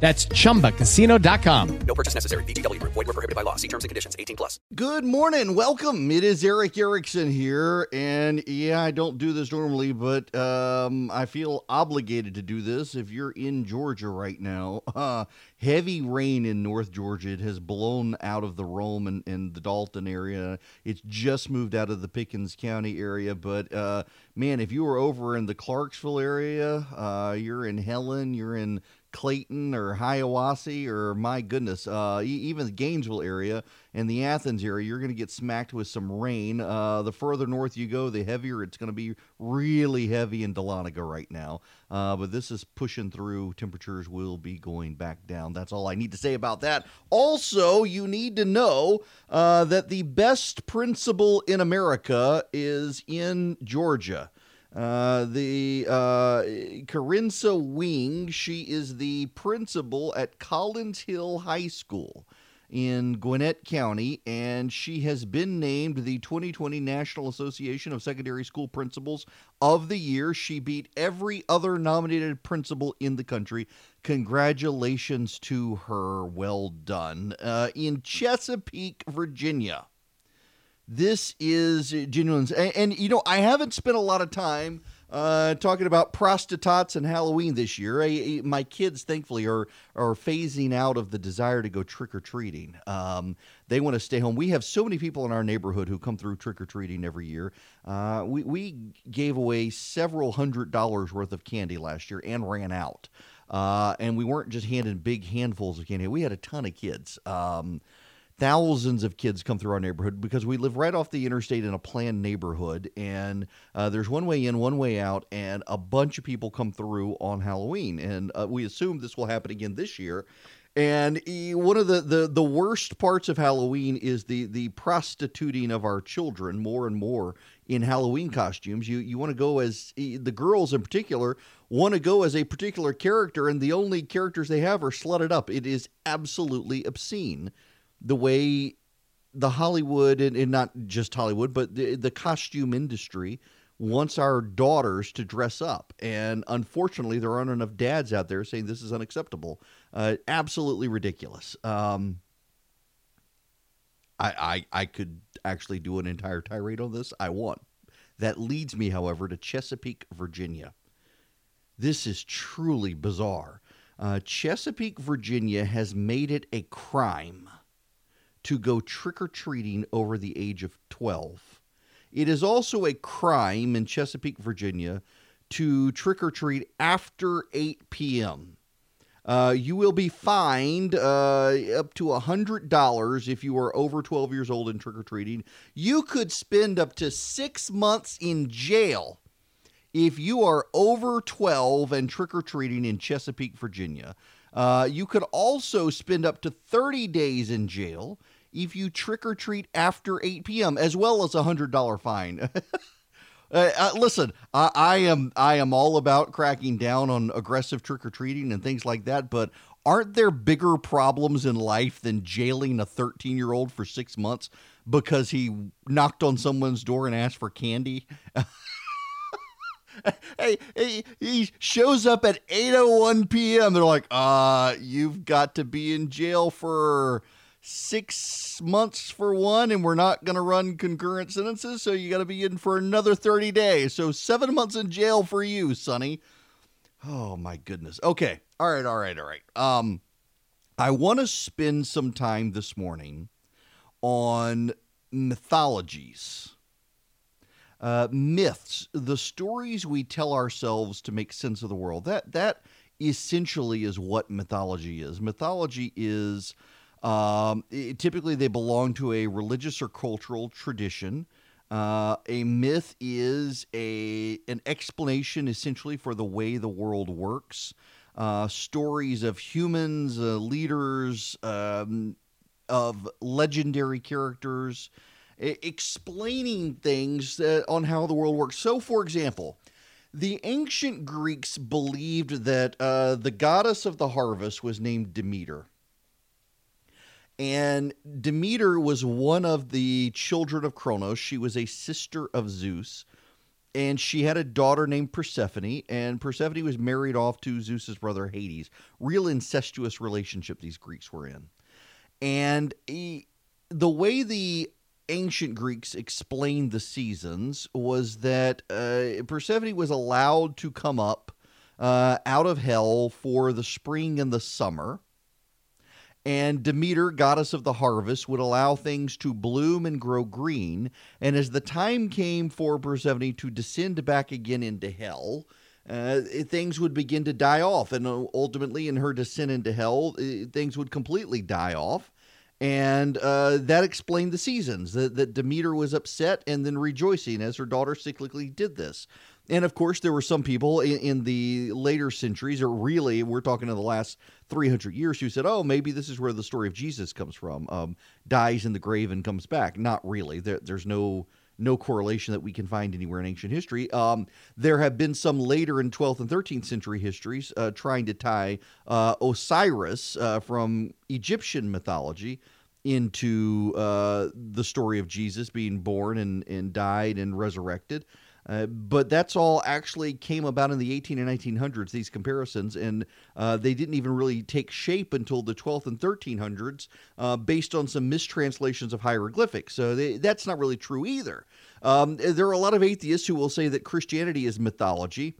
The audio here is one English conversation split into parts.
That's chumbacasino.com. No purchase necessary. VGW Group. Void were prohibited by law. See terms and conditions. 18 plus. Good morning. Welcome. It is Eric Erickson here. And yeah, I don't do this normally, but um, I feel obligated to do this. If you're in Georgia right now, uh, heavy rain in North Georgia. It has blown out of the Rome and, and the Dalton area. It's just moved out of the Pickens County area. But uh, man, if you were over in the Clarksville area, uh, you're in Helen, you're in Clayton or Hiawassee or my goodness, uh, even the Gainesville area and the Athens area, you're going to get smacked with some rain. Uh, the further north you go, the heavier it's going to be. Really heavy in Dahlonega right now, uh, but this is pushing through. Temperatures will be going back down. That's all I need to say about that. Also, you need to know uh, that the best principal in America is in Georgia. Uh, the uh, Kerensa Wing, she is the principal at Collins Hill High School in Gwinnett County, and she has been named the 2020 National Association of Secondary School Principals of the Year. She beat every other nominated principal in the country. Congratulations to her. Well done. Uh, in Chesapeake, Virginia this is genuine. And, and, you know, I haven't spent a lot of time uh, talking about prostitutes and Halloween this year. I, I, my kids, thankfully, are are phasing out of the desire to go trick or treating. Um, they want to stay home. We have so many people in our neighborhood who come through trick or treating every year. Uh, we we gave away several hundred dollars worth of candy last year and ran out. Uh, and we weren't just handing big handfuls of candy. We had a ton of kids. Um, thousands of kids come through our neighborhood because we live right off the interstate in a planned neighborhood and uh, there's one way in one way out and a bunch of people come through on halloween and uh, we assume this will happen again this year and one of the, the, the worst parts of Halloween is the, the prostituting of our children more and more in Halloween costumes. You you want to go as the girls in particular want to go as a particular character, and the only characters they have are slutted up. It is absolutely obscene the way the Hollywood and, and not just Hollywood, but the, the costume industry wants our daughters to dress up. And unfortunately, there aren't enough dads out there saying this is unacceptable. Uh, absolutely ridiculous. Um, I, I, I could actually do an entire tirade on this. I want. That leads me, however, to Chesapeake, Virginia. This is truly bizarre. Uh, Chesapeake, Virginia has made it a crime to go trick or treating over the age of 12. It is also a crime in Chesapeake, Virginia, to trick or treat after 8 p.m. Uh, you will be fined uh, up to $100 if you are over 12 years old and trick or treating. You could spend up to six months in jail if you are over 12 and trick or treating in Chesapeake, Virginia. Uh, you could also spend up to 30 days in jail if you trick or treat after 8 p.m., as well as a hundred dollar fine. Uh, uh, listen, I, I, am I am all about cracking down on aggressive trick or treating and things like that, but aren't there bigger problems in life than jailing a 13 year old for six months because he knocked on someone's door and asked for candy? hey, he, he shows up at 8:01 p.m. They're like, "Uh, you've got to be in jail for." Six months for one, and we're not going to run concurrent sentences, so you got to be in for another 30 days. So seven months in jail for you, Sonny. Oh my goodness. Okay. All right. All right. All right. Um, I want to spend some time this morning on mythologies. Uh, myths, the stories we tell ourselves to make sense of the world. That that essentially is what mythology is. Mythology is um, it- typically they belong to a religious or cultural tradition. Uh, a myth is a an explanation essentially for the way the world works. Uh, stories of humans, uh, leaders, um, of legendary characters, e- explaining things uh, on how the world works. So, for example, the ancient Greeks believed that uh, the goddess of the harvest was named Demeter. And Demeter was one of the children of Kronos. She was a sister of Zeus. And she had a daughter named Persephone. And Persephone was married off to Zeus's brother Hades. Real incestuous relationship these Greeks were in. And eh, the way the ancient Greeks explained the seasons was that uh, Persephone was allowed to come up uh, out of hell for the spring and the summer. And Demeter, goddess of the harvest, would allow things to bloom and grow green. And as the time came for Persephone to descend back again into hell, uh, things would begin to die off. And uh, ultimately, in her descent into hell, uh, things would completely die off. And uh, that explained the seasons that, that Demeter was upset and then rejoicing as her daughter cyclically did this. And of course, there were some people in, in the later centuries, or really, we're talking in the last 300 years, who said, oh, maybe this is where the story of Jesus comes from. Um, dies in the grave and comes back. Not really. There, there's no no correlation that we can find anywhere in ancient history. Um, there have been some later in 12th and 13th century histories uh, trying to tie uh, Osiris uh, from Egyptian mythology into uh, the story of Jesus being born and, and died and resurrected. Uh, but that's all actually came about in the 18 and 1900s, these comparisons, and uh, they didn't even really take shape until the 12th and 1300s uh, based on some mistranslations of hieroglyphics. So they, that's not really true either. Um, there are a lot of atheists who will say that Christianity is mythology,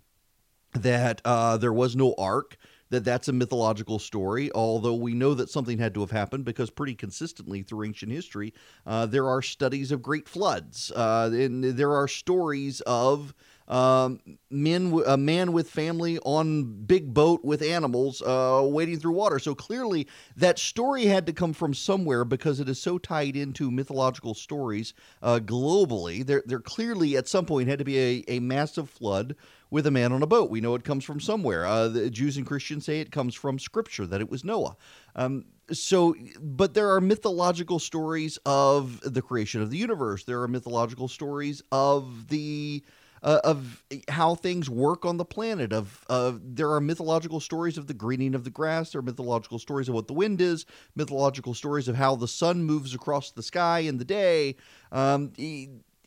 that uh, there was no ark, that that's a mythological story, although we know that something had to have happened because pretty consistently through ancient history, uh, there are studies of great floods, uh, and there are stories of um, men, a man with family on big boat with animals uh, wading through water. So clearly, that story had to come from somewhere because it is so tied into mythological stories uh, globally. There, there clearly at some point had to be a, a massive flood with a man on a boat. We know it comes from somewhere. Uh, the Jews and Christians say it comes from Scripture that it was Noah. Um, so, but there are mythological stories of the creation of the universe. There are mythological stories of the uh, of how things work on the planet. Of of there are mythological stories of the greening of the grass. There are mythological stories of what the wind is. Mythological stories of how the sun moves across the sky in the day. Um,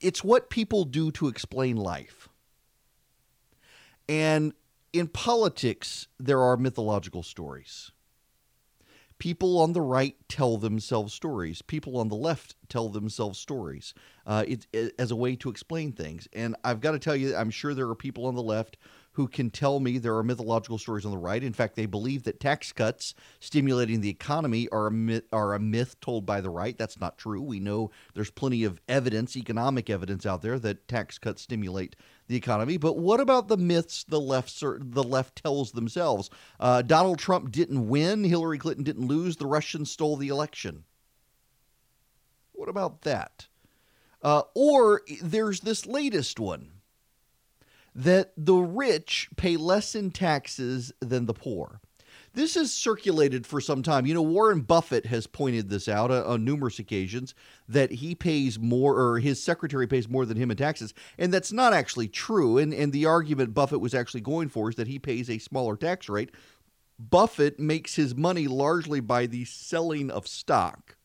it's what people do to explain life. And in politics, there are mythological stories. People on the right tell themselves stories. People on the left tell themselves stories uh, it, it- as a way to explain things. And I've got to tell you, I'm sure there are people on the left who can tell me there are mythological stories on the right. In fact, they believe that tax cuts stimulating the economy are a myth, are a myth told by the right. That's not true. We know there's plenty of evidence, economic evidence out there that tax cuts stimulate the economy. But what about the myths the left the left tells themselves? Uh, Donald Trump didn't win. Hillary Clinton didn't lose. The Russians stole the election. What about that? Uh, or there's this latest one that the rich pay less in taxes than the poor. This has circulated for some time. You know, Warren Buffett has pointed this out uh, on numerous occasions that he pays more, or his secretary pays more than him in taxes, and that's not actually true. And and the argument Buffett was actually going for is that he pays a smaller tax rate. Buffett makes his money largely by the selling of stock.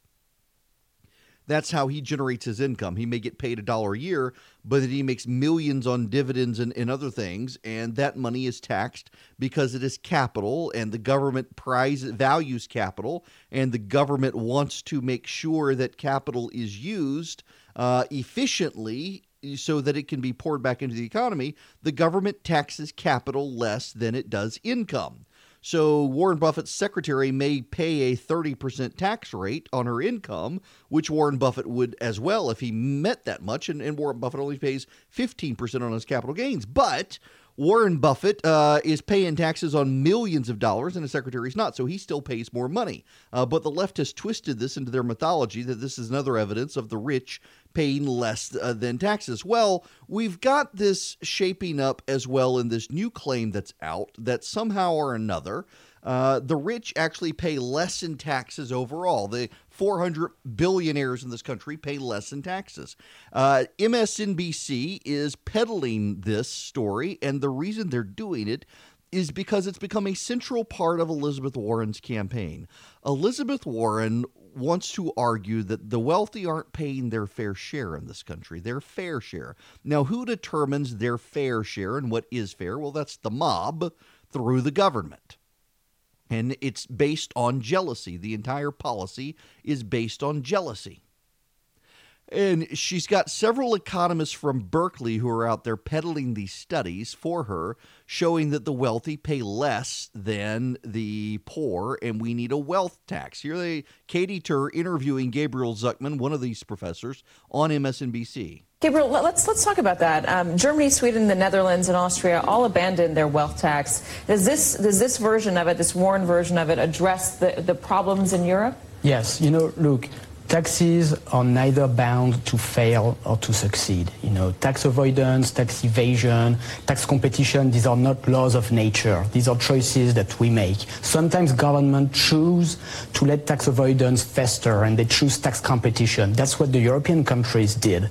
That's how he generates his income. He may get paid a dollar a year, but then he makes millions on dividends and, and other things, and that money is taxed because it is capital, and the government prize values capital, and the government wants to make sure that capital is used uh, efficiently so that it can be poured back into the economy. The government taxes capital less than it does income. So Warren Buffett's secretary may pay a 30% tax rate on her income, which Warren Buffett would as well if he met that much. And, and Warren Buffett only pays 15% on his capital gains. But Warren Buffett uh, is paying taxes on millions of dollars, and his secretary's not, so he still pays more money. Uh, but the left has twisted this into their mythology that this is another evidence of the rich paying less uh, than taxes. Well, we've got this shaping up as well in this new claim that's out that somehow or another uh, the rich actually pay less in taxes overall. The 400 billionaires in this country pay less in taxes. Uh, MSNBC is peddling this story, and the reason they're doing it is because it's become a central part of Elizabeth Warren's campaign. Elizabeth Warren wants to argue that the wealthy aren't paying their fair share in this country, their fair share. Now, who determines their fair share and what is fair? Well, that's the mob through the government. And it's based on jealousy. The entire policy is based on jealousy. And she's got several economists from Berkeley who are out there peddling these studies for her, showing that the wealthy pay less than the poor, and we need a wealth tax. Here they, Katie Tur interviewing Gabriel Zucman, one of these professors, on MSNBC. Gabriel, let's let's talk about that. Um, Germany, Sweden, the Netherlands, and Austria all abandoned their wealth tax. Does this does this version of it, this Warren version of it, address the, the problems in Europe? Yes. You know, look, taxes are neither bound to fail or to succeed. You know, tax avoidance, tax evasion, tax competition, these are not laws of nature. These are choices that we make. Sometimes governments choose to let tax avoidance fester and they choose tax competition. That's what the European countries did.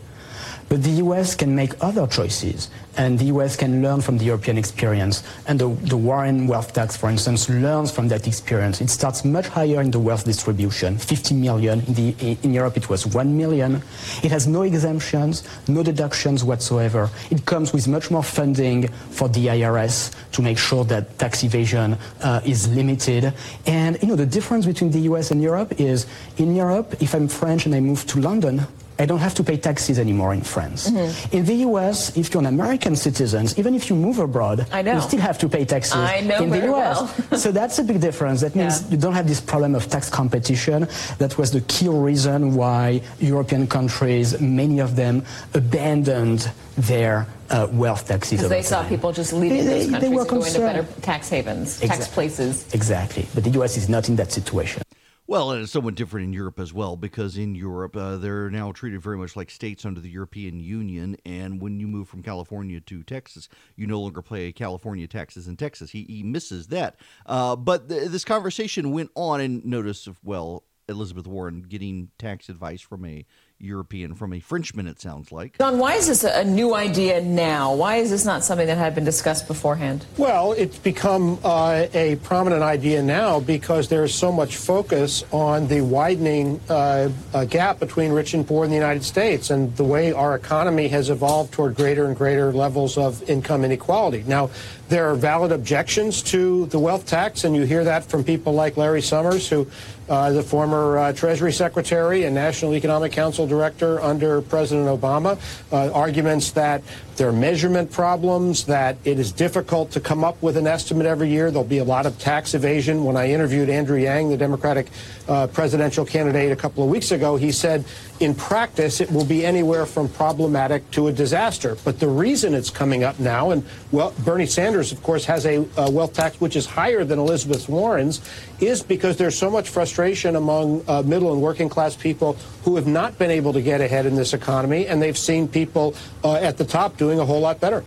But the US can make other choices, and the US can learn from the European experience. And the, the Warren wealth tax, for instance, learns from that experience. It starts much higher in the wealth distribution, 50 million. In, the, in Europe, it was 1 million. It has no exemptions, no deductions whatsoever. It comes with much more funding for the IRS to make sure that tax evasion uh, is limited. And, you know, the difference between the US and Europe is in Europe, if I'm French and I move to London, I don't have to pay taxes anymore in France. Mm-hmm. In the US, if you're an American citizen, even if you move abroad, you still have to pay taxes I know in the US. Well. so that's a big difference. That means Yeah. you don't have this problem of tax competition. That was the key reason why European countries, many of them, abandoned their uh, wealth taxes. Because they saw time. people just leaving They- those they- they countries were and going to better tax havens, tax places. Exactly. But the US is not in that situation. Well, and it's somewhat different in Europe as well because in Europe uh, they're now treated very much like states under the European Union. And when you move from California to Texas, you no longer pay California taxes in Texas. He, he misses that. Uh, but th- this conversation went on, and notice well, Elizabeth Warren getting tax advice from a European, from a Frenchman. It sounds like. John, why is this a, a new idea now? Why is this not something that had been discussed beforehand? Well, it's become uh, a prominent idea now because there is so much focus on the widening uh, uh, gap between rich and poor in the United States and the way our economy has evolved toward greater and greater levels of income inequality. Now, there are valid objections to the wealth tax, and you hear that from people like Larry Summers, who uh, the former uh, Treasury Secretary and National Economic Council Director under President Obama, uh, arguments that there are measurement problems, that it is difficult to come up with an estimate every year. There'll be a lot of tax evasion. When I interviewed Andrew Yang, the Democratic uh, presidential candidate, a couple of weeks ago, he said, in practice, it will be anywhere from problematic to a disaster. But the reason it's coming up now, and well, Bernie Sanders, of course, has a, uh wealth tax which is higher than Elizabeth Warren's, is because there's so much frustration among uh, middle and working class people who have not been able to get ahead in this economy, and they've seen people uh, at the top doing a whole lot better.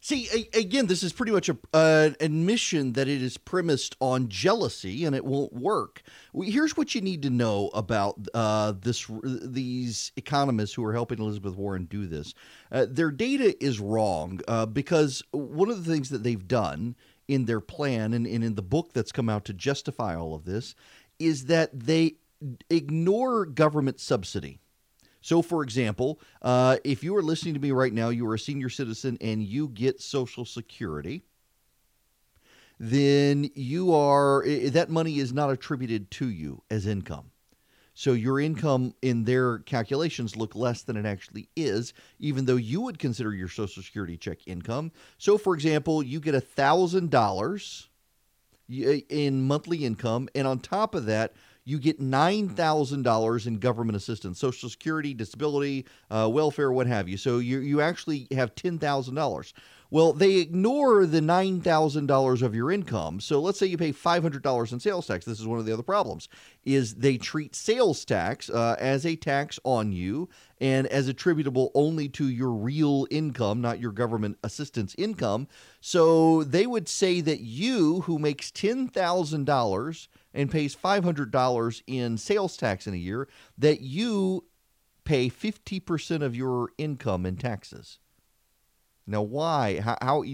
See, again, this is pretty much a, uh, an admission that it is premised on jealousy and it won't work. Well, Here's what you need to know about uh, this: these economists who are helping Elizabeth Warren do this. Uh, their data is wrong uh, because one of the things that they've done in their plan and, and in the book that's come out to justify all of this is that they ignore government subsidy. So, for example, uh, if you are listening to me right now, you are a senior citizen and you get Social Security, then you are that money is not attributed to you as income. So your income in their calculations look less than it actually is, even though you would consider your Social Security check income. So, for example, you get a thousand dollars in monthly income, and on top of that, you get nine thousand dollars in government assistance, Social Security, disability, uh, welfare, what have you. So you you actually have ten thousand dollars. Well, they ignore the $9,000 of your income. So let's say you pay $500 in sales tax. This is one of the other problems is they treat sales tax uh, as a tax on you and as attributable only to your real income, not your government assistance income. So they would say that you who makes $10,000 and pays $500 in sales tax in a year, that you pay 50% of your income in taxes. Now, why? How? how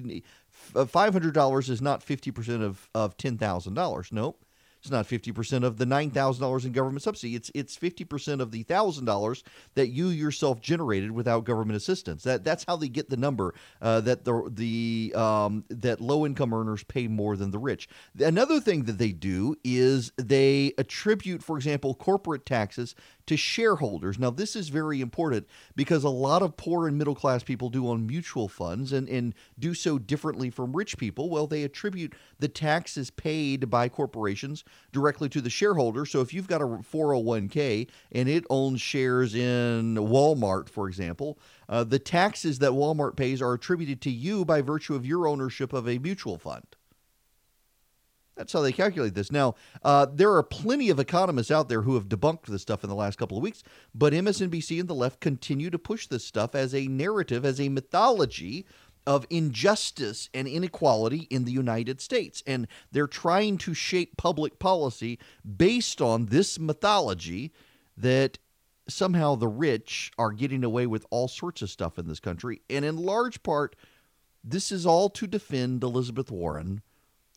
uh, Five hundred dollars is not fifty percent of of ten thousand dollars. Nope, it's not fifty percent of the nine thousand dollars in government subsidy. It's it's fifty percent of the thousand dollars that you yourself generated without government assistance. That that's how they get the number uh, that the the um, that low income earners pay more than the rich. Another thing that they do is they attribute, for example, corporate taxes to shareholders. Now, this is very important because a lot of poor and middle class people do own mutual funds and, and do so differently from rich people. Well, they attribute the taxes paid by corporations directly to the shareholder. So if you've got a 401k and it owns shares in Walmart, for example, uh, the taxes that Walmart pays are attributed to you by virtue of your ownership of a mutual fund. That's how they calculate this. Now, uh, there are plenty of economists out there who have debunked this stuff in the last couple of weeks, but MSNBC and the left continue to push this stuff as a narrative, as a mythology of injustice and inequality in the United States. And they're trying to shape public policy based on this mythology that somehow the rich are getting away with all sorts of stuff in this country. And in large part, this is all to defend Elizabeth Warren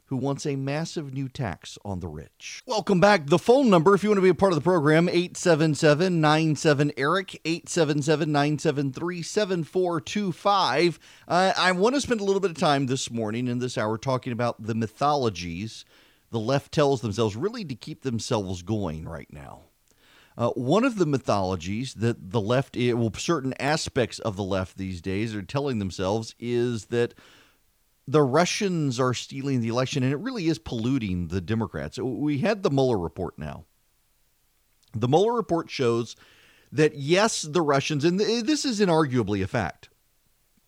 who wants a massive new tax on the rich. Welcome back. The phone number, if you want to be a part of the program, 877 97 Eric, 877 973 7425. I want to spend a little bit of time this morning in this hour talking about the mythologies the left tells themselves really to keep themselves going right now. Uh, one of the mythologies that the left, eh, well, certain aspects of the left these days are telling themselves is that the Russians are stealing the election, and it really is polluting the Democrats. We had the Mueller report now. The Mueller report shows that, yes, the Russians, and this is inarguably a fact,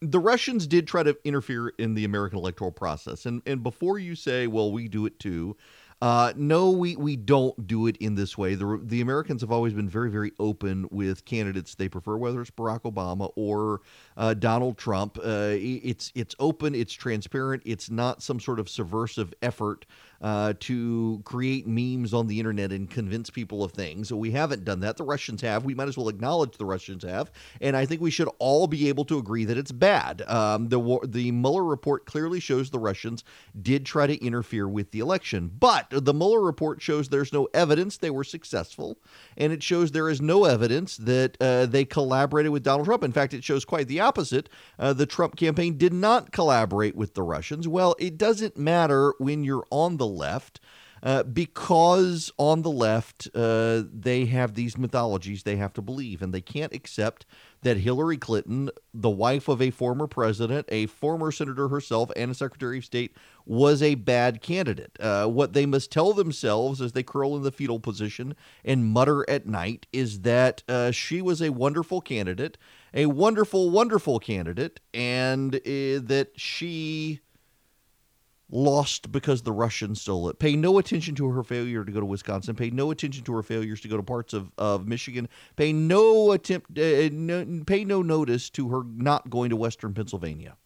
the Russians did try to interfere in the American electoral process. And, and before you say, well, we do it too, uh, no, we, we don't do it in this way. The, the Americans have always been very, very open with candidates they prefer, whether it's Barack Obama or uh, Donald Trump. Uh, it's it's open, it's transparent, it's not some sort of subversive effort uh, to create memes on the internet and convince people of things. We haven't done that. The Russians have. We might as well acknowledge the Russians have, and I think we should all be able to agree that it's bad. Um, the the Mueller report clearly shows the Russians did try to interfere with the election, but the Mueller report shows there's no evidence they were successful, and it shows there is no evidence that uh, they collaborated with Donald Trump. In fact, it shows quite the opposite. Uh, the Trump campaign did not collaborate with the Russians. Well, it doesn't matter when you're on the left. Uh, because on the left, uh, they have these mythologies they have to believe, and they can't accept that Hillary Clinton, the wife of a former president, a former senator herself, and a secretary of state, was a bad candidate. Uh, what they must tell themselves as they curl in the fetal position and mutter at night is that uh, she was a wonderful candidate, a wonderful, wonderful candidate, and uh, that she lost because the Russians stole it. Pay no attention to her failure to go to Wisconsin. Pay no attention to her failures to go to parts of, of Michigan. Pay no attempt. Uh, no, pay no notice to her not going to Western Pennsylvania.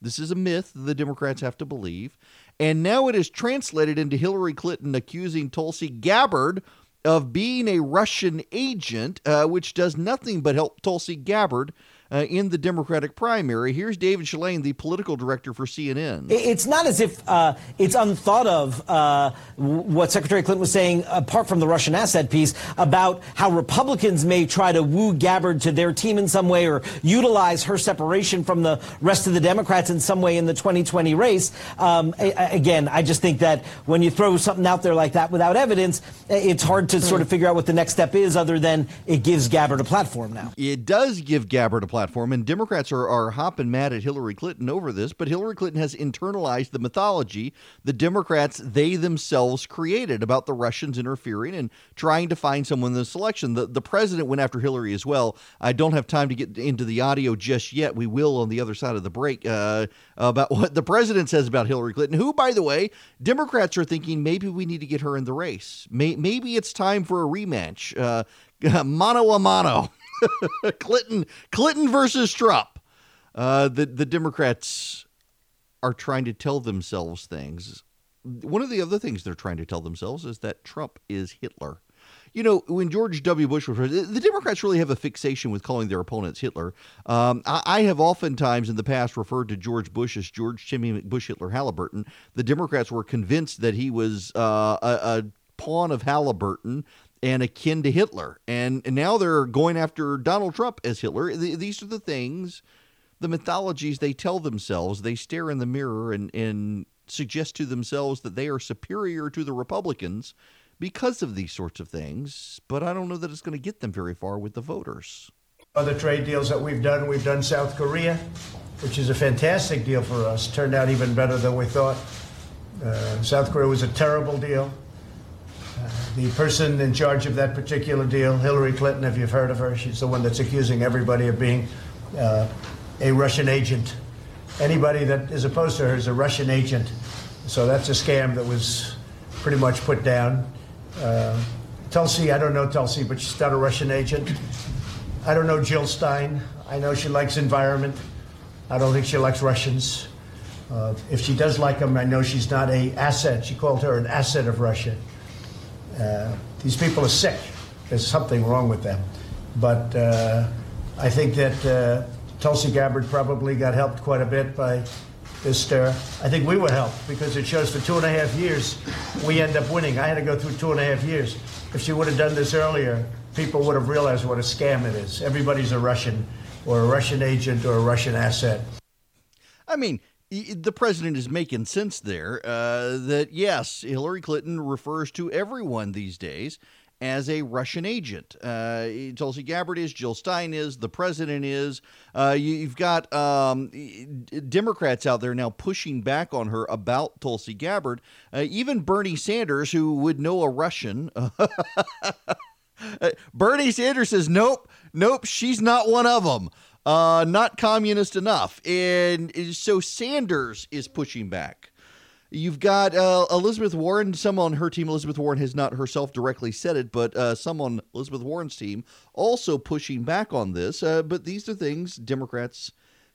This is a myth the Democrats have to believe, and now it is translated into Hillary Clinton accusing Tulsi Gabbard of being a Russian agent, uh, which does nothing but help Tulsi Gabbard uh, in the Democratic primary. Here's David Chalian, the political director for CNN. It's not as if uh, it's unthought of uh, what Secretary Clinton was saying, apart from the Russian asset piece, about how Republicans may try to woo Gabbard to their team in some way or utilize her separation from the rest of the Democrats in some way in the 2020 race. Um, again, I just think that when you throw something out there like that without evidence, it's hard to sort of figure out what the next step is other than it gives Gabbard a platform now. It does give Gabbard a platform platform, and Democrats are, are hopping mad at Hillary Clinton over this, but Hillary Clinton has internalized the mythology the Democrats, they themselves created about the Russians interfering and trying to find someone in the selection. The, the president went after Hillary as well. I don't have time to get into the audio just yet. We will on the other side of the break uh, about what the president says about Hillary Clinton, who, by the way, Democrats are thinking maybe we need to get her in the race. May, maybe it's time for a rematch. Uh, mano a mano. Clinton Clinton versus Trump. Uh, the the Democrats are trying to tell themselves things. One of the other things they're trying to tell themselves is that Trump is Hitler. You know, when George W. Bush was president, the Democrats really have a fixation with calling their opponents Hitler. Um, I, I, have oftentimes in the past referred to George Bush as George Jimmy Bush Hitler Halliburton. The Democrats were convinced that he was uh, a, a pawn of Halliburton and akin to Hitler. And, and now they're going after Donald Trump as Hitler. These are the things, the mythologies they tell themselves. They stare in the mirror and, and suggest to themselves that they are superior to the Republicans because of these sorts of things. But I don't know that it's going to get them very far with the voters. Other trade deals that we've done, we've done South Korea, which is a fantastic deal for us. Turned out even better than we thought. Uh, South Korea was a terrible deal the person in charge of that particular deal, Hillary Clinton, if you've heard of her, she's the one that's accusing everybody of being uh, a Russian agent. Anybody that is opposed to her is a Russian agent. So that's a scam that was pretty much put down. Uh, Tulsi, I don't know Tulsi, but she's not a Russian agent. I don't know Jill Stein. I know she likes environment. I don't think she likes Russians. Uh, if she does like them, I know she's not a asset. She called her an asset of Russia. Uh, these people are sick. There's something wrong with them. But uh, I think that uh, Tulsi Gabbard probably got helped quite a bit by this stir. I think we were helped because it shows for two and a half years we end up winning. I had to go through two and a half years. If she would have done this earlier, people would have realized what a scam it is. Everybody's a Russian or a Russian agent or a Russian asset. I mean, the president is making sense there uh, that yes, Hillary Clinton refers to everyone these days as a Russian agent. Uh, Tulsi Gabbard is, Jill Stein is, the president is. Uh, you, have got um, Democrats out there now pushing back on her about Tulsi Gabbard. Uh, even Bernie Sanders, who would know a Russian. Bernie Sanders says, nope, nope, she's not one of them uh, not communist enough. And so Sanders is pushing back. You've got uh, Elizabeth Warren. Some on her team, Elizabeth Warren has not herself directly said it, but uh, some on Elizabeth Warren's team also pushing back on this. Uh, but these are things Democrats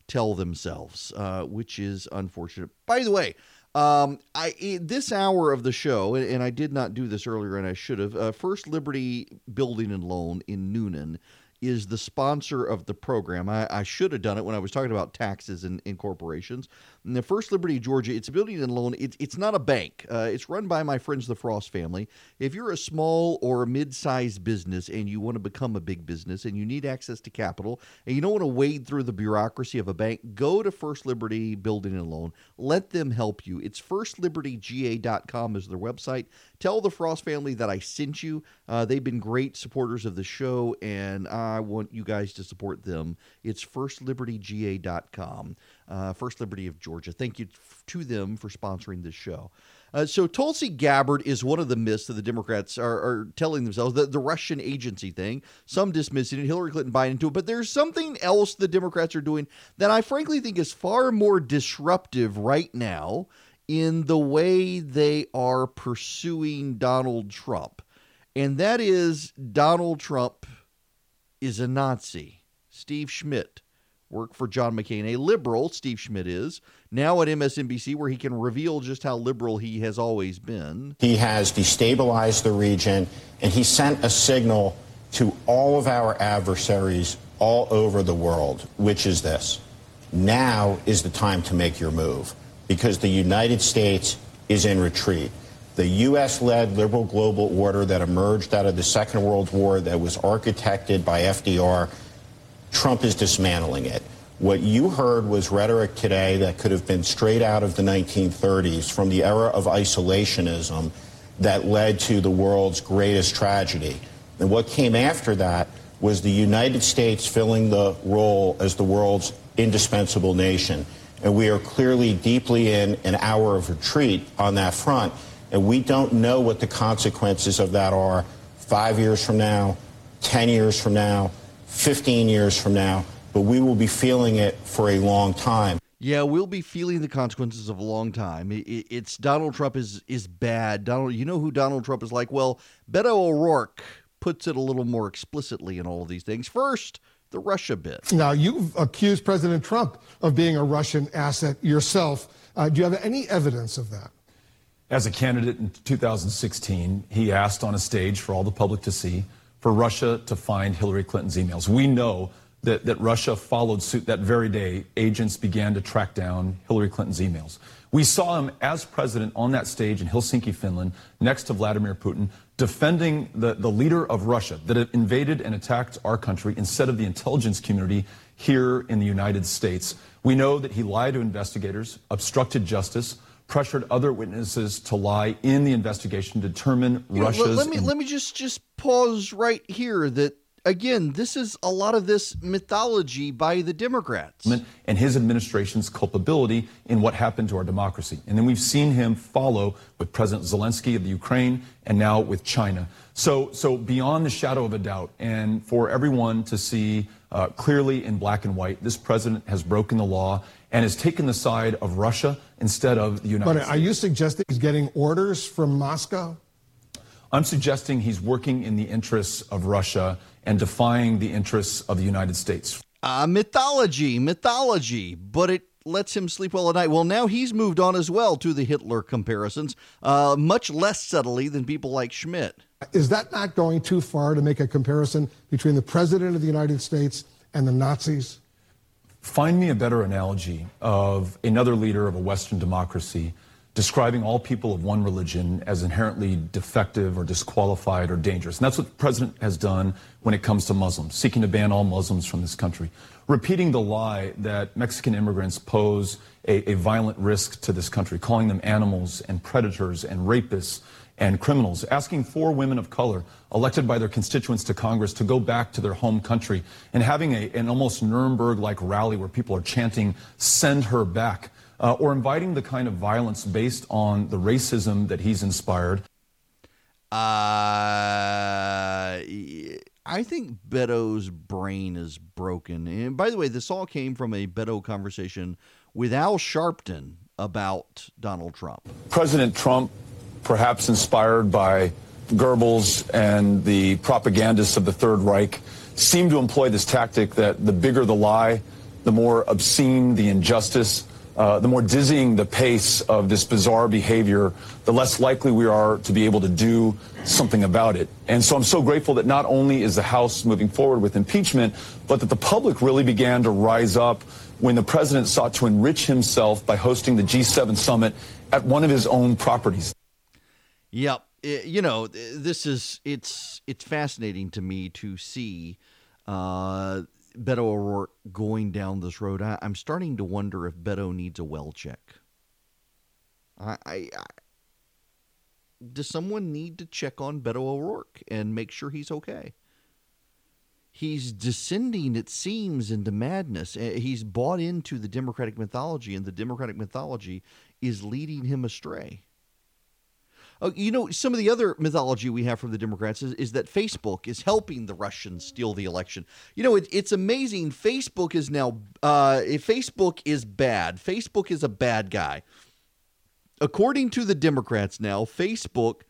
tell themselves, uh, which is unfortunate. By the way, um, I this hour of the show, and I did not do this earlier, and I should have. Uh, First Liberty Building and Loan in Newnan is the sponsor of the program. I, I, should have done it when I was talking about taxes and, and corporations. The First Liberty Georgia, it's a building and loan. It's it's not a bank. Uh, it's run by my friends, the Frost family. If you're a small or a mid-sized business and you want to become a big business and you need access to capital and you don't want to wade through the bureaucracy of a bank, go to First Liberty Building and Loan. Let them help you. It's firstlibertyga.com is their website. Tell the Frost family that I sent you. Uh, they've been great supporters of the show, and I want you guys to support them. It's firstlibertyga.com, uh, First Liberty of Georgia. Thank you to them for sponsoring this show. Uh, so Tulsi Gabbard is one of the myths that the Democrats are, are telling themselves, the, the Russian agency thing. Some dismissing it, Hillary Clinton buying into it. But there's something else the Democrats are doing that I frankly think is far more disruptive right now in the way they are pursuing Donald Trump. And that is Donald Trump is a Nazi. Steve Schmidt worked for John McCain, a liberal, Steve Schmidt is, now at MSNBC, where he can reveal just how liberal he has always been. He has destabilized the region, and he sent a signal to all of our adversaries all over the world, which is this now is the time to make your move because the United States is in retreat. The U.S. led liberal global order that emerged out of the Second World War, that was architected by FDR, Trump is dismantling it. What you heard was rhetoric today that could have been straight out of the 1930s from the era of isolationism that led to the world's greatest tragedy. And what came after that was the United States filling the role as the world's indispensable nation. And we are clearly deeply in an hour of retreat on that front. And we don't know what the consequences of that are five years from now, 10 years from now, 15 years from now, but we will be feeling it for a long time. Yeah, we'll be feeling the consequences of a long time. It's Donald Trump is is bad. Donald, you know who Donald Trump is like? Well, Beto O'Rourke puts it a little more explicitly in all of these things. First, the Russia bit. Now, you've accused President Trump of being a Russian asset yourself. Uh, do you have any evidence of that? As a candidate in 2016, he asked on a stage for all the public to see for Russia to find Hillary Clinton's emails. We know that, that Russia followed suit that very day. Agents began to track down Hillary Clinton's emails. We saw him as president on that stage in Helsinki, Finland, next to Vladimir Putin, defending the, the leader of Russia that invaded and attacked our country instead of the intelligence community here in the United States. We know that he lied to investigators, obstructed justice, pressured other witnesses to lie in the investigation to determine you Russia's. Know, let, me let me just just pause right here. That again, this is a lot of this mythology by the Democrats. And his administration's culpability in what happened to our democracy. And then we've seen him follow with President Zelensky of the Ukraine and now with China. So, so beyond the shadow of a doubt, and for everyone to see uh, clearly in black and white, this president has broken the law and has taken the side of Russia instead of the United but States. But are you suggesting he's getting orders from Moscow? I'm suggesting he's working in the interests of Russia and defying the interests of the United States. Uh, mythology, mythology, but it lets him sleep well at night. Well, now he's moved on as well to the Hitler comparisons, uh, much less subtly than people like Schmidt. Is that not going too far to make a comparison between the President of the United States and the Nazis? Find me a better analogy of another leader of a Western democracy describing all people of one religion as inherently defective or disqualified or dangerous. And that's what the president has done when it comes to Muslims, seeking to ban all Muslims from this country. Repeating the lie that Mexican immigrants pose a, a violent risk to this country, calling them animals and predators and rapists and criminals, asking four women of color elected by their constituents to Congress to go back to their home country and having a, an almost Nuremberg like rally where people are chanting, send her back uh, or inviting the kind of violence based on the racism that he's inspired. Uh, I think Beto's brain is broken. And by the way, this all came from a Beto conversation with Al Sharpton about Donald Trump. President Trump, perhaps inspired by Goebbels and the propagandists of the Third Reich, seem to employ this tactic that the bigger the lie, the more obscene the injustice, uh, the more dizzying the pace of this bizarre behavior, the less likely we are to be able to do something about it. And so I'm so grateful that not only is the House moving forward with impeachment, but that the public really began to rise up when the president sought to enrich himself by hosting the G7 summit at one of his own properties. Yep. You know, this is it's it's fascinating to me to see uh, Beto O'Rourke going down this road, I, am starting to wonder if Beto needs a well check. I, I, I, does someone need to check on Beto O'Rourke and make sure he's okay? He's descending, it seems, into madness. Eh, he's bought into the Democratic mythology, and the Democratic mythology is leading him astray. Uh, you know, some of the other mythology we have from the Democrats is, is that Facebook is helping the Russians steal the election. You know, it, it's amazing. Facebook is now, uh, Facebook is bad. Facebook is a bad guy. According to the Democrats now, Facebook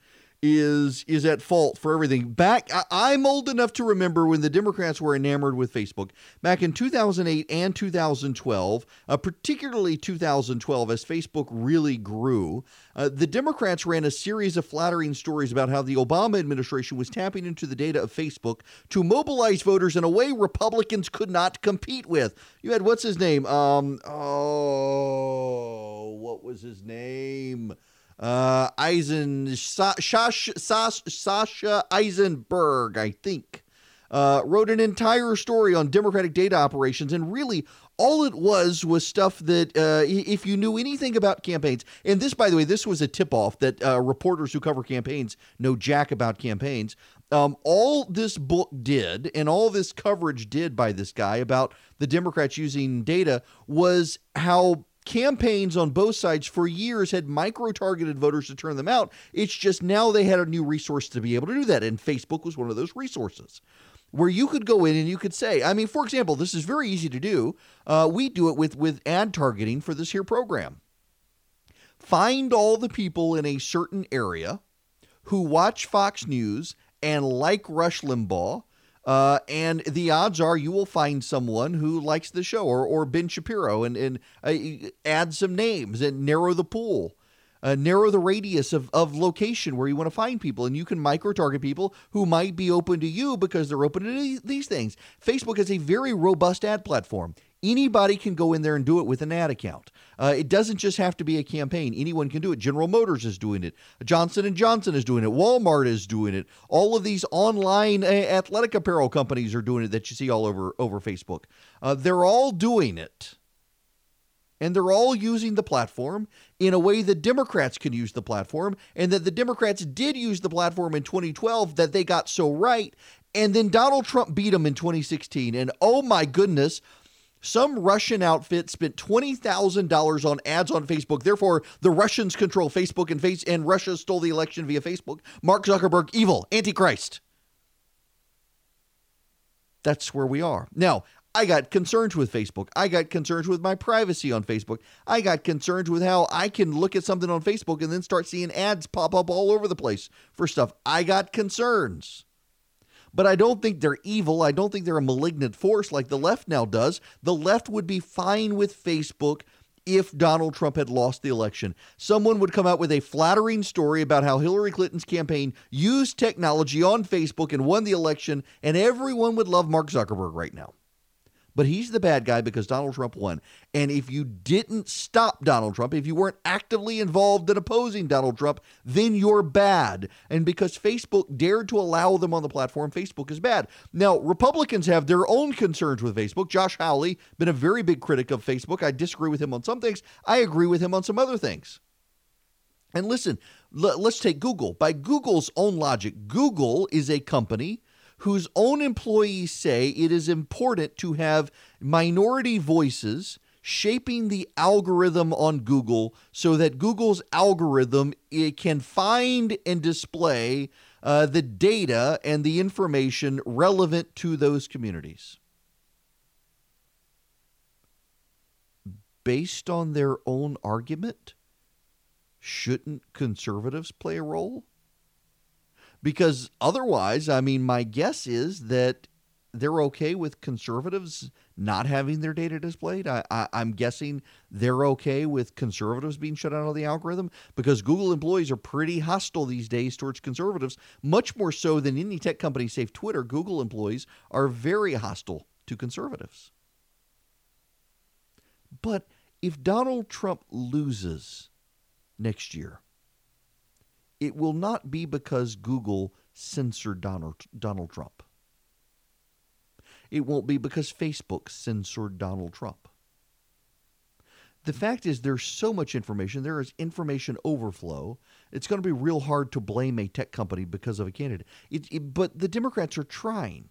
is is at fault for everything. Back, I, am old enough to remember when the Democrats were enamored with Facebook. Back in 2008 and 2012, uh, particularly 2012, as Facebook really grew, uh, the Democrats ran a series of flattering stories about how the Obama administration was tapping into the data of Facebook to mobilize voters in a way Republicans could not compete with. You had what's his name? Um, oh, what was his name? Uh, Eisen, Sa- Sasha Issenberg, I think, uh, wrote an entire story on Democratic data operations. And really, all it was was stuff that, uh, if you knew anything about campaigns, and this, by the way, this was a tip off that uh, reporters who cover campaigns know jack about campaigns. Um, all this book did, and all this coverage did by this guy about the Democrats using data, was how campaigns on both sides for years had micro targeted voters to turn them out. It's just now they had a new resource to be able to do that, and Facebook was one of those resources where you could go in and you could say, I mean, for example, this is very easy to do. Uh, we do it with with ad targeting for this here program. Find all the people in a certain area who watch Fox News and like Rush Limbaugh. Uh, and the odds are you will find someone who likes the show or, or Ben Shapiro and, and uh, add some names and narrow the pool uh, narrow the radius of, of location where you want to find people. And you can micro target people who might be open to you because they're open to these things. Facebook is a very robust ad platform anybody can go in there and do it with an ad account. Uh, it doesn't just have to be a campaign. Anyone can do it. General motors is doing it. Johnson and johnson is doing it. Walmart is doing it. All of these online uh, athletic apparel companies are doing it that you see all over over facebook. Uh, they're all doing it. And they're all using the platform in a way that Democrats can use the platform, and that the Democrats did use the platform in 2012 that they got so right. And then Donald Trump beat them in 2016. And oh my goodness, some Russian outfit spent $20,000 on ads on Facebook. Therefore, the Russians control Facebook and face and Russia stole the election via Facebook. Mark Zuckerberg, evil, antichrist. That's where we are. Now, I got concerns with Facebook. I got concerns with my privacy on Facebook. I got concerns with how I can look at something on Facebook and then start seeing ads pop up all over the place for stuff. I got concerns. But I don't think they're evil. I don't think they're a malignant force like the left now does. The left would be fine with Facebook if Donald Trump had lost the election. Someone would come out with a flattering story about how Hillary Clinton's campaign used technology on Facebook and won the election, and everyone would love Mark Zuckerberg right now but he's the bad guy because Donald Trump won. And if you didn't stop Donald Trump, if you weren't actively involved in opposing Donald Trump, then you're bad. And because Facebook dared to allow them on the platform, Facebook is bad. Now, Republicans have their own concerns with Facebook. Josh Hawley, been a very big critic of Facebook. I disagree with him on some things. I agree with him on some other things. And listen, let's take Google. By Google's own logic, Google is a company whose own employees say it is important to have minority voices shaping the algorithm on Google so that Google's algorithm it can find and display uh, the data and the information relevant to those communities. Based on their own argument, shouldn't conservatives play a role? Because otherwise, I mean, my guess is that they're okay with conservatives not having their data displayed. I, am guessing they're okay with conservatives being shut out of the algorithm because Google employees are pretty hostile these days towards conservatives, much more so than any tech company, save Twitter. Google employees are very hostile to conservatives. But if Donald Trump loses next year, it will not be because Google censored Donald, Trump. It won't be because Facebook censored Donald Trump. The fact is, there's so much information. There is information overflow. It's going to be real hard to blame a tech company because of a candidate. It, it, but the Democrats are trying.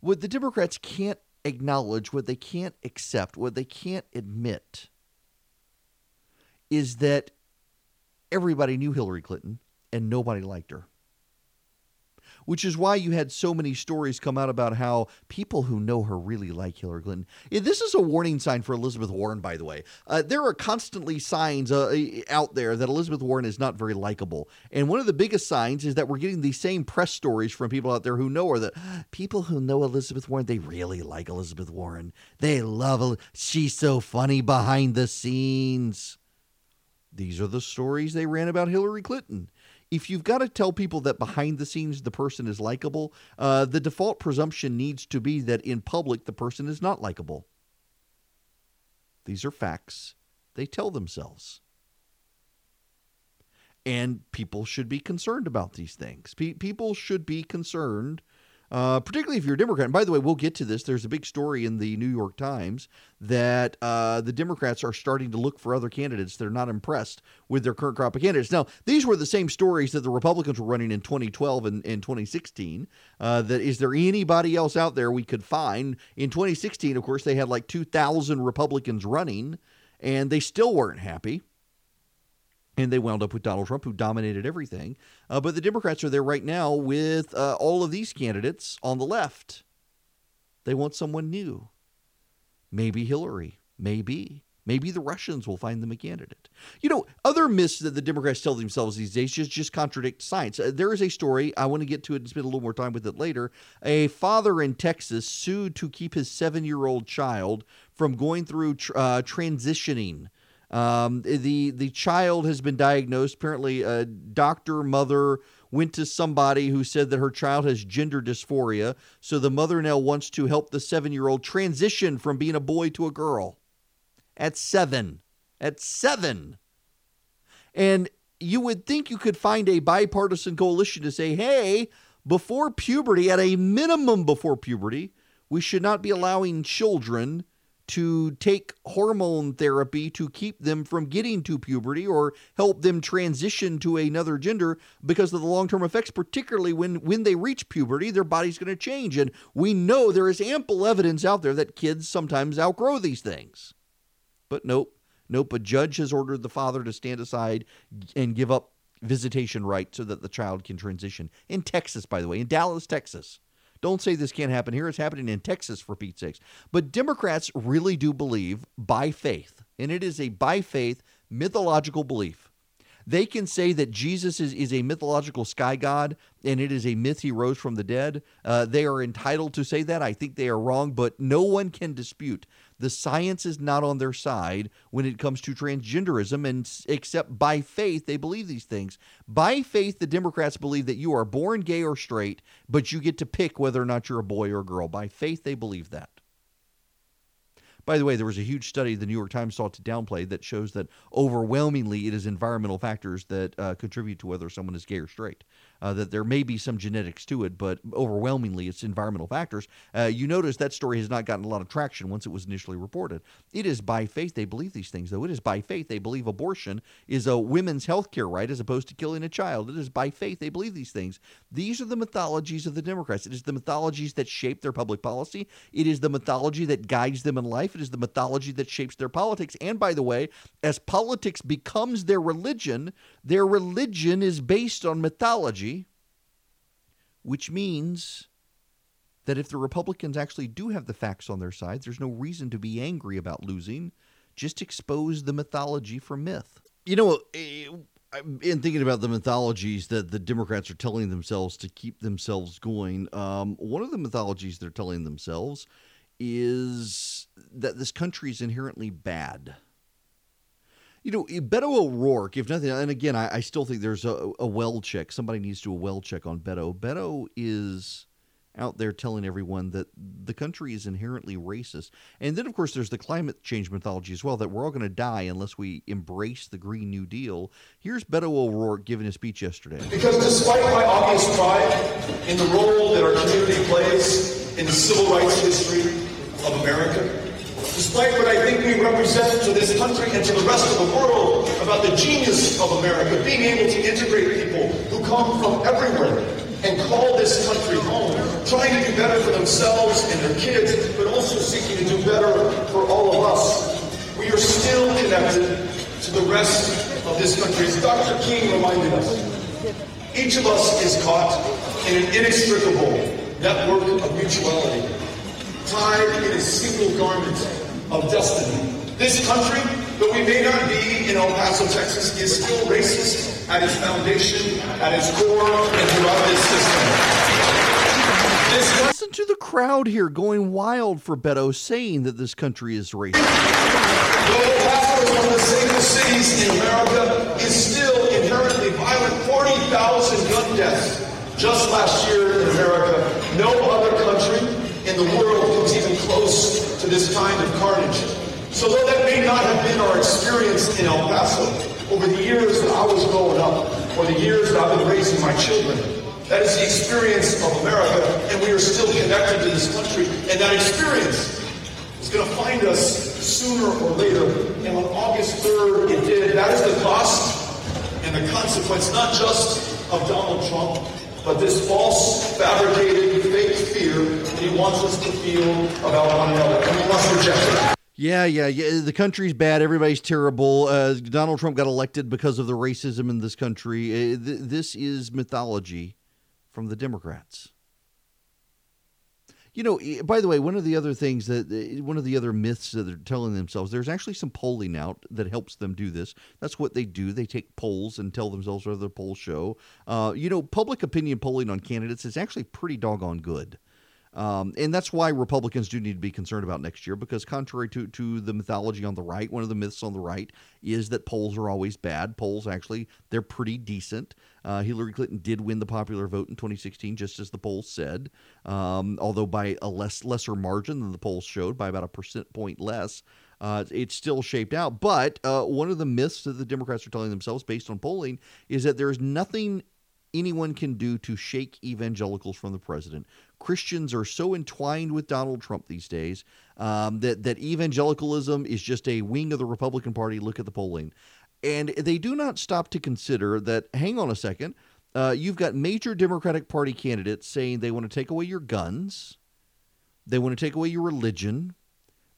What the Democrats can't acknowledge, what they can't accept, what they can't admit is that everybody knew Hillary Clinton and nobody liked her. Which is why you had so many stories come out about how people who know her really like Hillary Clinton. This is a warning sign for Elizabeth Warren, by the way. Uh, there are constantly signs uh, out there that Elizabeth Warren is not very likable. And one of the biggest signs is that we're getting these same press stories from people out there who know her that people who know Elizabeth Warren, they really like Elizabeth Warren. They love her. She's so funny behind the scenes. These are the stories they ran about Hillary Clinton. If you've got to tell people that behind the scenes the person is likable, uh, the default presumption needs to be that in public the person is not likable. These are facts they tell themselves. And people should be concerned about these things. Pe- people should be concerned uh, particularly if you're a Democrat. And by the way, we'll get to this. There's a big story in the New York Times that uh, the Democrats are starting to look for other candidates. They're not impressed with their current crop of candidates. Now, these were the same stories that the Republicans were running in 2012 and, and 2016. Uh, that is there anybody else out there we could find? In 2016, of course, they had like 2,000 Republicans running, and they still weren't happy and they wound up with Donald Trump, who dominated everything. Uh, but the Democrats are there right now with uh, all of these candidates on the left. They want someone new. Maybe Hillary. Maybe. Maybe the Russians will find them a candidate. You know, other myths that the Democrats tell themselves these days just, just contradict science. Uh, there is a story, I want to get to it and spend a little more time with it later. A father in Texas sued to keep his seven year old child from going through tr- uh, transitioning um, the the child has been diagnosed. Apparently, a doctor mother went to somebody who said that her child has gender dysphoria. So the mother now wants to help the seven year old transition from being a boy to a girl. At seven, at seven, and you would think you could find a bipartisan coalition to say, hey, before puberty, at a minimum before puberty, we should not be allowing children to take hormone therapy to keep them from getting to puberty or help them transition to another gender because of the long-term effects particularly when when they reach puberty their body's going to change. And we know there is ample evidence out there that kids sometimes outgrow these things. But nope nope a judge has ordered the father to stand aside and give up visitation rights so that the child can transition. In Texas by the way in Dallas Texas don't say this can't happen here. It's happening in Texas, for Pete's sakes. But Democrats really do believe by faith, and it is a by faith mythological belief. They can say that Jesus is, is a mythological sky god and it is a myth he rose from the dead. Uh, they are entitled to say that. I think they are wrong, but no one can dispute the science is not on their side when it comes to transgenderism, and except by faith, they believe these things. By faith, the Democrats believe that you are born gay or straight, but you get to pick whether or not you're a boy or a girl. By faith, they believe that. By the way, there was a huge study the New York Times sought to downplay that shows that overwhelmingly it is environmental factors that uh, contribute to whether someone is gay or straight uh, that there may be some genetics to it, but overwhelmingly it's environmental factors. Uh, you notice that story has not gotten a lot of traction once it was initially reported. It is by faith they believe these things, though. It is by faith they believe abortion is a women's health care right as opposed to killing a child. It is by faith they believe these things. These are the mythologies of the Democrats. It is the mythologies that shape their public policy. It is the mythology that guides them in life. It is the mythology that shapes their politics. And by the way, as politics becomes their religion, their religion is based on mythology which means that if the Republicans actually do have the facts on their side, there's no reason to be angry about losing. Just expose the mythology for myth. You know, eh, in thinking about the mythologies that the Democrats are telling themselves to keep themselves going, um, one of the mythologies they're telling themselves is that this country is inherently bad you know, eh, Beto O'Rourke, if nothing, and again, I, I still think there's a, a, well check. Somebody needs to do a well check on Beto. Beto is out there telling everyone that the country is inherently racist. And then, of course, there's the climate change mythology as well that we're all going to die unless we embrace the Green New Deal. Here's Beto O'Rourke giving a speech yesterday. Because despite my obvious pride in the role that our community plays in the civil rights history of America, despite what I think we represent to this country and to the rest of the world about the genius of America, being able to integrate people who come from everywhere and call this country home, trying to do better for themselves and their kids, but also seeking to do better for all of us. We are still connected to the rest of this country. As Dr. King reminded us, each of us is caught in an inextricable network of mutuality, tied in a single garment of destiny. This country, though we may not be in El Paso, Texas, is still racist at its foundation, at its core, and throughout its system. Listen to the crowd here going wild for Beto saying that this country is racist. Though El Paso is one of the safest cities in America, is still inherently violent. 40,000 gun deaths just last year in America. No other country in the world this kind of carnage. So though that may not have been our experience in El Paso over the years that I was growing up, or the years that I've been raising my children, That is the experience of America, and we are still connected to this country. And that experience is going to find us sooner or later. And on August 3rd, it did. That is the cost and the consequence, not just of Donald Trump, but this false, fabricated, fake fear that he wants us to feel about one another. And we must reject it. Yeah, yeah, yeah. The country's bad. Everybody's terrible. Uh, Donald Trump got elected because of the racism in this country. Uh, th- this is mythology from the Democrats. You know, by the way, one of the other things that eh, one of the other myths that they're telling themselves, there's actually some polling out that helps them do this. That's what they do. They take polls and tell themselves what the polls show. Uh, you know, public opinion polling on candidates is actually pretty doggone good. Um, and that's why Republicans do need to be concerned about next year because, contrary to, to the mythology on the right, one of the myths on the right is that polls are always bad. Polls, actually, they're pretty decent. Uh, Hillary Clinton did win the popular vote in 2016, just as the polls said, um, although by a less lesser margin than the polls showed, by about a percent point less. Uh, it's still shaped out. But uh, one of the myths that the Democrats are telling themselves based on polling is that there's nothing anyone can do to shake evangelicals from the president. Christians are so entwined with Donald Trump these days um, that that evangelicalism is just a wing of the Republican Party. Look at the polling, and they do not stop to consider that. Hang on a second. Uh, you've got major Democratic Party candidates saying they want to take away your guns, they want to take away your religion,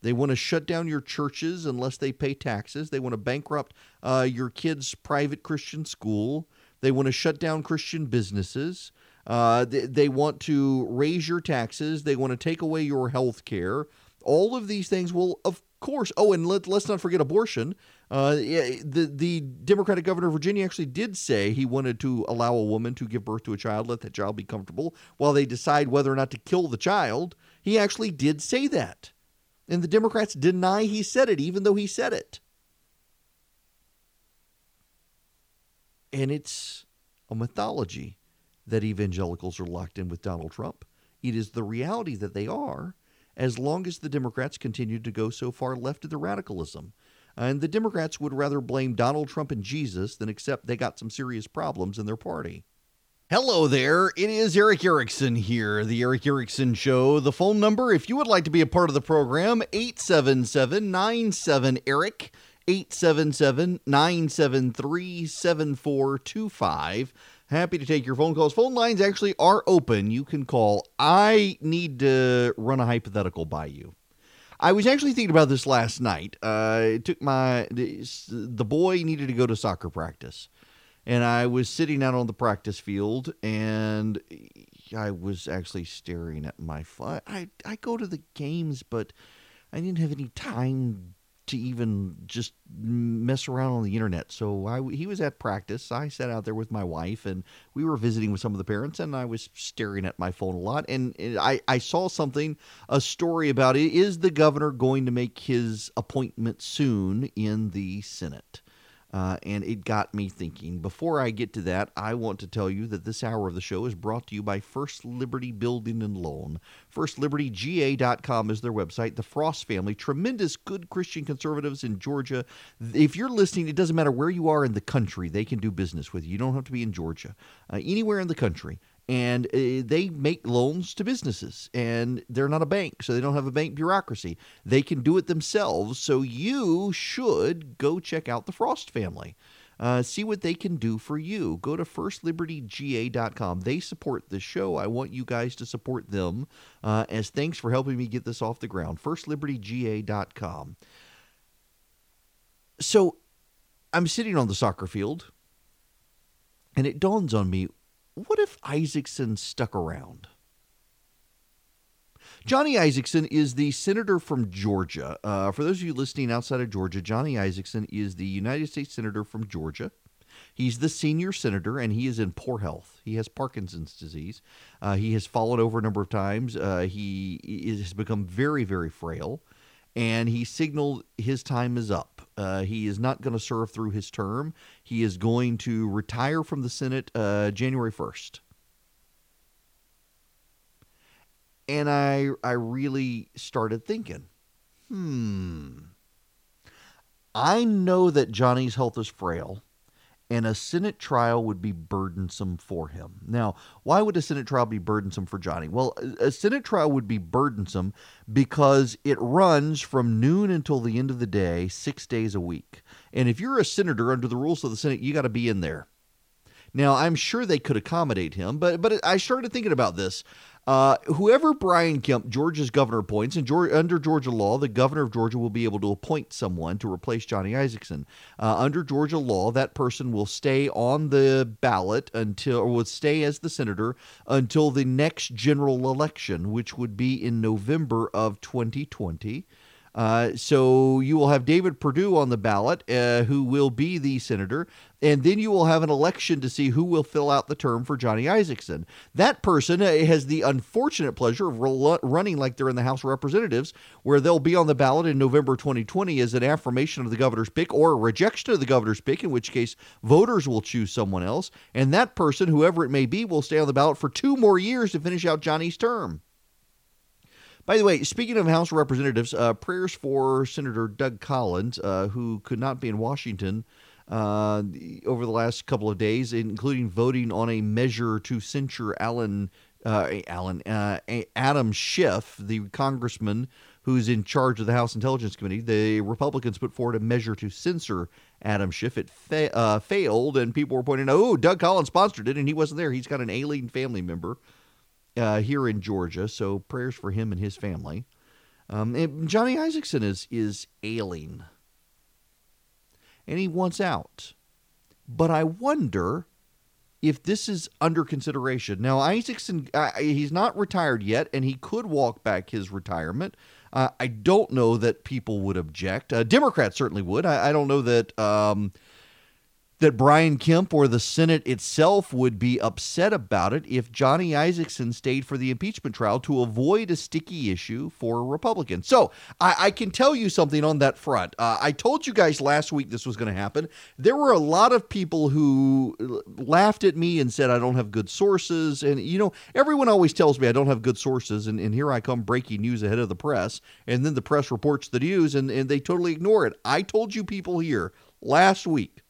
they want to shut down your churches unless they pay taxes. They want to bankrupt uh, your kids' private Christian school. They want to shut down Christian businesses. Uh, they, they, want to raise your taxes. They want to take away your health care. All of these things will, of course. Oh, and let, us not forget abortion. Uh, the the Democratic governor of Virginia actually did say he wanted to allow a woman to give birth to a child, let that child be comfortable, while they decide whether or not to kill the child. He actually did say that, and the Democrats deny he said it, even though he said it. And it's a mythology that evangelicals are locked in with Donald Trump. It is the reality that they are as long as the Democrats continue to go so far left of the radicalism. And the Democrats would rather blame Donald Trump and Jesus than accept they got some serious problems in their party. Hello there. It is Erick Erickson here, the Erick Erickson Show. The phone number, if you would like to be a part of the program, 877 97 Eric, 877 973 7425. Happy to take your phone calls. Phone lines actually are open. You can call. I need to run a hypothetical by you. I was actually thinking about this last night. Uh, it took my the boy needed to go to soccer practice, and I was sitting out on the practice field, and I was actually staring at my phone. I I go to the games, but I didn't have any time to even just mess around on the internet. So I, he was at practice. I sat out there with my wife, and we were visiting with some of the parents, and I was staring at my phone a lot. And I, I saw something, a story about it. Is the governor going to make his appointment soon in the Senate? Uh, and it got me thinking. Before I get to that, I want to tell you that this hour of the show is brought to you by First Liberty Building and Loan. FirstLibertyGA.com is their website. The Frost family, tremendous good Christian conservatives in Georgia. If you're listening, it doesn't matter where you are in the country, they can do business with you. You don't have to be in Georgia. Uh, anywhere in the country and uh, they make loans to businesses and they're not a bank so they don't have a bank bureaucracy. They can do it themselves so you should go check out the frost family. Uh, see what they can do for you. Go to firstlibertyga.com they support the show. I want you guys to support them uh, as thanks for helping me get this off the ground. firstlibertyga.com so i'm sitting on the soccer field and it dawns on me what if Isakson stuck around? Johnny Isakson is the senator from Georgia. Uh, for those of you listening outside of Georgia, Johnny Isakson is the United States senator from Georgia. He's the senior senator, and he is in poor health. He has Parkinson's disease. Uh, he has fallen over a number of times. Uh, he has become very, very frail, and he signaled his time is up. Uh, he is not going to serve through his term. He is going to retire from the Senate uh, January 1st. And I, I really started thinking, hmm, I know that Johnny's health is frail, and a Senate trial would be burdensome for him. Now, why would a Senate trial be burdensome for Johnny? Well, a Senate trial would be burdensome because it runs from noon until the end of the day, six days a week. And if you're a senator under the rules of the Senate, you got to be in there. Now, I'm sure they could accommodate him, but but I started thinking about this. Uh, whoever Brian Kemp, Georgia's governor, appoints, and under Georgia law, the governor of Georgia will be able to appoint someone to replace Johnny Isakson. Uh, under Georgia law, that person will stay on the ballot until, or would stay as the senator until the next general election, which would be in November of 2020. Uh, so you will have David Perdue on the ballot, uh, who will be the senator, and then you will have an election to see who will fill out the term for Johnny Isakson. That person uh, has the unfortunate pleasure of re- running like they're in the House of Representatives, where they'll be on the ballot in November 2020 as an affirmation of the governor's pick or a rejection of the governor's pick, in which case voters will choose someone else, and that person, whoever it may be, will stay on the ballot for two more years to finish out Johnny's term. By the way, speaking of House Representatives, uh, prayers for Senator Doug Collins, uh, who could not be in Washington uh, over the last couple of days, including voting on a measure to censure Alan. Uh, Alan uh, Adam Schiff, the congressman who's in charge of the House Intelligence Committee, the Republicans put forward a measure to censor Adam Schiff. It fa- uh, failed, and people were pointing out, "Oh, Doug Collins sponsored it, and he wasn't there. He's got an alien family member." Uh, here in Georgia. So prayers for him and his family. Um, Johnny Isakson is is ailing, and he wants out. But I wonder if this is under consideration. Now, Isakson, uh, he's not retired yet, and he could walk back his retirement. Uh, I don't know that people would object. Uh, Democrats certainly would. I, I don't know that. Um, that Brian Kemp or the Senate itself would be upset about it if Johnny Isakson stayed for the impeachment trial to avoid a sticky issue for Republicans. So I, I can tell you something on that front. Uh, I told you guys last week this was going to happen. There were a lot of people who laughed at me and said I don't have good sources. And, you know, everyone always tells me I don't have good sources. And, and here I come breaking news ahead of the press. And then the press reports the news and, and they totally ignore it. I told you people here last week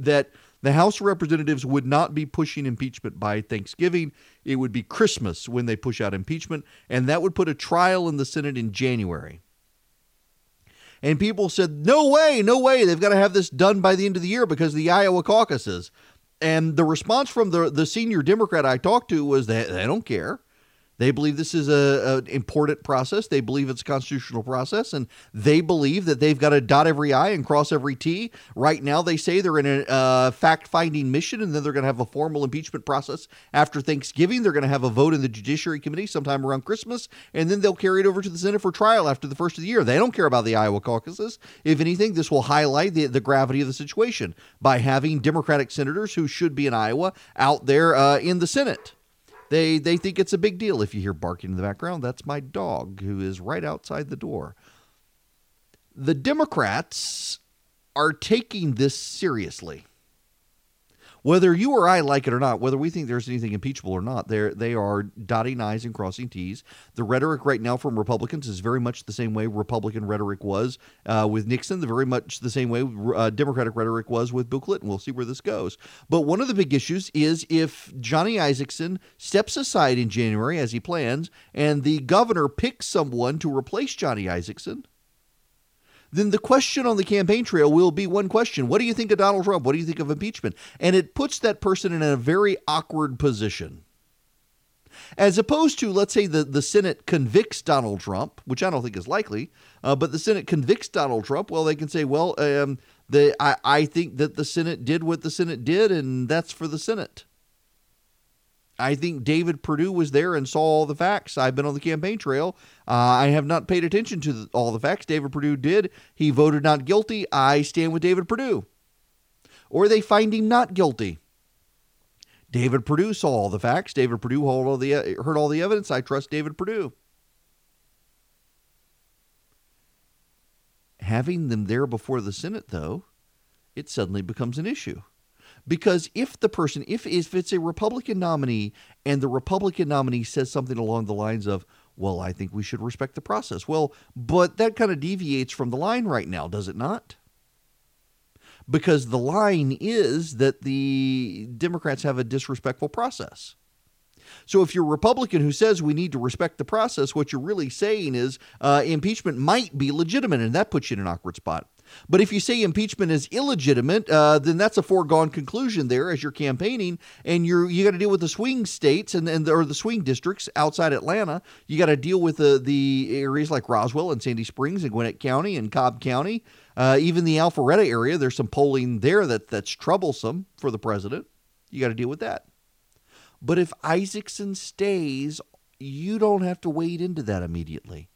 that the House of Representatives would not be pushing impeachment by Thanksgiving. It would be Christmas when they push out impeachment, and that would put a trial in the Senate in January. And people said, no way, no way. They've got to have this done by the end of the year because of the Iowa caucuses. And the response from the, the senior Democrat I talked to was that they don't care. They believe this is a, an important process. They believe it's a constitutional process, and they believe that they've got to dot every I and cross every T. Right now, they say they're in a uh, fact-finding mission, and then they're going to have a formal impeachment process after Thanksgiving. They're going to have a vote in the Judiciary Committee sometime around Christmas, and then they'll carry it over to the Senate for trial after the first of the year. They don't care about the Iowa caucuses. If anything, this will highlight the, the gravity of the situation by having Democratic senators who should be in Iowa out there uh, in the Senate. They they think it's a big deal if you hear barking in the background. That's my dog who is right outside the door. The Democrats are taking this seriously. Whether you or I like it or not, whether we think there's anything impeachable or not, they they are dotting i's and crossing t's. The rhetoric right now from Republicans is very much the same way Republican rhetoric was uh, with Nixon, the very much the same way uh, Democratic rhetoric was with Bill Clinton. We'll see where this goes. But one of the big issues is if Johnny Isakson steps aside in January as he plans, and the governor picks someone to replace Johnny Isakson then the question on the campaign trail will be one question What do you think of Donald Trump? What do you think of impeachment? And it puts that person in a very awkward position. As opposed to, let's say, the, the Senate convicts Donald Trump, which I don't think is likely, uh, but the Senate convicts Donald Trump, well, they can say, well, um, the, I, I think that the Senate did what the Senate did, and that's for the Senate. I think David Perdue was there and saw all the facts. I've been on the campaign trail. Uh, I have not paid attention to the, all the facts. David Perdue did. He voted not guilty. I stand with David Perdue. Or they find him not guilty. David Perdue saw all the facts. David Perdue heard all the, heard all the evidence. I trust David Perdue. Having them there before the Senate, though, it suddenly becomes an issue because if the person if if it's a republican nominee and the republican nominee says something along the lines of well i think we should respect the process well but that kind of deviates from the line right now does it not because the line is that the Democrats have a disrespectful process. So if you're a Republican who says we need to respect the process, what you're really saying is uh, impeachment might be legitimate, and that puts you in an awkward spot. But if you say impeachment is illegitimate, uh, then that's a foregone conclusion there as you're campaigning, and you're you got to deal with the swing states and, and or the swing districts outside Atlanta. You got to deal with the the areas like Roswell and Sandy Springs and Gwinnett County and Cobb County, uh, even the Alpharetta area. There's some polling there that that's troublesome for the president. You got to deal with that. But if Isakson stays, you don't have to wade into that immediately.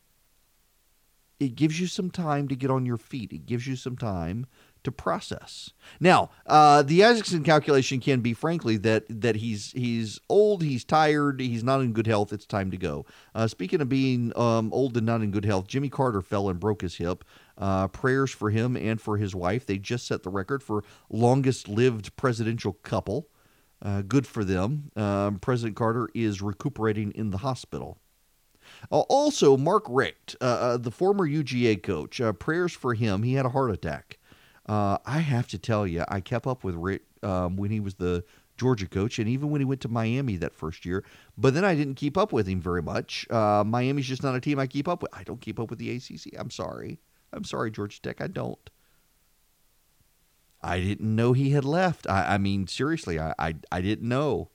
It gives you some time to get on your feet. It gives you some time to process. Now, uh, the Isakson calculation can be, frankly, that that he's he's old, he's tired, he's not in good health. It's time to go. Uh, speaking of being um, old and not in good health, Jimmy Carter fell and broke his hip. Uh, prayers for him and for his wife. They just set the record for longest lived presidential couple. Uh, good for them. Um, President Carter is recuperating in the hospital. Uh, also, Mark Richt, uh, uh the former UGA coach, uh, prayers for him. He had a heart attack. Uh, I have to tell you, I kept up with Richt um, when he was the Georgia coach, and even when he went to Miami that first year. But then I didn't keep up with him very much. Miami's just not a team I keep up with. I don't keep up with the ACC. I'm sorry. I'm sorry, Georgia Tech. I don't. I didn't know he had left. I, I mean, seriously, I, I, I didn't know.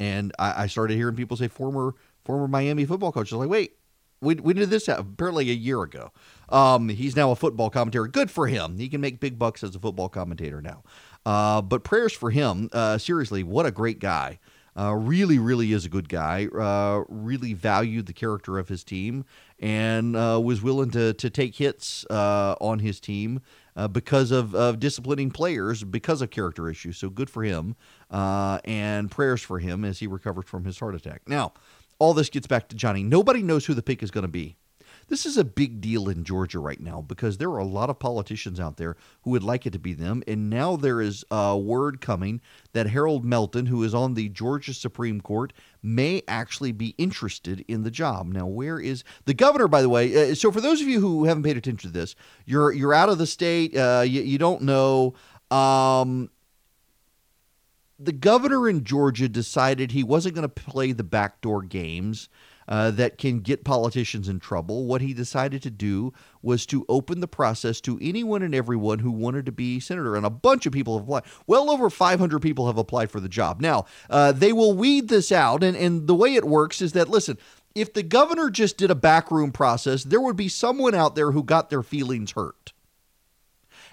And I, I, started hearing people say former former Miami football coach. I was like, wait, we, we did this apparently a year ago. Um, he's now a football commentator. Good for him. He can make big bucks as a football commentator now. Uh, but prayers for him. Uh, seriously, what a great guy. Uh, really, really is a good guy. Uh, really valued the character of his team and uh, was willing to to take hits uh, on his team uh, because of, of disciplining players because of character issues. So good for him, uh, and prayers for him as he recovers from his heart attack. Now, all this gets back to Johnny. Nobody knows who the pick is going to be. This is a big deal in Georgia right now because there are a lot of politicians out there who would like it to be them. And now there is a word coming that Harold Melton, who is on the Georgia Supreme Court, may actually be interested in the job. Now, where is the governor, by the way? Uh, so, for those of you who haven't paid attention to this, you're you're out of the state, uh, you, you don't know. Um, the governor in Georgia decided he wasn't going to play the backdoor games uh, that can get politicians in trouble. What he decided to do was to open the process to anyone and everyone who wanted to be senator. And a bunch of people have applied. Well over 500 people have applied for the job. Now, uh, they will weed this out. And, and the way it works is that, listen, if the governor just did a backroom process, there would be someone out there who got their feelings hurt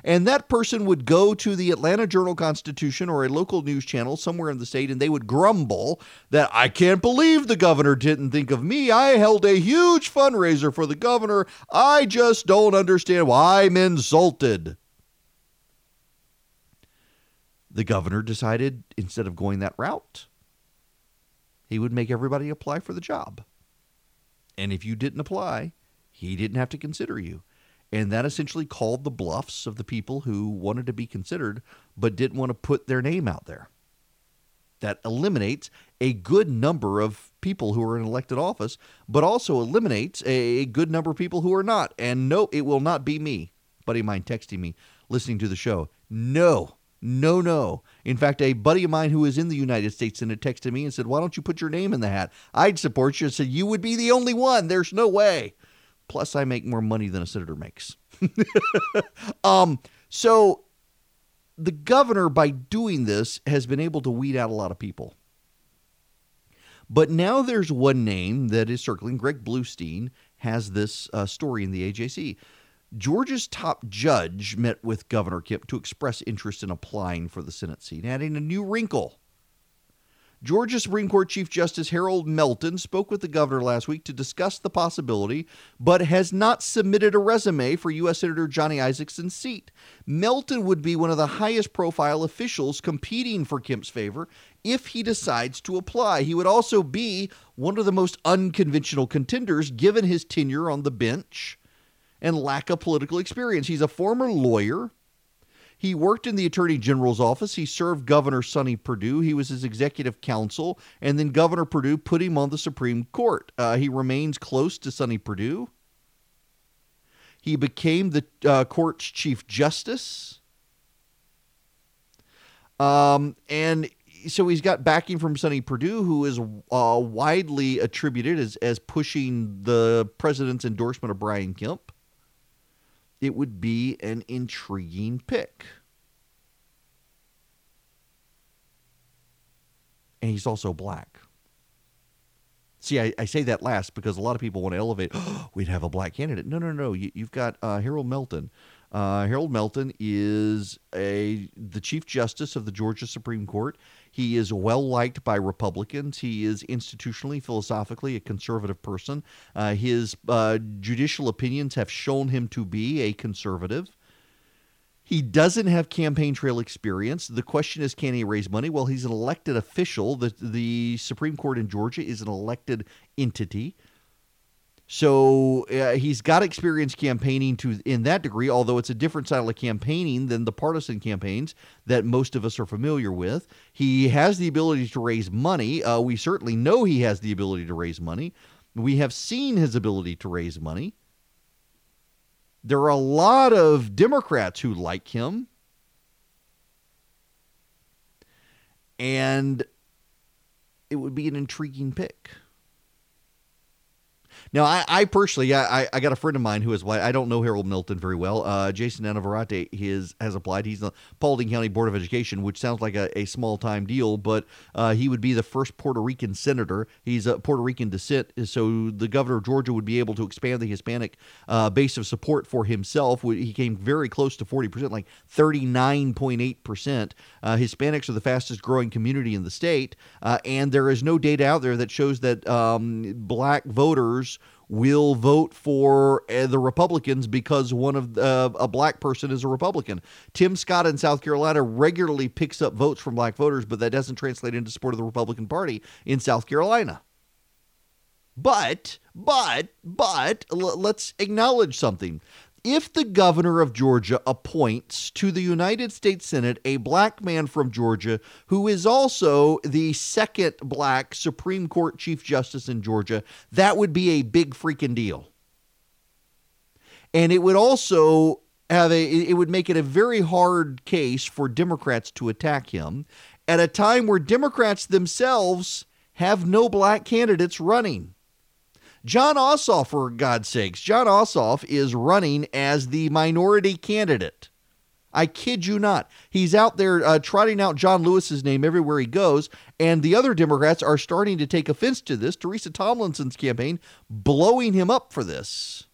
and that person would go to the Atlanta Journal Constitution or a local news channel somewhere in the state and they would grumble that I can't believe the governor didn't think of me. I held a huge fundraiser for the governor. I just don't understand why I'm insulted. The governor decided instead of going that route, he would make everybody apply for the job. And if you didn't apply, he didn't have to consider you. And that essentially called the bluffs of the people who wanted to be considered but didn't want to put their name out there. That eliminates a good number of people who are in elected office, but also eliminates a good number of people who are not. And no, it will not be me. Buddy of mine texting me, listening to the show. No, no, no. In fact, a buddy of mine who is in the United States Senate texted me and said, Why don't you put your name in the hat? I'd support you. I said, You would be the only one. There's no way. Plus, I make more money than a senator makes. um, so the governor, by doing this, has been able to weed out a lot of people. But now there's one name that is circling. Greg Bluestein has this uh, story in the AJC. Georgia's top judge met with Governor Kemp to express interest in applying for the Senate seat, adding a new wrinkle Georgia Supreme Court Chief Justice Harold Melton spoke with the governor last week to discuss the possibility, but has not submitted a resume for U.S. Senator Johnny Isakson's seat. Melton would be one of the highest profile officials competing for Kemp's favor if he decides to apply. He would also be one of the most unconventional contenders given his tenure on the bench and lack of political experience. He's a former lawyer he worked in the Attorney General's office. He served Governor Sonny Perdue. He was his executive counsel, and then Governor Perdue put him on the Supreme Court. Uh, he remains close to Sonny Perdue. He became the uh, court's chief justice. Um, and so he's got backing from Sonny Perdue, who is uh, widely attributed as, as pushing the president's endorsement of Brian Kemp. It would be an intriguing pick. And he's also black. See, I, I, say that last because a lot of people want to elevate. Oh, we'd have a black candidate. No, no, no. You, have got uh, Harold Melton. Uh, Harold Melton is a the Chief Justice of the Georgia Supreme Court. He is well liked by Republicans. He is institutionally, philosophically, a conservative person. Uh, his uh, judicial opinions have shown him to be a conservative. He doesn't have campaign trail experience. The question is, can he raise money? Well, he's an elected official. The, the Supreme Court in Georgia is an elected entity. So uh, he's got experience campaigning to in that degree, although it's a different style of campaigning than the partisan campaigns that most of us are familiar with. He has the ability to raise money. Uh, we certainly know he has the ability to raise money. We have seen his ability to raise money. There are a lot of Democrats who like him. And it would be an intriguing pick. Now, I, I personally, I, I got a friend of mine who is white. I don't know Harold Melton very well. Uh, Jason Anavitarte his, has applied. He's the Paulding County Board of Education, which sounds like a, a small time deal, but uh, he would be the first Puerto Rican senator. He's a Puerto Rican descent, so the governor of Georgia would be able to expand the Hispanic uh, base of support for himself. He came very close to 40%, like 39.8%. Uh, Hispanics are the fastest growing community in the state, uh, and there is no data out there that shows that um, black voters will vote for uh, the Republicans because one of uh, a black person is a Republican. Tim Scott in South Carolina regularly picks up votes from black voters, but that doesn't translate into support of the Republican Party in South Carolina. But, but, but, l- let's acknowledge something if the governor of Georgia appoints to the United States Senate a black man from Georgia who is also the second black Supreme Court Chief Justice in Georgia, that would be a big freaking deal. And it would also have a it would make it a very hard case for Democrats to attack him at a time where Democrats themselves have no black candidates running. Jon Ossoff, for God's sakes, Jon Ossoff is running as the minority candidate. I kid you not. He's out there uh, trotting out John Lewis's name everywhere he goes, and the other Democrats are starting to take offense to this. Teresa Tomlinson's campaign blowing him up for this.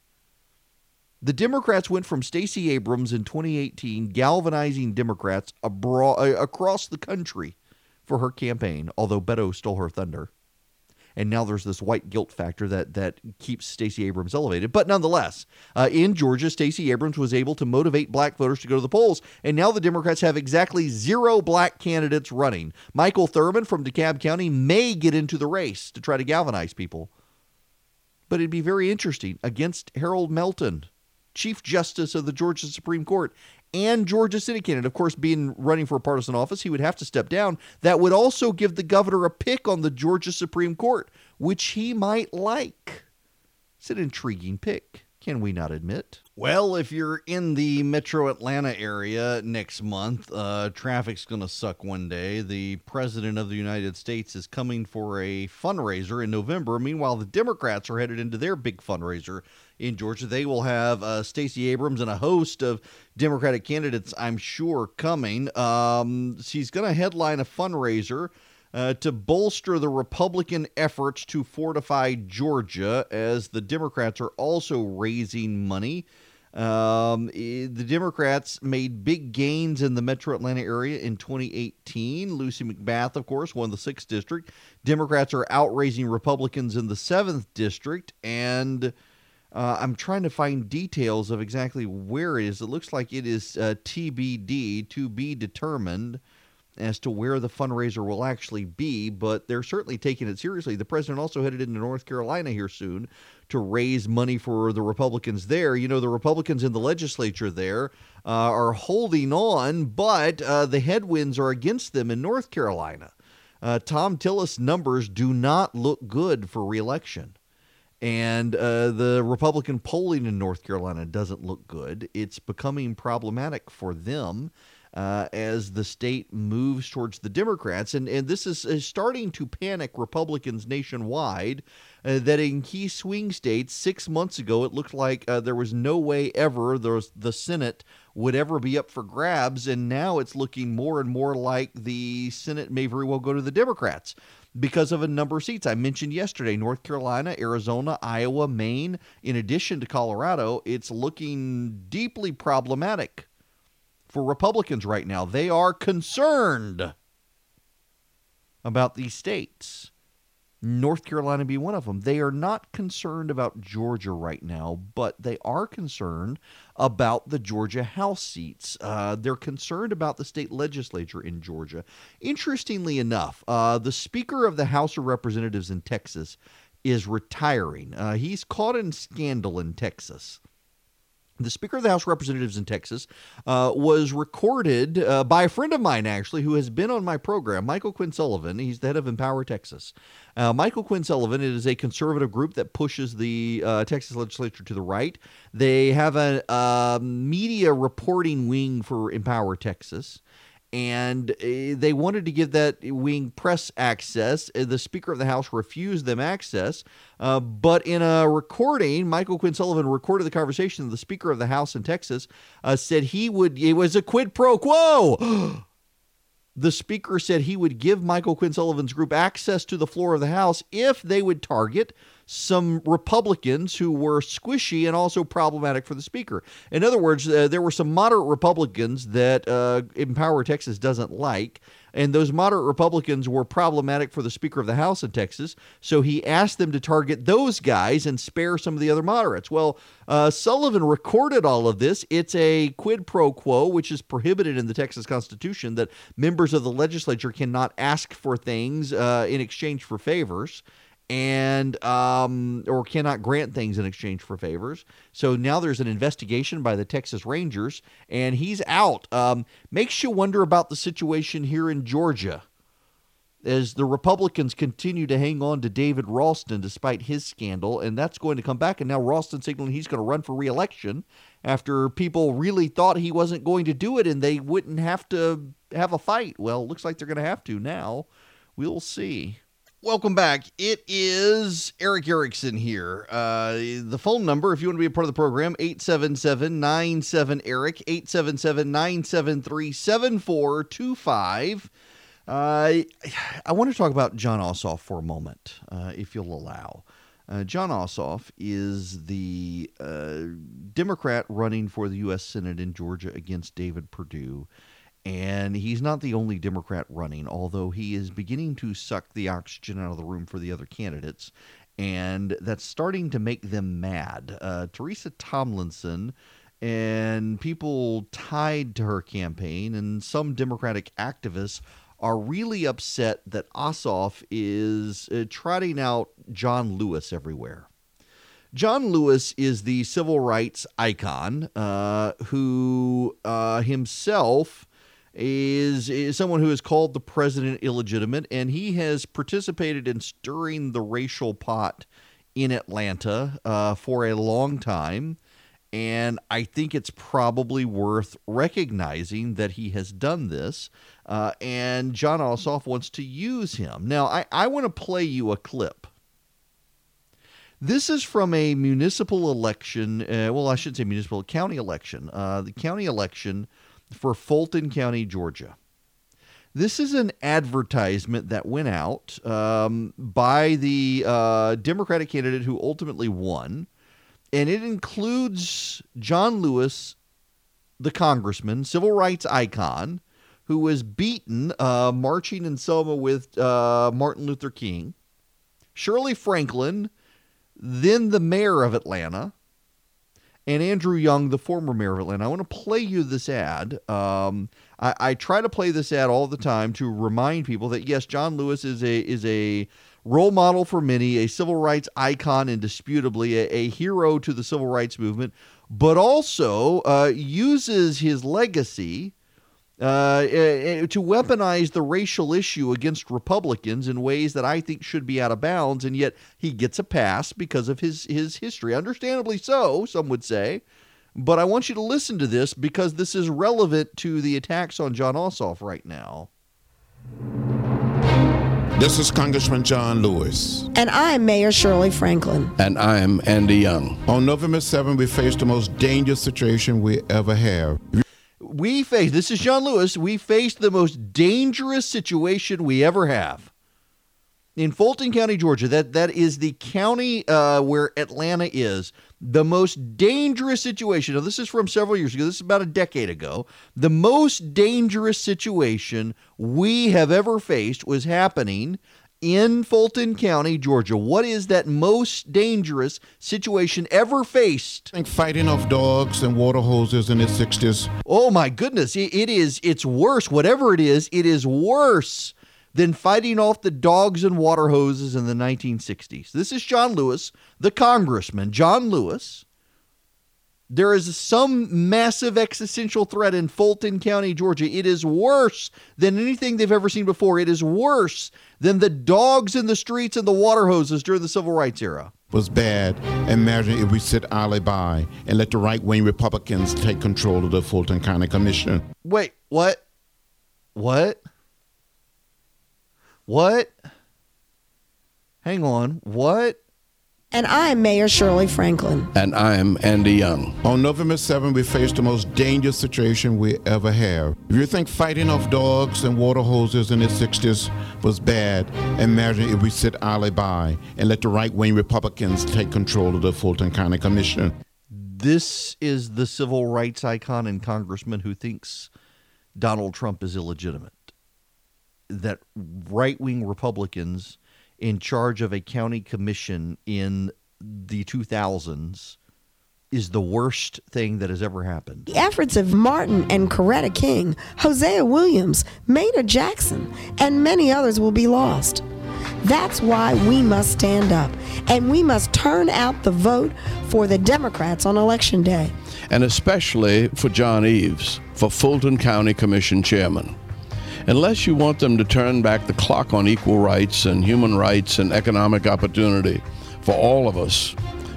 The Democrats went from Stacey Abrams in 2018 galvanizing Democrats abroad, uh, across the country for her campaign, although Beto stole her thunder and now there's this white guilt factor that that keeps Stacey Abrams elevated. But nonetheless, uh, in Georgia, Stacey Abrams was able to motivate black voters to go to the polls, and now the Democrats have exactly zero black candidates running. Michael Thurmond from DeKalb County may get into the race to try to galvanize people, but it'd be very interesting against Harold Melton. Chief Justice of the Georgia Supreme Court and Georgia City candidate. Of course, being running for a partisan office, he would have to step down. That would also give the governor a pick on the Georgia Supreme Court, which he might like. It's an intriguing pick, can we not admit? Well, if you're in the metro Atlanta area next month, uh, traffic's going to suck one day. The President of the United States is coming for a fundraiser in November. Meanwhile, the Democrats are headed into their big fundraiser in Georgia. They will have uh, Stacey Abrams and a host of Democratic candidates, I'm sure, coming. Um, she's going to headline a fundraiser. Uh, to bolster the Republican efforts to fortify Georgia, as the Democrats are also raising money um, the Democrats made big gains in the metro Atlanta area in 2018. Lucy McBath, of course, won the 6th district. Democrats are outraising Republicans in the 7th district. And uh, I'm trying to find details of exactly where it is. It looks like it is uh, TBD, to be determined as to where the fundraiser will actually be, but they're certainly taking it seriously. The president also headed into North Carolina here soon to raise money for the Republicans there. You know, the Republicans in the legislature there uh, are holding on, but uh, the headwinds are against them in North Carolina. Uh, Thom Tillis' numbers do not look good for reelection. And uh, the Republican polling in North Carolina doesn't look good. It's becoming problematic for them uh, as the state moves towards the Democrats. And, and this is, is starting to panic Republicans nationwide. Uh, that in key swing states, six months ago, it looked like uh, there was no way ever was, the Senate would ever be up for grabs. And now it's looking more and more like the Senate may very well go to the Democrats because of a number of seats. I mentioned yesterday North Carolina, Arizona, Iowa, Maine, in addition to Colorado. It's looking deeply problematic for Republicans right now. They are concerned about these states. North Carolina be one of them. They are not concerned about Georgia right now, but they are concerned about the Georgia House seats. Uh, they're concerned about the state legislature in Georgia. Interestingly enough, uh, the Speaker of the House of Representatives in Texas is retiring. Uh, he's caught in scandal in Texas. The Speaker of the House Representatives in Texas uh, was recorded uh, by a friend of mine, actually, who has been on my program, Michael Quinn Sullivan. He's the head of Empower Texas. Uh, Michael Quinn Sullivan is a conservative group that pushes the uh, Texas legislature to the right. They have a, a media reporting wing for Empower Texas and uh, they wanted to give that wing press access. Uh, the Speaker of the House refused them access. Uh, but in a recording, Michael Quinn Sullivan recorded the conversation. The Speaker of the House in Texas uh, said he would, it was a quid pro quo. the Speaker said he would give Michael Quinn Sullivan's group access to the floor of the House if they would target some Republicans who were squishy and also problematic for the speaker. In other words, uh, there were some moderate Republicans that uh, Empower Texas doesn't like, and those moderate Republicans were problematic for the Speaker of the House in Texas. So he asked them to target those guys and spare some of the other moderates. Well, uh, Sullivan recorded all of this. It's a quid pro quo, which is prohibited in the Texas Constitution, that members of the legislature cannot ask for things uh, in exchange for favors and um, or cannot grant things in exchange for favors. So now there's an investigation by the Texas Rangers, and he's out. Um, makes you wonder about the situation here in Georgia as the Republicans continue to hang on to David Ralston despite his scandal, and that's going to come back. And now Ralston signaling he's going to run for reelection after people really thought he wasn't going to do it and they wouldn't have to have a fight. Well, looks like they're going to have to now. We'll see. Welcome back. It is Erick Erickson here. Uh, the phone number, if you want to be a part of the program, 877 97 Eric, 877 973 7425. Uh, I want to talk about Jon Ossoff for a moment, uh, if you'll allow. Uh, Jon Ossoff is the uh, Democrat running for the U.S. Senate in Georgia against David Perdue. And he's not the only Democrat running, although he is beginning to suck the oxygen out of the room for the other candidates. And that's starting to make them mad. Uh, Teresa Tomlinson and people tied to her campaign and some Democratic activists are really upset that Ossoff is uh, trotting out John Lewis everywhere. John Lewis is the civil rights icon uh, who uh, himself is, is someone who has called the president illegitimate, and he has participated in stirring the racial pot in Atlanta uh, for a long time. And I think it's probably worth recognizing that he has done this. Uh, and Jon Ossoff wants to use him. Now, I, I want to play you a clip. This is from a municipal election. Uh, well, I shouldn't say municipal county election. Uh, the county election for Fulton County, Georgia. This is an advertisement that went out um, by the uh, Democratic candidate who ultimately won, and it includes John Lewis, the congressman, civil rights icon, who was beaten uh, marching in Selma with uh, Martin Luther King, Shirley Franklin, then the mayor of Atlanta, and Andrew Young, the former mayor of Atlanta. I want to play you this ad. Um, I, I, try to play this ad all the time to remind people that yes, John Lewis is a is a role model for many, a civil rights icon, indisputably a, a hero to the civil rights movement, but also uh, uses his legacy uh, eh, to weaponize the racial issue against Republicans in ways that I think should be out of bounds, and yet he gets a pass because of his his history. Understandably so, some would say. But I want you to listen to this because this is relevant to the attacks on Jon Ossoff right now. This is Congressman John Lewis. And I'm Mayor Shirley Franklin. And I'm Andy Young. On November 7, we faced the most dangerous situation we ever have. We face, this is John Lewis, we faced the most dangerous situation we ever have. In Fulton County, Georgia, that, that is the county uh, where Atlanta is, the most dangerous situation. Now, this is from several years ago. This is about a decade ago. The most dangerous situation we have ever faced was happening in Fulton County, Georgia. What is that most dangerous situation ever faced? Like fighting off dogs and water hoses in the 60s. Oh my goodness, it, it is it's worse. Whatever it is, it is worse than fighting off the dogs and water hoses in the 1960s. This is John Lewis, the congressman, John Lewis. There is some massive existential threat in Fulton County, Georgia. It is worse than anything they've ever seen before. It is worse than the dogs in the streets and the water hoses during the civil rights era. Was bad. Imagine if we sit idly by and let the right wing Republicans take control of the Fulton County Commission. Wait, what? What? What? Hang on. What? And I'm Mayor Shirley Franklin. And I'm Andy Young. On November 7, we faced the most dangerous situation we ever have. If you think fighting off dogs and water hoses in the 60s was bad, imagine if we sit idly by and let the right wing Republicans take control of the Fulton County Commission. This is the civil rights icon and congressman who thinks Donald Trump is illegitimate. That right wing Republicans in charge of a county commission in the 2000s is the worst thing that has ever happened. The efforts of Martin and Coretta King, Hosea Williams, Maynard Jackson, and many others will be lost. That's why we must stand up and we must turn out the vote for the Democrats on Election Day. And especially for John Eaves, for Fulton County Commission Chairman unless you want them to turn back the clock on equal rights and human rights and economic opportunity for all of us,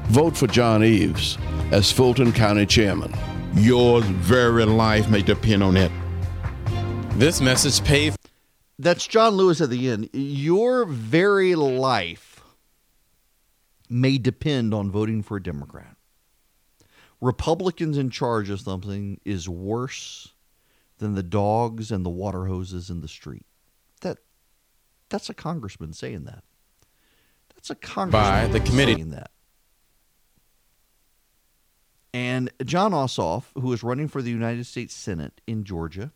vote for John Eaves as Fulton County Chairman. Your very life may depend on it. This message paved. That's John Lewis at the end. Your very life may depend on voting for a Democrat. Republicans in charge of something is worse than the dogs and the water hoses in the street. That that's a congressman saying that. That's a congressman by the committee saying that. And Jon Ossoff, who is running for the United States Senate in Georgia,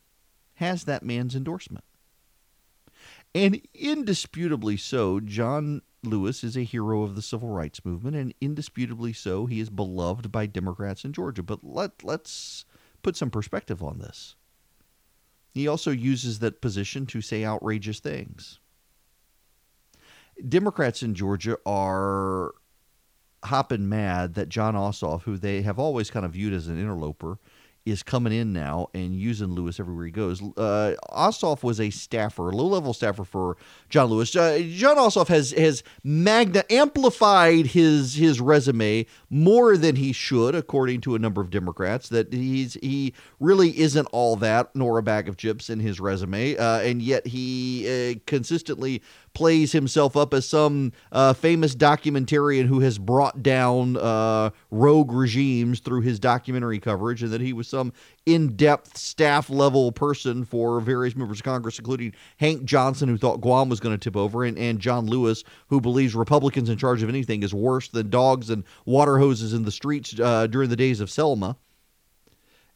has that man's endorsement. And indisputably so, John Lewis is a hero of the civil rights movement, and indisputably so, he is beloved by Democrats in Georgia. But let, let's put some perspective on this. He also uses that position to say outrageous things. Democrats in Georgia are hopping mad that Jon Ossoff, who they have always kind of viewed as an interloper, is coming in now and using Lewis everywhere he goes. Uh, Ossoff was a staffer, low level staffer for John Lewis. Uh, Jon Ossoff has has magna amplified his his resume more than he should, according to a number of Democrats. That he's he really isn't all that nor a bag of chips in his resume, uh, and yet he uh, consistently plays himself up as some uh, famous documentarian who has brought down uh, rogue regimes through his documentary coverage, and that he was some in depth staff level person for various members of Congress, including Hank Johnson, who thought Guam was going to tip over, and, and John Lewis, who believes Republicans in charge of anything is worse than dogs and water hoses in the streets uh, during the days of Selma.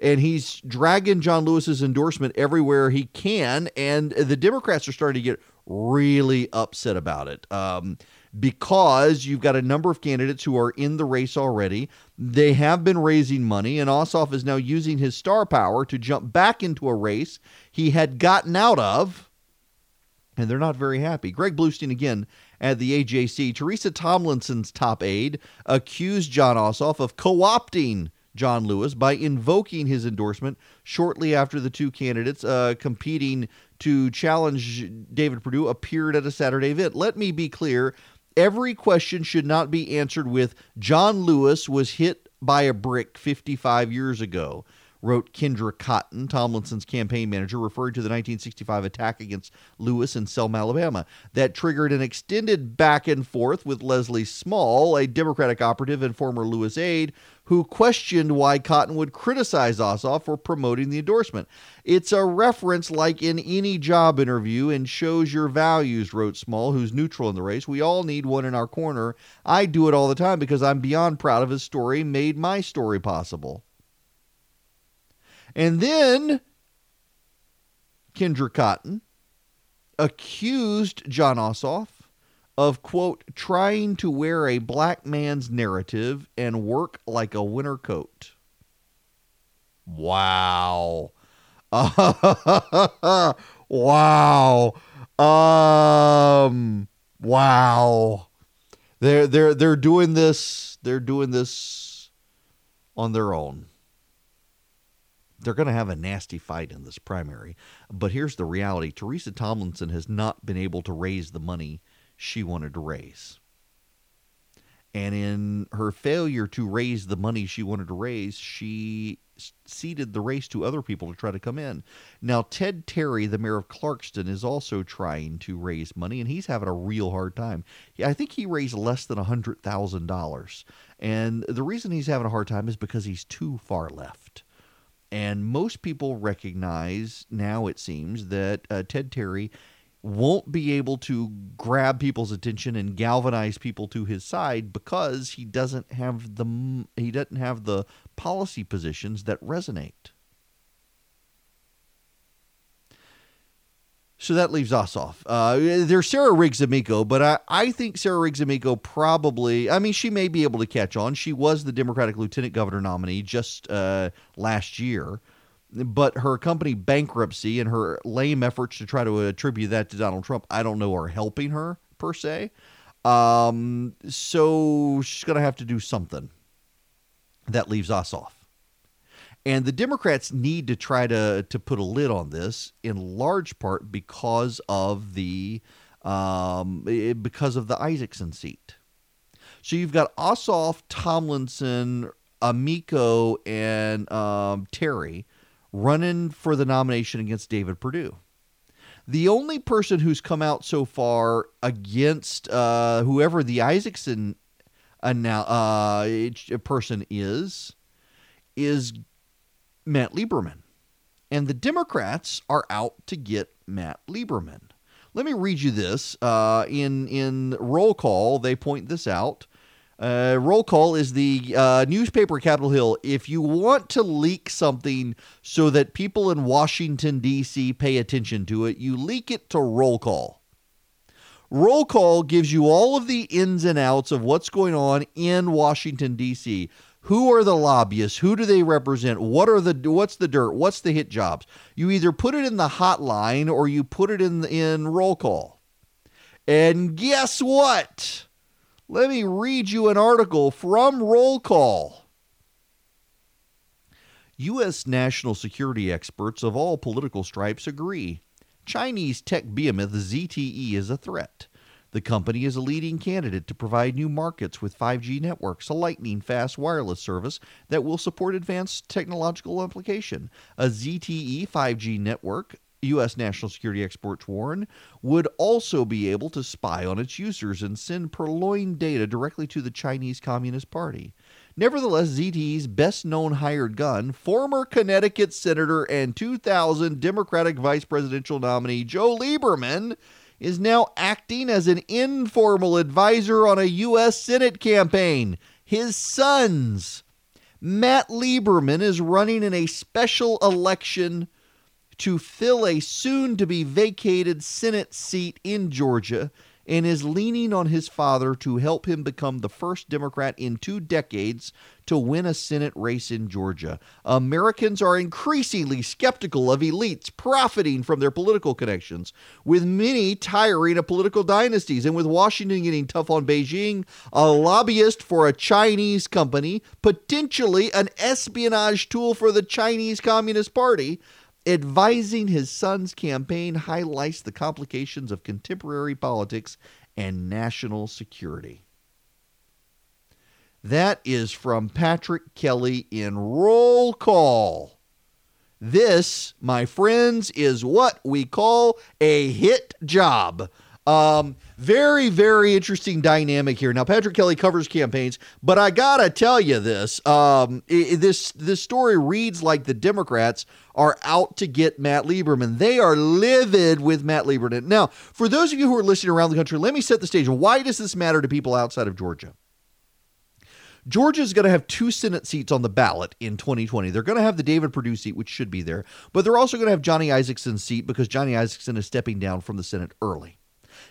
And he's dragging John Lewis's endorsement everywhere he can, and the Democrats are starting to get really upset about it. Um, because you've got a number of candidates who are in the race already. They have been raising money, and Ossoff is now using his star power to jump back into a race he had gotten out of, and they're not very happy. Greg Bluestein again at the AJC. Teresa Tomlinson's top aide accused Jon Ossoff of co opting John Lewis by invoking his endorsement shortly after the two candidates uh, competing to challenge David Perdue appeared at a Saturday event. Let me be clear every question should not be answered with John Lewis was hit by a brick 55 years ago wrote Kendra Cotton, Tomlinson's campaign manager, referring to the 1965 attack against Lewis in Selma, Alabama. That triggered an extended back and forth with Leslie Small, a Democratic operative and former Lewis aide, who questioned why Cotton would criticize Ossoff for promoting the endorsement. It's a reference like in any job interview and shows your values, wrote Small, who's neutral in the race. We all need one in our corner. I do it all the time because I'm beyond proud of his story, made my story possible. And then Kendra Cotton accused Jon Ossoff of, quote, trying to wear a black man's narrative and work like a winter coat. Wow. wow. Um wow. They're they're they're doing this they're doing this on their own they're going to have a nasty fight in this primary. But here's the reality Teresa Tomlinson has not been able to raise the money she wanted to raise. And in her failure to raise the money she wanted to raise, she ceded the race to other people to try to come in. Now, Ted Terry, the mayor of Clarkston, is also trying to raise money, and he's having a real hard time. I think he raised less than $100,000. And the reason he's having a hard time is because he's too far left. And most people recognize now, it seems, that uh, Ted Terry won't be able to grab people's attention and galvanize people to his side because he doesn't have the he doesn't have the policy positions that resonate. So that leaves Ossoff. Uh, there's Sarah Riggs Amico, but I, I think Sarah Riggs Amico probably, I mean, she may be able to catch on. She was the Democratic lieutenant governor nominee just uh, last year, but her company bankruptcy and her lame efforts to try to attribute that to Donald Trump, I don't know, are helping her per se. Um, so she's going to have to do something. That leaves Ossoff. And the Democrats need to try to to put a lid on this in large part because of the um, because of the Isakson seat. So you've got Ossoff, Tomlinson, Amico, and um, Terry running for the nomination against David Perdue. The only person who's come out so far against uh, whoever the Isaacson Isakson uh, person is is Matt Lieberman. And the Democrats are out to get Matt Lieberman. Let me read you this. Uh, in, in roll call, they point this out. Uh, roll call is the uh, newspaper Capitol Hill. If you want to leak something so that people in Washington, D.C. pay attention to it, you leak it to roll call. Roll call gives you all of the ins and outs of what's going on in Washington, D.C who are the lobbyists? Who do they represent? What are the what's the dirt? What's the hit jobs? You either put it in the hotline or you put it in in roll call. And guess what? Let me read you an article from roll call. U.S. national security experts of all political stripes agree Chinese tech behemoth ZTE is a threat. The company is a leading candidate to provide new markets with 5G networks, a lightning fast wireless service that will support advanced technological application. A ZTE 5G network U.S. national security experts warn, would also be able to spy on its users and send purloined data directly to the Chinese Communist Party. Nevertheless, ZTE's best known hired gun, former Connecticut Senator and 2000 Democratic Vice Presidential nominee Joe Lieberman, is now acting as an informal advisor on a U.S. Senate campaign. His sons. Matt Lieberman is running in a special election to fill a soon to be vacated Senate seat in Georgia and is leaning on his father to help him become the first Democrat in two decades to win a Senate race in Georgia. Americans are increasingly skeptical of elites profiting from their political connections, with many tiring of political dynasties, and with Washington getting tough on Beijing, a lobbyist for a Chinese company, potentially an espionage tool for the Chinese Communist Party. Advising his son's campaign highlights the complications of contemporary politics and national security. That is from Patrick Kelly in Roll Call. This, my friends, is what we call a hit job. Um, very, very interesting dynamic here. Now, Patrick Kelly covers campaigns, but I gotta tell you this: um, i- this this story reads like the Democrats are out to get Matt Lieberman. They are livid with Matt Lieberman. Now, for those of you who are listening around the country, let me set the stage. Why does this matter to people outside of Georgia? Georgia is going to have two Senate seats on the ballot in 2020. They're going to have the David Perdue seat, which should be there, but they're also going to have Johnny Isakson's seat because Johnny Isakson is stepping down from the Senate early.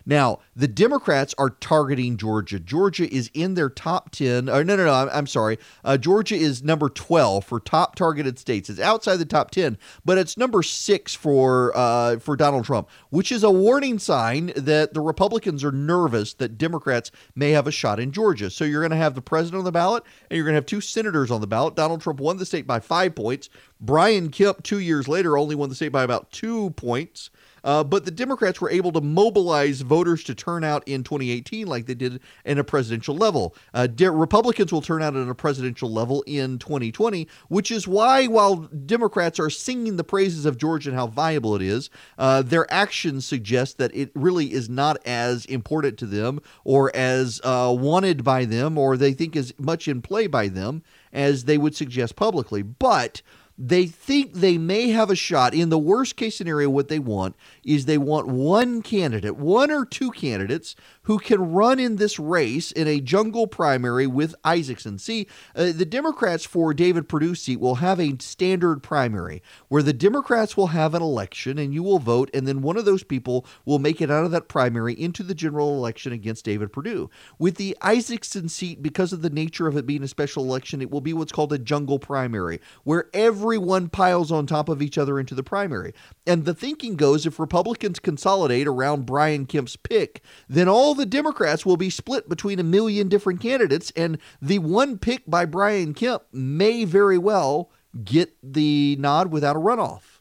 Now, the Democrats are targeting Georgia. Georgia is in their top 10. Or no, no, no, I'm, I'm sorry. Uh, Georgia is number 12 for top targeted states. It's outside the top 10, but it's number six for, uh, for Donald Trump, which is a warning sign that the Republicans are nervous that Democrats may have a shot in Georgia. So you're going to have the president on the ballot and you're going to have two senators on the ballot. Donald Trump won the state by five points. Brian Kemp, two years later, only won the state by about two points. Uh, but the Democrats were able to mobilize voters to turn out in 2018 like they did in a presidential level. Uh, De- Republicans will turn out at a presidential level in 2020, which is why, while Democrats are singing the praises of Georgia and how viable it is, uh, their actions suggest that it really is not as important to them or as uh, wanted by them or they think as much in play by them as they would suggest publicly. But they think they may have a shot. In the worst case scenario, what they want is they want one candidate, one or two candidates who can run in this race in a jungle primary with Isakson. See, uh, the Democrats for David Perdue seat will have a standard primary where the Democrats will have an election and you will vote, and then one of those people will make it out of that primary into the general election against David Perdue. With the Isakson seat, because of the nature of it being a special election, it will be what's called a jungle primary, where everyone piles on top of each other into the primary. And the thinking goes if Republicans consolidate around Brian Kemp's pick, then all the Democrats will be split between a million different candidates, and the one pick by Brian Kemp may very well get the nod without a runoff.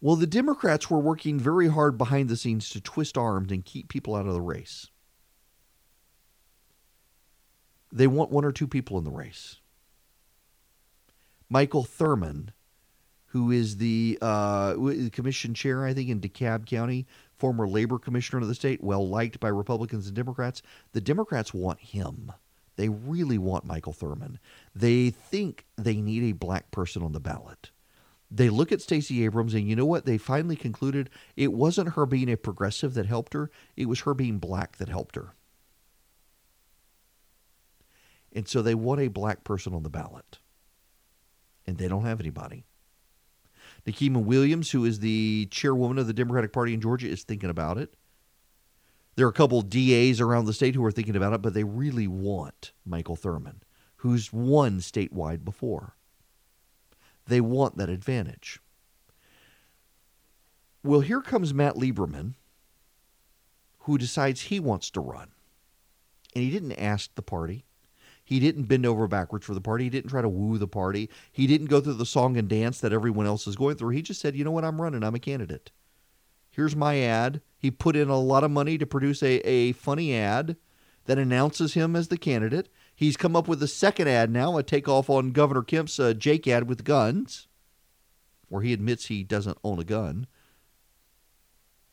Well, the Democrats were working very hard behind the scenes to twist arms and keep people out of the race. They want one or two people in the race. Michael Thurmond, who is the uh, commission chair, I think, in DeKalb County, former labor commissioner of the state, well liked by Republicans and Democrats. The Democrats want him. They really want Michael Thurmond. They think they need a black person on the ballot. They look at Stacey Abrams, and you know what? They finally concluded it wasn't her being a progressive that helped her, it was her being black that helped her. And so they want a black person on the ballot. And they don't have anybody. Nikema Williams, who is the chairwoman of the Democratic Party in Georgia, is thinking about it. There are a couple DAs around the state who are thinking about it, but they really want Michael Thurmond, who's won statewide before. They want that advantage. Well, here comes Matt Lieberman, who decides he wants to run. And he didn't ask the party. He didn't bend over backwards for the party. He didn't try to woo the party. He didn't go through the song and dance that everyone else is going through. He just said, you know what, I'm running. I'm a candidate. Here's my ad. He put in a lot of money to produce a, a funny ad that announces him as the candidate. He's come up with a second ad now, a takeoff on Governor Kemp's uh, Jake ad with guns, where he admits he doesn't own a gun.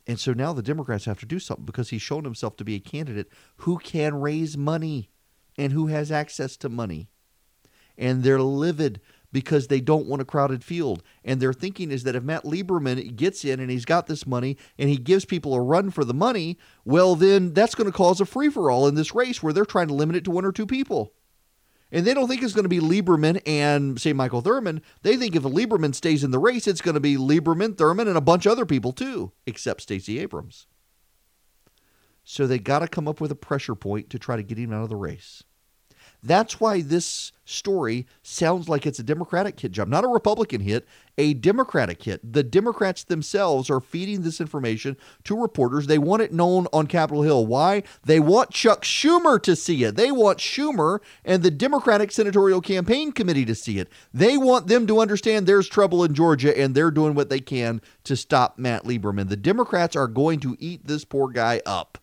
And so now the Democrats have to do something because he's shown himself to be a candidate who can raise money and who has access to money. And they're livid because they don't want a crowded field. And their thinking is that if Matt Lieberman gets in and he's got this money and he gives people a run for the money, well, then that's going to cause a free for all in this race where they're trying to limit it to one or two people. And they don't think it's going to be Lieberman and, say, Michael Thurmond. They think if Lieberman stays in the race, it's going to be Lieberman, Thurmond, and a bunch of other people too, except Stacey Abrams. So they got to come up with a pressure point to try to get him out of the race. That's why this story sounds like it's a Democratic hit job, not a Republican hit, a Democratic hit. The Democrats themselves are feeding this information to reporters. They want it known on Capitol Hill. Why? They want Chuck Schumer to see it. They want Schumer and the Democratic Senatorial Campaign Committee to see it. They want them to understand there's trouble in Georgia and they're doing what they can to stop Matt Lieberman. The Democrats are going to eat this poor guy up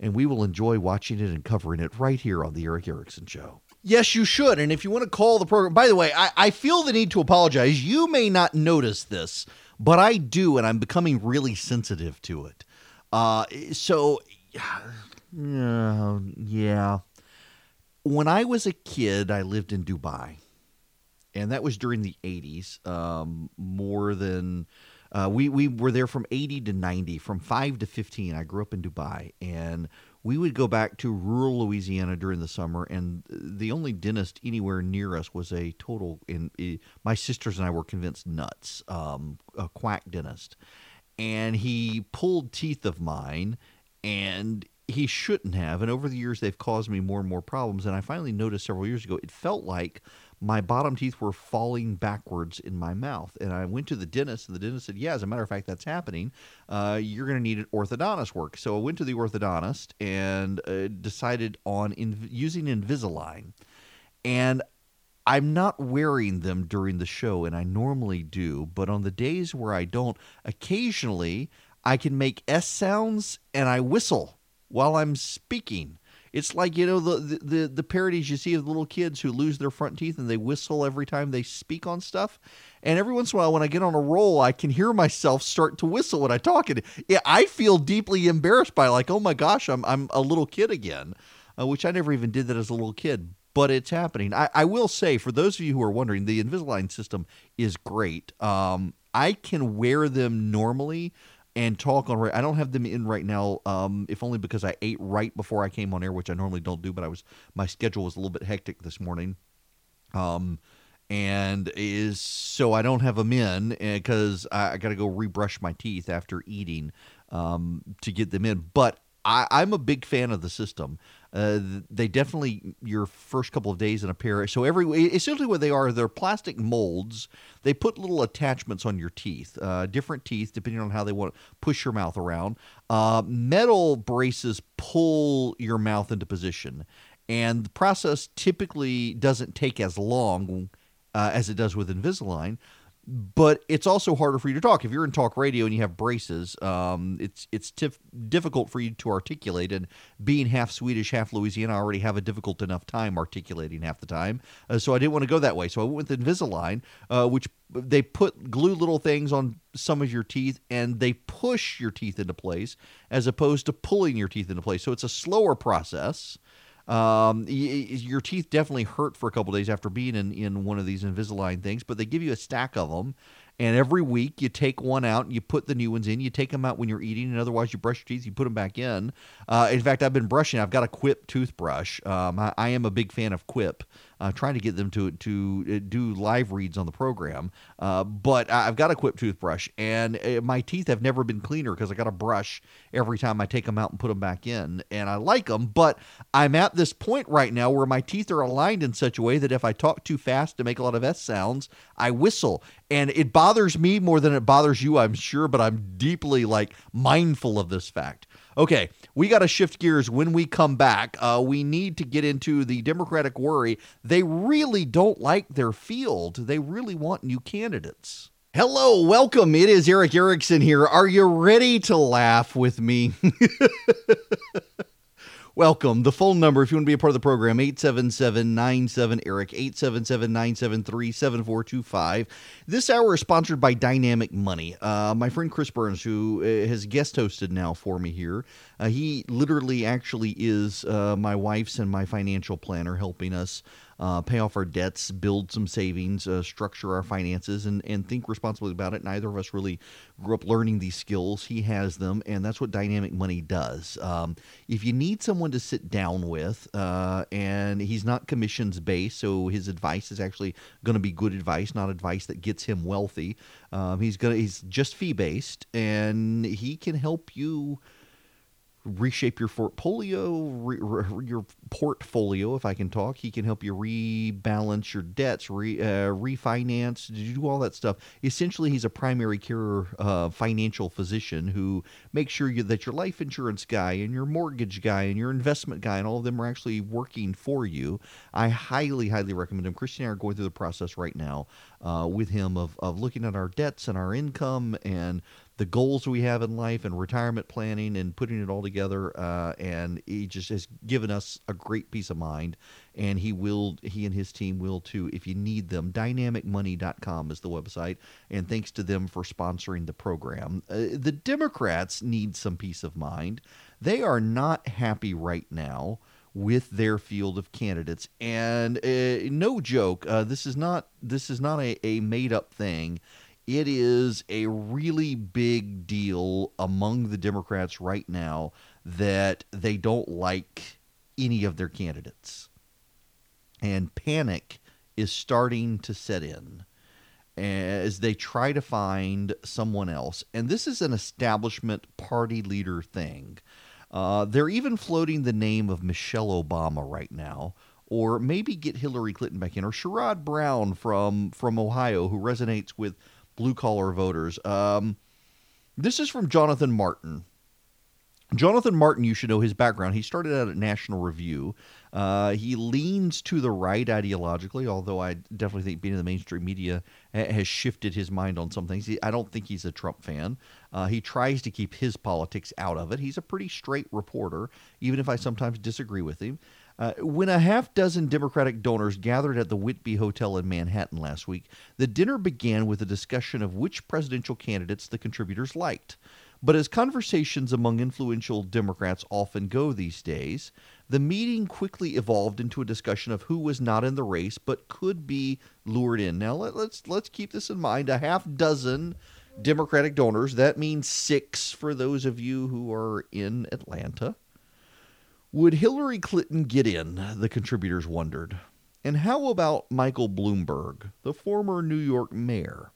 and we will enjoy watching it and covering it right here on the Erick Erickson Show. Yes, you should. And if you want to call the program, by the way, I, I feel the need to apologize. You may not notice this, but I do, and I'm becoming really sensitive to it. Uh, so, uh, yeah. When I was a kid, I lived in Dubai, and that was during the 80s, um, more than uh, we we were there from 80 to 90, from 5 to 15. I grew up in Dubai, and we would go back to rural Louisiana during the summer, and the only dentist anywhere near us was a total. In my sisters and I were convinced nuts, um, a quack dentist, and he pulled teeth of mine, and he shouldn't have. And over the years, they've caused me more and more problems. And I finally noticed several years ago, it felt like my bottom teeth were falling backwards in my mouth. And I went to the dentist, and the dentist said, Yeah, as a matter of fact, that's happening. Uh, you're going to need an orthodontist work. So I went to the orthodontist and uh, decided on in- using Invisalign. And I'm not wearing them during the show, and I normally do, but on the days where I don't, occasionally I can make S sounds and I whistle while I'm speaking. It's like you know the, the the parodies you see of little kids who lose their front teeth and they whistle every time they speak on stuff. And every once in a while, when I get on a roll, I can hear myself start to whistle when I talk. And yeah, I feel deeply embarrassed by like, oh my gosh, I'm I'm a little kid again, uh, which I never even did that as a little kid. But it's happening. I, I will say, for those of you who are wondering, the Invisalign system is great. Um, I can wear them normally and talk on. I don't have them in right now, um, if only because I ate right before I came on air, which I normally don't do. But I was my schedule was a little bit hectic this morning, um, and is so I don't have them in because I, I got to go rebrush my teeth after eating um, to get them in. But I, I'm a big fan of the system. Uh, they definitely your first couple of days in a pair. So every essentially what they are, they're plastic molds. They put little attachments on your teeth, uh, different teeth depending on how they want to push your mouth around. Uh, metal braces pull your mouth into position, and the process typically doesn't take as long uh, as it does with Invisalign but it's also harder for you to talk. If you're in talk radio and you have braces, um, it's it's tif- difficult for you to articulate. And being half Swedish, half Louisiana, I already have a difficult enough time articulating half the time. Uh, so I didn't want to go that way. So I went with Invisalign, uh, which they put glue little things on some of your teeth and they push your teeth into place as opposed to pulling your teeth into place. So it's a slower process. Um, y- your teeth definitely hurt for a couple days after being in, in one of these Invisalign things, but they give you a stack of them. And every week you take one out and you put the new ones in. You take them out when you're eating, and otherwise you brush your teeth, you put them back in. Uh, in fact, I've been brushing. I've got a Quip toothbrush. Um, I, I, am a big fan of Quip uh, trying to get them to to uh, do live reads on the program. Uh, but I've got a Quip toothbrush, and uh, my teeth have never been cleaner because I got to brush every time I take them out and put them back in, and I like them. But I'm at this point right now where my teeth are aligned in such a way that if I talk too fast to make a lot of S sounds, I whistle, and it bothers me more than it bothers you, I'm sure. But I'm deeply like mindful of this fact. Okay, we got to shift gears when we come back. Uh, we need to get into the Democratic worry. They really don't like their field, they really want new candidates. Hello, welcome. It is Erick Erickson here. Are you ready to laugh with me? Welcome. The phone number, if you want to be a part of the program, 877-97-ERIC, 877-973-7425. This hour is sponsored by Dynamic Money. Uh, my friend Chris Burns, who uh, has guest hosted now for me here, uh, he literally actually is uh, my wife's and my financial planner helping us uh, pay off our debts, build some savings, uh, structure our finances, and, and think responsibly about it. Neither of us really grew up learning these skills. He has them, and that's what dynamic money does. Um, if you need someone to sit down with, uh, and he's not commissions based, so his advice is actually going to be good advice, not advice that gets him wealthy. Um, he's gonna he's just fee based, and he can help you reshape your portfolio, re, re, your portfolio. If I can talk, he can help you rebalance your debts, re, uh, refinance, do all that stuff. Essentially, he's a primary care uh, financial physician who makes sure you, that your life insurance guy and your mortgage guy and your investment guy and all of them are actually working for you. I highly, highly recommend him. Christian and I are going through the process right now uh, with him of of looking at our debts and our income and the goals we have in life and retirement planning and putting it all together. Uh, and he just has given us a great peace of mind. And he will, he and his team will too, if you need them. Dynamicmoney.com is the website. And thanks to them for sponsoring the program. Uh, the Democrats need some peace of mind. They are not happy right now with their field of candidates and uh, no joke uh, this is not this is not a, a made up thing it is a really big deal among the Democrats right now that they don't like any of their candidates. And panic is starting to set in as they try to find someone else. And this is an establishment party leader thing. Uh, they're even floating the name of Michelle Obama right now, or maybe get Hillary Clinton back in, or Sherrod Brown from from Ohio, who resonates with blue collar voters. Um, this is from Jonathan Martin. Jonathan Martin, you should know his background. He started out at National Review. Uh, he leans to the right ideologically, although I definitely think being in the mainstream media ha- has shifted his mind on some things. I don't think he's a Trump fan. Uh, he tries to keep his politics out of it. He's a pretty straight reporter, even if I sometimes disagree with him. Uh, when a half dozen Democratic donors gathered at the Whitby Hotel in Manhattan last week, the dinner began with a discussion of which presidential candidates the contributors liked. But as conversations among influential Democrats often go these days, the meeting quickly evolved into a discussion of who was not in the race but could be lured in. Now let, let's let's keep this in mind. A half dozen Democratic donors, that means 6 for those of you who are in Atlanta. Would Hillary Clinton get in? The contributors wondered. And how about Michael Bloomberg, the former New York mayor?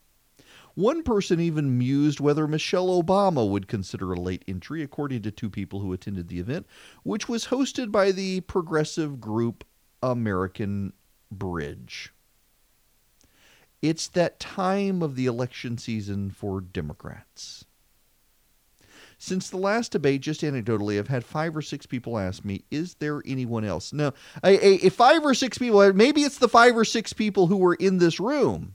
One person even mused whether Michelle Obama would consider a late entry, according to two people who attended the event, which was hosted by the progressive group American Bridge. It's that time of the election season for Democrats. Since the last debate, just anecdotally, I've had five or six people ask me, "Is there anyone else?" No, a, a five or six people. Maybe it's the five or six people who were in this room.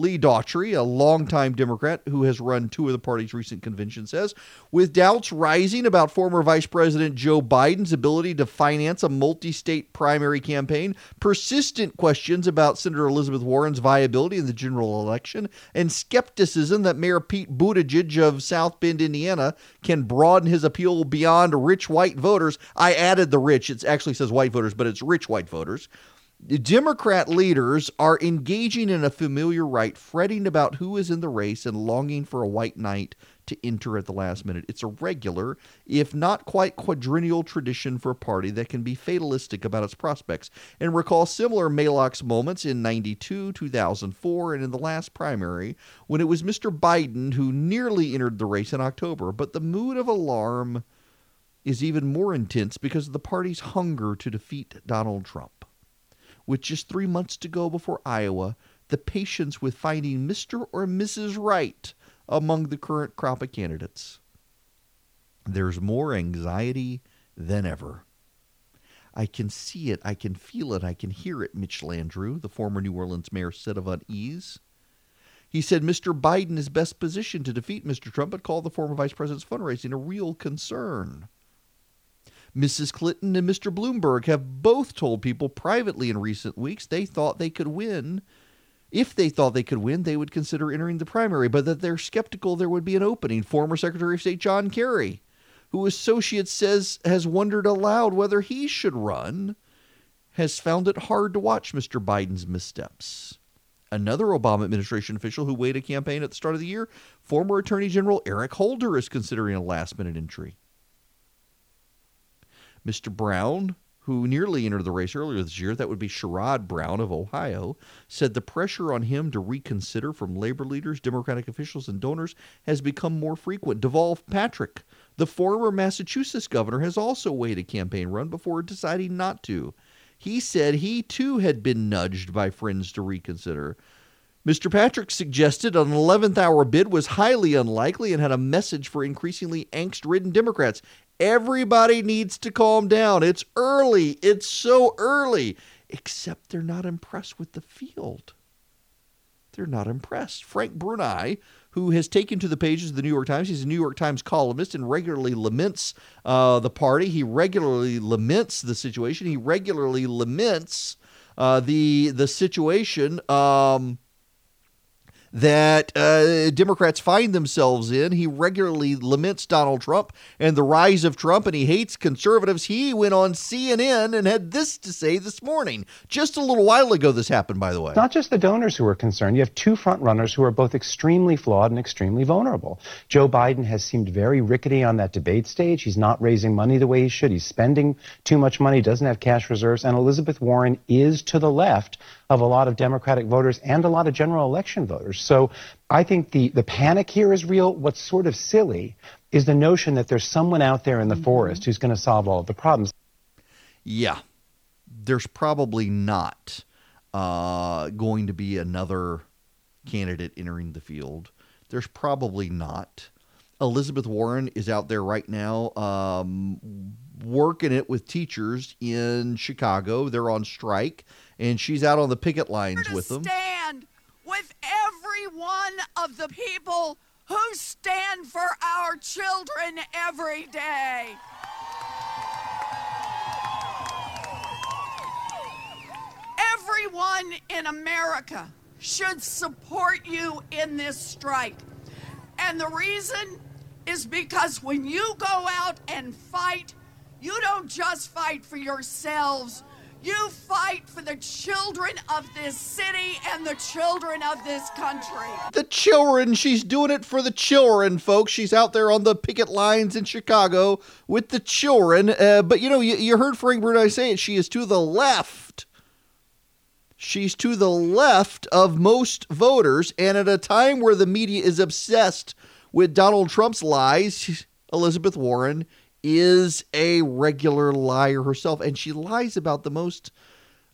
Leah Daughtry, a longtime Democrat who has run two of the party's recent conventions, says with doubts rising about former Vice President Joe Biden's ability to finance a multi state primary campaign, persistent questions about Senator Elizabeth Warren's viability in the general election, and skepticism that Mayor Pete Buttigieg of South Bend, Indiana, can broaden his appeal beyond rich white voters. I added the rich, it actually says white voters, but it's rich white voters. Democrat leaders are engaging in a familiar rite, fretting about who is in the race and longing for a white knight to enter at the last minute. It's a regular, if not quite quadrennial tradition for a party that can be fatalistic about its prospects and recall similar Maalox moments in 92, 2004, and in the last primary when it was Mr. Biden who nearly entered the race in October. But the mood of alarm is even more intense because of the party's hunger to defeat Donald Trump with just three months to go before Iowa, the patience with finding Mr. or Mrs. Right among the current crop of candidates. There's more anxiety than ever. I can see it, I can feel it, I can hear it, Mitch Landrieu, the former New Orleans mayor, said of unease. He said Mr. Biden is best positioned to defeat Mr. Trump, but called the former vice president's fundraising a real concern. Mrs. Clinton and Mr. Bloomberg have both told people privately in recent weeks they thought they could win. If they thought they could win, they would consider entering the primary, but that they're skeptical there would be an opening. Former Secretary of State John Kerry, who Associates says has wondered aloud whether he should run. has found it hard to watch Mr. Biden's missteps. Another Obama administration official who weighed a campaign at the start of the year, former Attorney General Eric Holder, is considering a last minute entry. Mr. Brown, who nearly entered the race earlier this year, that would be Sherrod Brown of Ohio, said the pressure on him to reconsider from labor leaders, Democratic officials, and donors has become more frequent. Deval Patrick, the former Massachusetts governor, has also weighed a campaign run before deciding not to. He said he too had been nudged by friends to reconsider. Mr. Patrick suggested an 11th hour bid was highly unlikely and had a message for increasingly angst ridden Democrats. Everybody needs to calm down. It's early. It's so early. Except they're not impressed with the field. They're not impressed. Frank Bruni, who has taken to the pages of the New York Times. He's a New York Times columnist and regularly laments uh, the party. He regularly laments the situation. He regularly laments uh, the the situation. Um, that uh, Democrats find themselves in. He regularly laments Donald Trump and the rise of Trump, and he hates conservatives. He went on CNN and had this to say this morning. Just a little while ago, this happened, by the way. Not just the donors who are concerned. You have two front runners who are both extremely flawed and extremely vulnerable. Joe Biden has seemed very rickety on that debate stage. He's not raising money the way he should. He's spending too much money, doesn't have cash reserves. And Elizabeth Warren is to the left of a lot of Democratic voters and a lot of general election voters. So I think the, the panic here is real. What's sort of silly is the notion that there's someone out there in the forest who's going to solve all of the problems. Yeah, there's probably not uh, going to be another candidate entering the field. There's probably not. Elizabeth Warren is out there right now um, working it with teachers in Chicago. They're on strike, and she's out on the picket lines with them. stand with every one of the people who stand for our children every day. Everyone in America should support you in this strike. And the reason is because when you go out and fight, you don't just fight for yourselves. You fight for the children of this city and the children of this country. The children, she's doing it for the children, folks. She's out there on the picket lines in Chicago with the children. Uh, but you know, you, you heard Frank Bruni say it. She is to the left. She's to the left of most voters. And at a time where the media is obsessed with Donald Trump's lies, Elizabeth Warren is a regular liar herself, and she lies about the most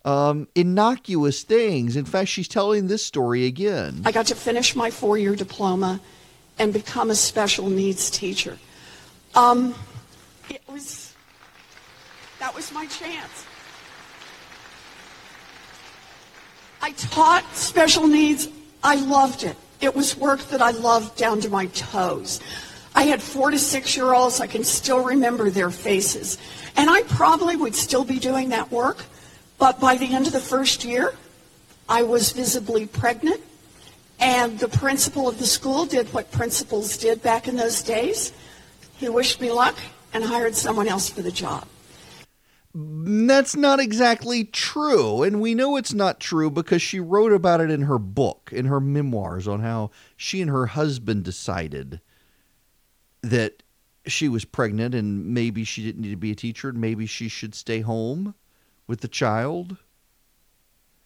um, innocuous things. In fact, she's telling this story again. I got to finish my four year diploma and become a special needs teacher. Um, it was, that was my chance. I taught special needs. I loved it. It was work that I loved down to my toes. I had four to six year olds. I can still remember their faces. And I probably would still be doing that work. But by the end of the first year, I was visibly pregnant. And the principal of the school did what principals did back in those days. He wished me luck and hired someone else for the job. That's not exactly true. And we know it's not true because she wrote about it in her book, in her memoirs, on how she and her husband decided that she was pregnant and maybe she didn't need to be a teacher and maybe she should stay home with the child.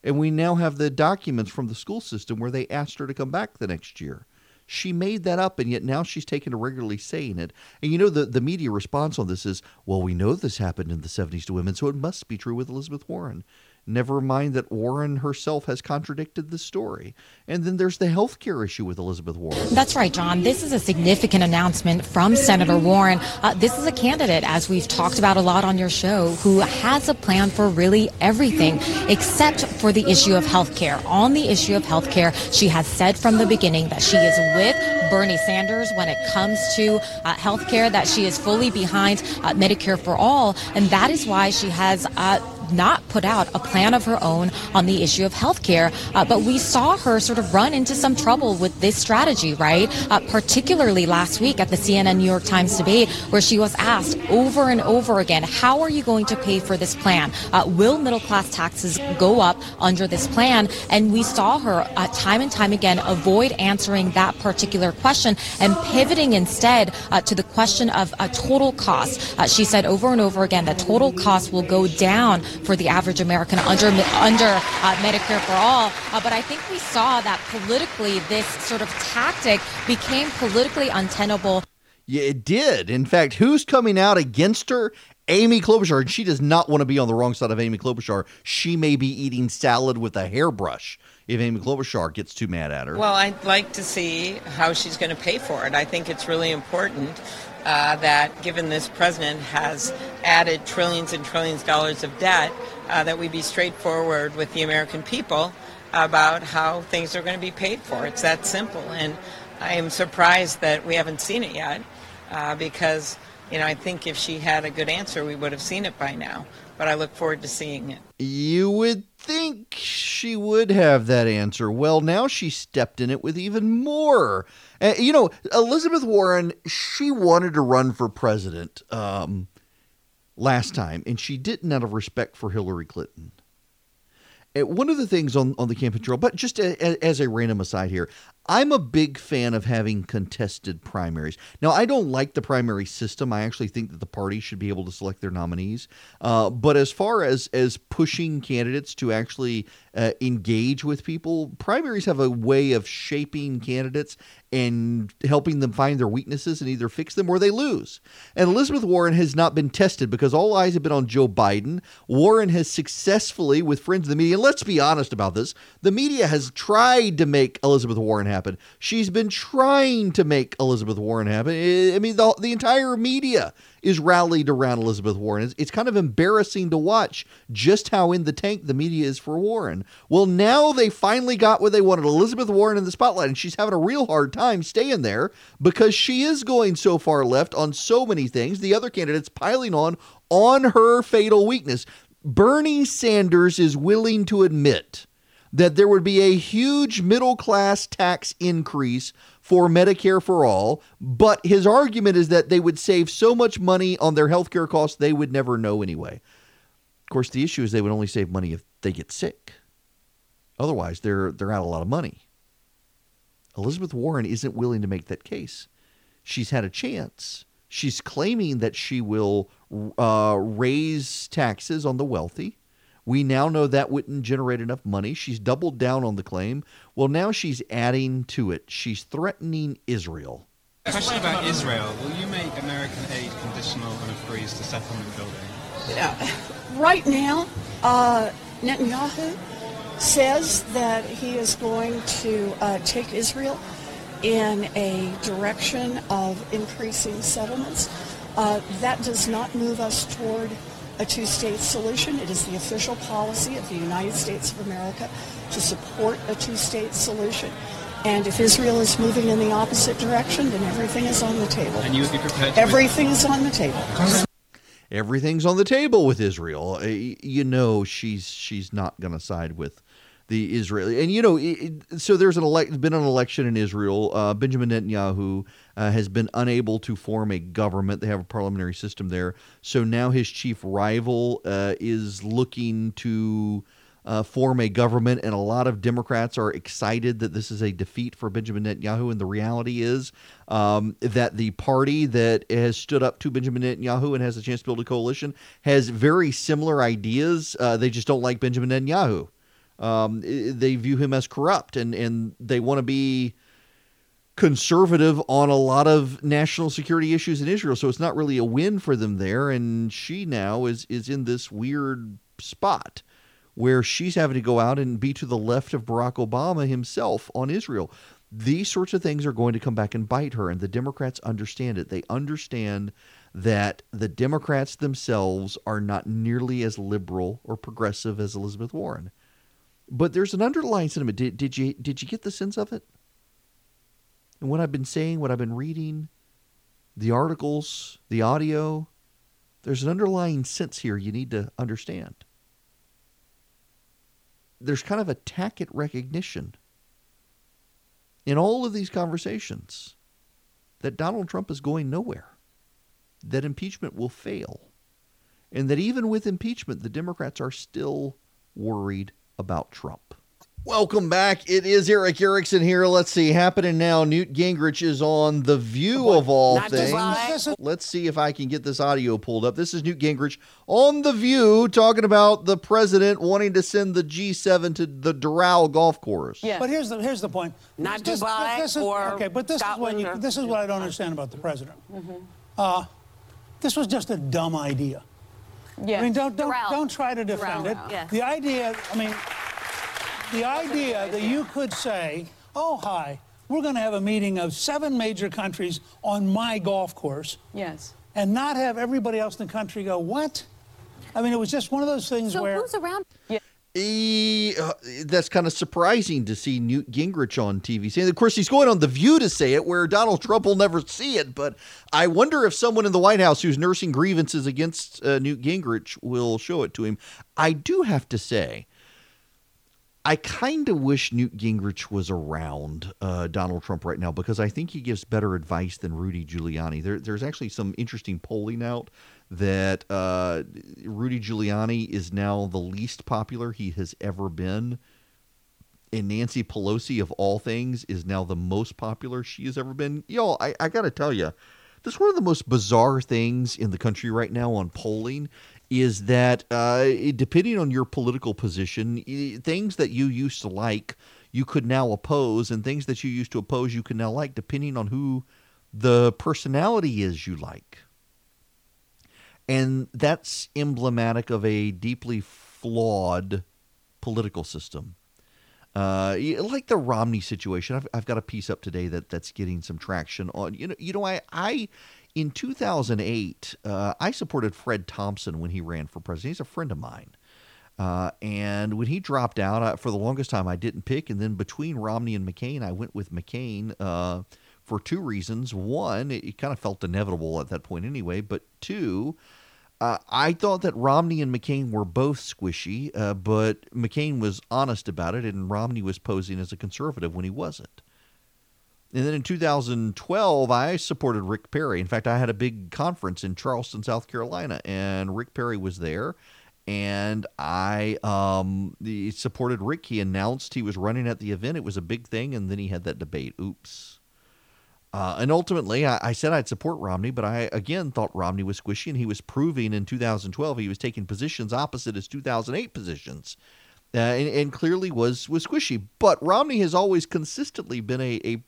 And we now have the documents from the school system where they asked her to come back the next year. She made that up, and yet now she's taken to regularly saying it. And you know, the, the media response on this is, well, we know this happened in the 70s to women, so it must be true with Elizabeth Warren. Never mind that Warren herself has contradicted the story. And then there's the health care issue with Elizabeth Warren. That's right, John. This is a significant announcement from Senator Warren. Uh, this is a candidate, as we've talked about a lot on your show, who has a plan for really everything except for the issue of health care. On the issue of health care, she has said from the beginning that she is with Bernie Sanders when it comes to uh, health care, that she is fully behind uh, Medicare for all. And that is why she has uh, not put out a plan of her own on the issue of health care. Uh, but we saw her sort of run into some trouble with this strategy, right? Uh, particularly last week at the CNN New York Times debate, where she was asked over and over again, how are you going to pay for this plan? Uh, will middle class taxes go up under this plan? And we saw her uh, time and time again avoid answering that particular question and pivoting instead uh, to the question of total cost. Uh, she said over and over again that total cost will go down for the average American under under uh, Medicare for all. Uh, but I think we saw that politically, this sort of tactic became politically untenable. Yeah, it did. In fact, who's coming out against her? Amy Klobuchar, and she does not want to be on the wrong side of Amy Klobuchar. She may be eating salad with a hairbrush if Amy Klobuchar gets too mad at her. Well, I'd like to see how she's going to pay for it. I think it's really important uh, that, given this president has added trillions and trillions of dollars of debt, uh, that we be straightforward with the American people about how things are going to be paid for. It's that simple. And I am surprised that we haven't seen it yet uh, because, you know, I think if she had a good answer, we would have seen it by now. But I look forward to seeing it. You would think she would have that answer. Well, now she stepped in it with even more. Uh, you know, Elizabeth Warren, she wanted to run for president um, last time, and she didn't out of respect for Hillary Clinton. And one of the things on, on the campaign trail, but just a, a, as a random aside here, I'm a big fan of having contested primaries. Now, I don't like the primary system. I actually think that the party should be able to select their nominees. Uh, but as far as as pushing candidates to actually uh, engage with people, primaries have a way of shaping candidates and helping them find their weaknesses and either fix them or they lose. And Elizabeth Warren has not been tested because all eyes have been on Joe Biden. Warren has successfully, with friends of the media, and let's be honest about this, the media has tried to make Elizabeth Warren happen. She's been trying to make Elizabeth Warren happen. I mean, the, the entire media is rallied around Elizabeth Warren. It's, it's kind of embarrassing to watch just how in the tank the media is for Warren. Well, now they finally got what they wanted Elizabeth Warren in the spotlight, and she's having a real hard time staying there because she is going so far left on so many things. The other candidates piling on on her fatal weakness. Bernie Sanders is willing to admit that there would be a huge middle class tax increase for Medicare for all, but his argument is that they would save so much money on their health care costs they would never know anyway. Of course, the issue is they would only save money if they get sick. Otherwise, they're they're out a lot of money. Elizabeth Warren isn't willing to make that case. She's had a chance. She's claiming that she will uh, raise taxes on the wealthy. We now know that wouldn't generate enough money. She's doubled down on the claim. Well, now she's adding to it. She's threatening Israel. Question about Israel. Will you make American aid conditional on a freeze to settlement building? Yeah. Right now, uh, Netanyahu says that he is going to uh, take Israel in a direction of increasing settlements. Uh, that does not move us toward a two-state solution. It is the official policy of the United States of America to support a two-state solution. And if Israel is moving in the opposite direction, then everything is on the table. And you would be prepared Everything is on the table. Everything's on the table with Israel. Uh, You know she's she's not going to side with the Israeli. And you know, it, so there's an elect been an election in Israel. Uh, Benjamin Netanyahu uh, has been unable to form a government. They have a parliamentary system there. So now his chief rival uh, is looking to. Uh, form a government, and a lot of Democrats are excited that this is a defeat for Benjamin Netanyahu. And the reality is um, that the party that has stood up to Benjamin Netanyahu and has a chance to build a coalition has very similar ideas. Uh, they just don't like Benjamin Netanyahu. Um, they view him as corrupt, and and they want to be conservative on a lot of national security issues in Israel. So it's not really a win for them there. And she now is is in this weird spot where she's having to go out and be to the left of Barack Obama himself on Israel. These sorts of things are going to come back and bite her, and the Democrats understand it. They understand that the Democrats themselves are not nearly as liberal or progressive as Elizabeth Warren. But there's an underlying sentiment. Did, did you did you get the sense of it? And what I've been saying, what I've been reading, the articles, the audio, there's an underlying sense here you need to understand. there's kind of a tacit recognition in all of these conversations that Donald Trump is going nowhere, that impeachment will fail, and that even with impeachment, the Democrats are still worried about Trump. Welcome back. It is Erick Erickson here. Let's see, happening now. Newt Gingrich is on The View of all Not things. Let's see if I can get this audio pulled up. This is Newt Gingrich on The View talking about the president wanting to send the G7 to the Doral golf course. Yeah. But here's the here's the point. Not This- Dubai this is, or okay, but this is what you, this is what I don't understand about the president. Mm-hmm. Uh, this was just a dumb idea. I mean, don't don't, don't try to defend it. Yes. The idea, I mean, the idea that you could say, "Oh, hi, we're going to have a meeting of seven major countries on my golf course," Yes. and not have everybody else in the country go, "What?" I mean, it was just one of those things So where. who's around? E, uh, that's kind of surprising to see Newt Gingrich on TV saying. Of course, he's going on The View to say it, where Donald Trump will never see it. But I wonder if someone in the White House who's nursing grievances against uh, Newt Gingrich will show it to him. I do have to say, I kind of wish Newt Gingrich was around uh, Donald Trump right now because I think he gives better advice than Rudy Giuliani. There, there's actually some interesting polling out that uh, Rudy Giuliani is now the least popular he has ever been. And Nancy Pelosi, of all things, is now the most popular she has ever been. Y'all, I, I got to tell you, this is one of the most bizarre things in the country right now on polling is that uh, depending on your political position, things that you used to like, you could now oppose, and things that you used to oppose, you can now like, depending on who the personality is you like. And that's emblematic of a deeply flawed political system. Uh, like the Romney situation, I've, I've got a piece up today that that's getting some traction on. You know, you know, I, I in 2008, uh, I supported Fred Thompson when he ran for president. He's a friend of mine. Uh, and when he dropped out, uh, for the longest time, I didn't pick. And then between Romney and McCain, I went with McCain uh, for two reasons. One, it, it kind of felt inevitable at that point anyway. But two, uh, I thought that Romney and McCain were both squishy, uh, but McCain was honest about it, and Romney was posing as a conservative when he wasn't. And then in 2012, I supported Rick Perry. In fact, I had a big conference in Charleston, South Carolina, and Rick Perry was there. And I um, supported Rick. He announced he was running at the event. It was a big thing, and then he had that debate. Oops. Uh, and ultimately, I, I said I'd support Romney, but I again thought Romney was squishy, and he was proving in 2012 he was taking positions opposite his 2008 positions, uh, and, and clearly was was squishy. But Romney has always consistently been a, a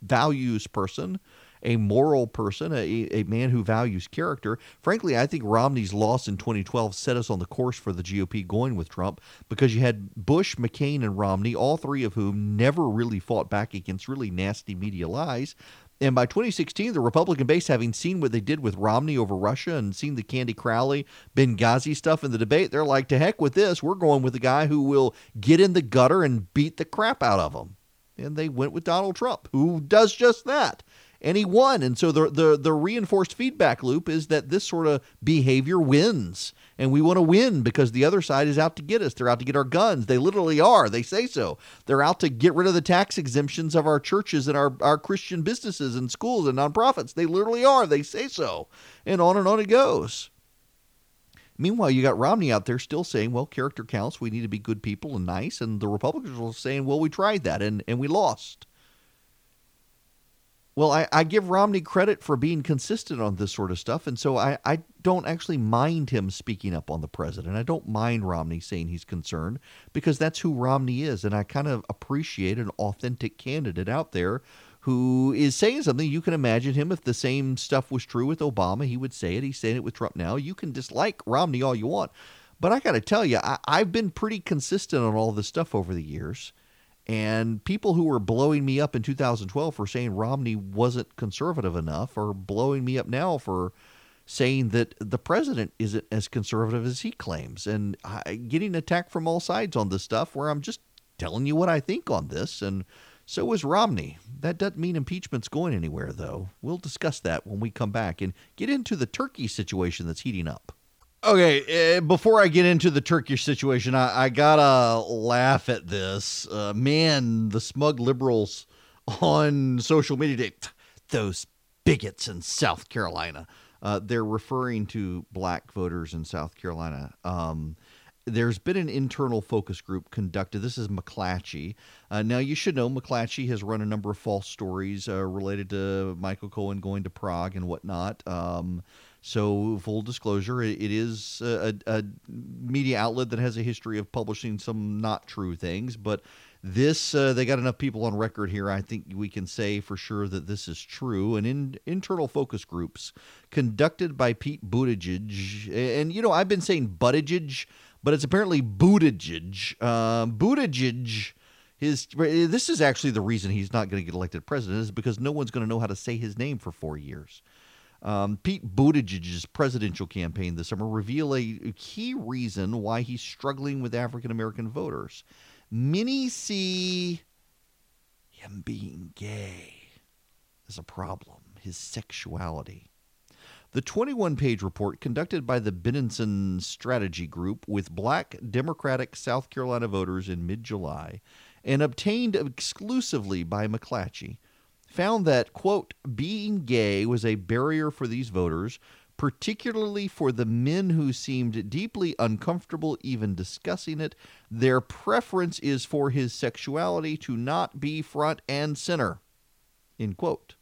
values person, a moral person, a, a man who values character. Frankly, I think Romney's loss in 2012 set us on the course for the GOP going with Trump because you had Bush, McCain, and Romney, all three of whom never really fought back against really nasty media lies. And by 2016, the Republican base, having seen what they did with Romney over Russia and seen the Candy Crowley, Benghazi stuff in the debate, they're like, to heck with this. We're going with the guy who will get in the gutter and beat the crap out of them and they went with Donald Trump, who does just that. And he won. And so the, the, the reinforced feedback loop is that this sort of behavior wins. And we want to win because the other side is out to get us. They're out to get our guns. They literally are. They say so. They're out to get rid of the tax exemptions of our churches and our, our Christian businesses and schools and nonprofits. They literally are. They say so. And on and on it goes. Meanwhile, you got Romney out there still saying, well, character counts. We need to be good people and nice. And the Republicans were saying, well, we tried that and, and we lost. Well, I, I give Romney credit for being consistent on this sort of stuff. And so I, I don't actually mind him speaking up on the president. I don't mind Romney saying he's concerned because that's who Romney is. And I kind of appreciate an authentic candidate out there who is saying something. You can imagine him if the same stuff was true with Obama, he would say it. He's saying it with Trump now. You can dislike Romney all you want. But I got to tell you, I, I've been pretty consistent on all this stuff over the years. And people who were blowing me up in 2012 for saying Romney wasn't conservative enough are blowing me up now for saying that the president isn't as conservative as he claims. And I, getting attacked from all sides on this stuff where I'm just telling you what I think on this. And so is Romney. That doesn't mean impeachment's going anywhere, though. We'll discuss that when we come back and get into the Turkey situation that's heating up. Okay, uh, before I get into the Turkish situation, I, I gotta laugh at this. Uh, man, the smug liberals on social media, those bigots in South Carolina. Uh, they're referring to black voters in South Carolina. Um, there's been an internal focus group conducted. This is McClatchy. Uh, now, you should know McClatchy has run a number of false stories uh, related to Michael Cohen going to Prague and whatnot. Um, so, full disclosure, it, is a, a media outlet that has a history of publishing some not true things. But this, uh, they got enough people on record here. I think we can say for sure that this is true. And in internal focus groups conducted by Pete Buttigieg, and you know, I've been saying Buttigieg, but it's apparently Buttigieg. Um, Buttigieg. His, this is actually the reason he's not going to get elected president is because no one's going to know how to say his name for four years. Um, Pete Buttigieg's presidential campaign this summer reveal a key reason why he's struggling with African American voters. Many see him being gay as a problem, his sexuality. The 21 page report conducted by the Benenson Strategy Group with black Democratic South Carolina voters in mid July and obtained exclusively by McClatchy found that, quote, being gay was a barrier for these voters, particularly for the men who seemed deeply uncomfortable even discussing it. Their preference is for his sexuality to not be front and center, end quote.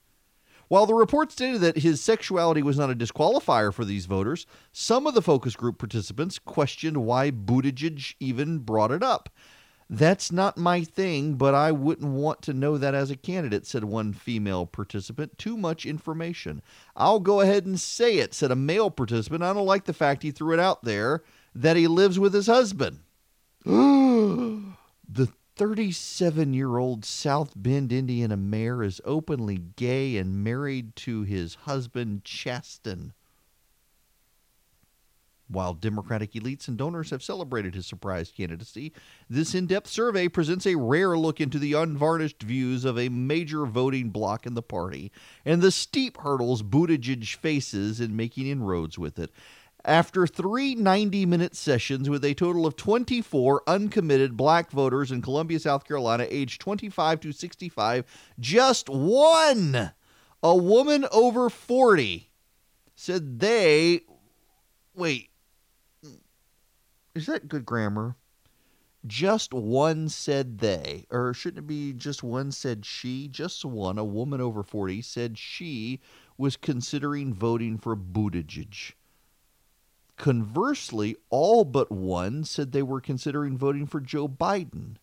While the report stated that his sexuality was not a disqualifier for these voters, some of the focus group participants questioned why Buttigieg even brought it up. That's not my thing, but I wouldn't want to know that as a candidate, said one female participant. Too much information. I'll go ahead and say it, said a male participant. I don't like the fact he threw it out there that he lives with his husband. the 37 year old South Bend, Indiana mayor is openly gay and married to his husband, Chasten. While Democratic elites and donors have celebrated his surprise candidacy, this in depth survey presents a rare look into the unvarnished views of a major voting bloc in the party and the steep hurdles Buttigieg faces in making inroads with it. After three 90 minute sessions with a total of 24 uncommitted black voters in Columbia, South Carolina, aged 25 to 65, just one, a woman over 40, said they. Wait, is that good grammar? Just one said they, or shouldn't it be just one said she? Just one, a woman over 40, said she was considering voting for Buttigieg. Conversely, all but one said they were considering voting for Joe Biden,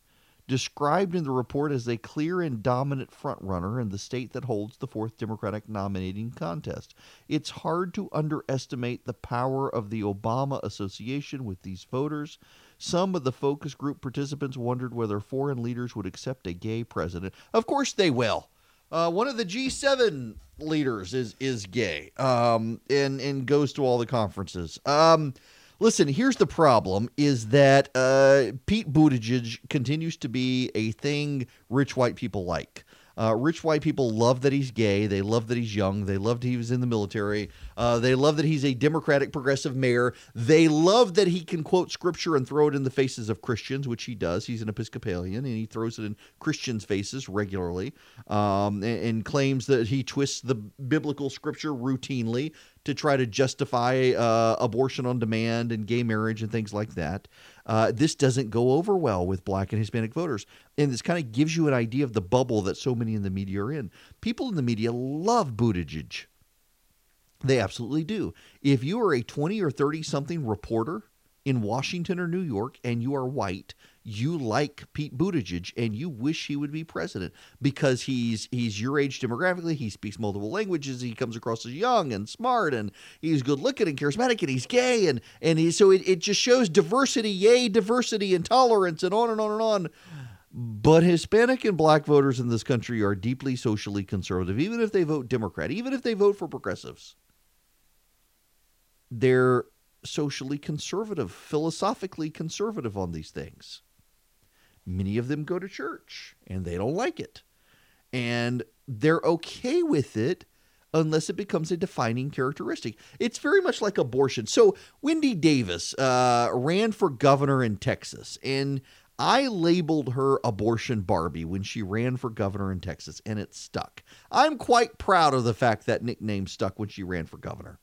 described in the report as a clear and dominant frontrunner in the state that holds the fourth Democratic nominating contest. It's hard to underestimate the power of the Obama association with these voters. Some of the focus group participants wondered whether foreign leaders would accept a gay president. Of course they will. Uh, one of the G7 leaders is is gay um, and and goes to all the conferences. Um, listen, here's the problem: is that uh, Pete Buttigieg continues to be a thing rich white people like. Uh, rich white people love that he's gay. They love that he's young. They loved he was in the military. Uh, they love that he's a Democratic progressive mayor. They love that he can quote scripture and throw it in the faces of Christians, which he does. He's an Episcopalian and he throws it in Christians' faces regularly um, and, and claims that he twists the biblical scripture routinely to try to justify uh, abortion on demand and gay marriage and things like that. Uh, this doesn't go over well with black and Hispanic voters. And this kind of gives you an idea of the bubble that so many in the media are in. People in the media love Buttigieg. They absolutely do. If you are a 20 or 30 something reporter in Washington or New York and you are white, you like Pete Buttigieg and you wish he would be president because he's he's your age demographically, he speaks multiple languages, he comes across as young and smart and he's good looking and charismatic and he's gay and and he so it, it just shows diversity, yay, diversity and tolerance and on and on and on. But Hispanic and black voters in this country are deeply socially conservative, even if they vote Democrat, even if they vote for progressives. They're socially conservative, philosophically conservative on these things. Many of them go to church and they don't like it. And they're okay with it unless it becomes a defining characteristic. It's very much like abortion. So, Wendy Davis uh, ran for governor in Texas, and I labeled her Abortion Barbie when she ran for governor in Texas, and it stuck. I'm quite proud of the fact that nickname stuck when she ran for governor.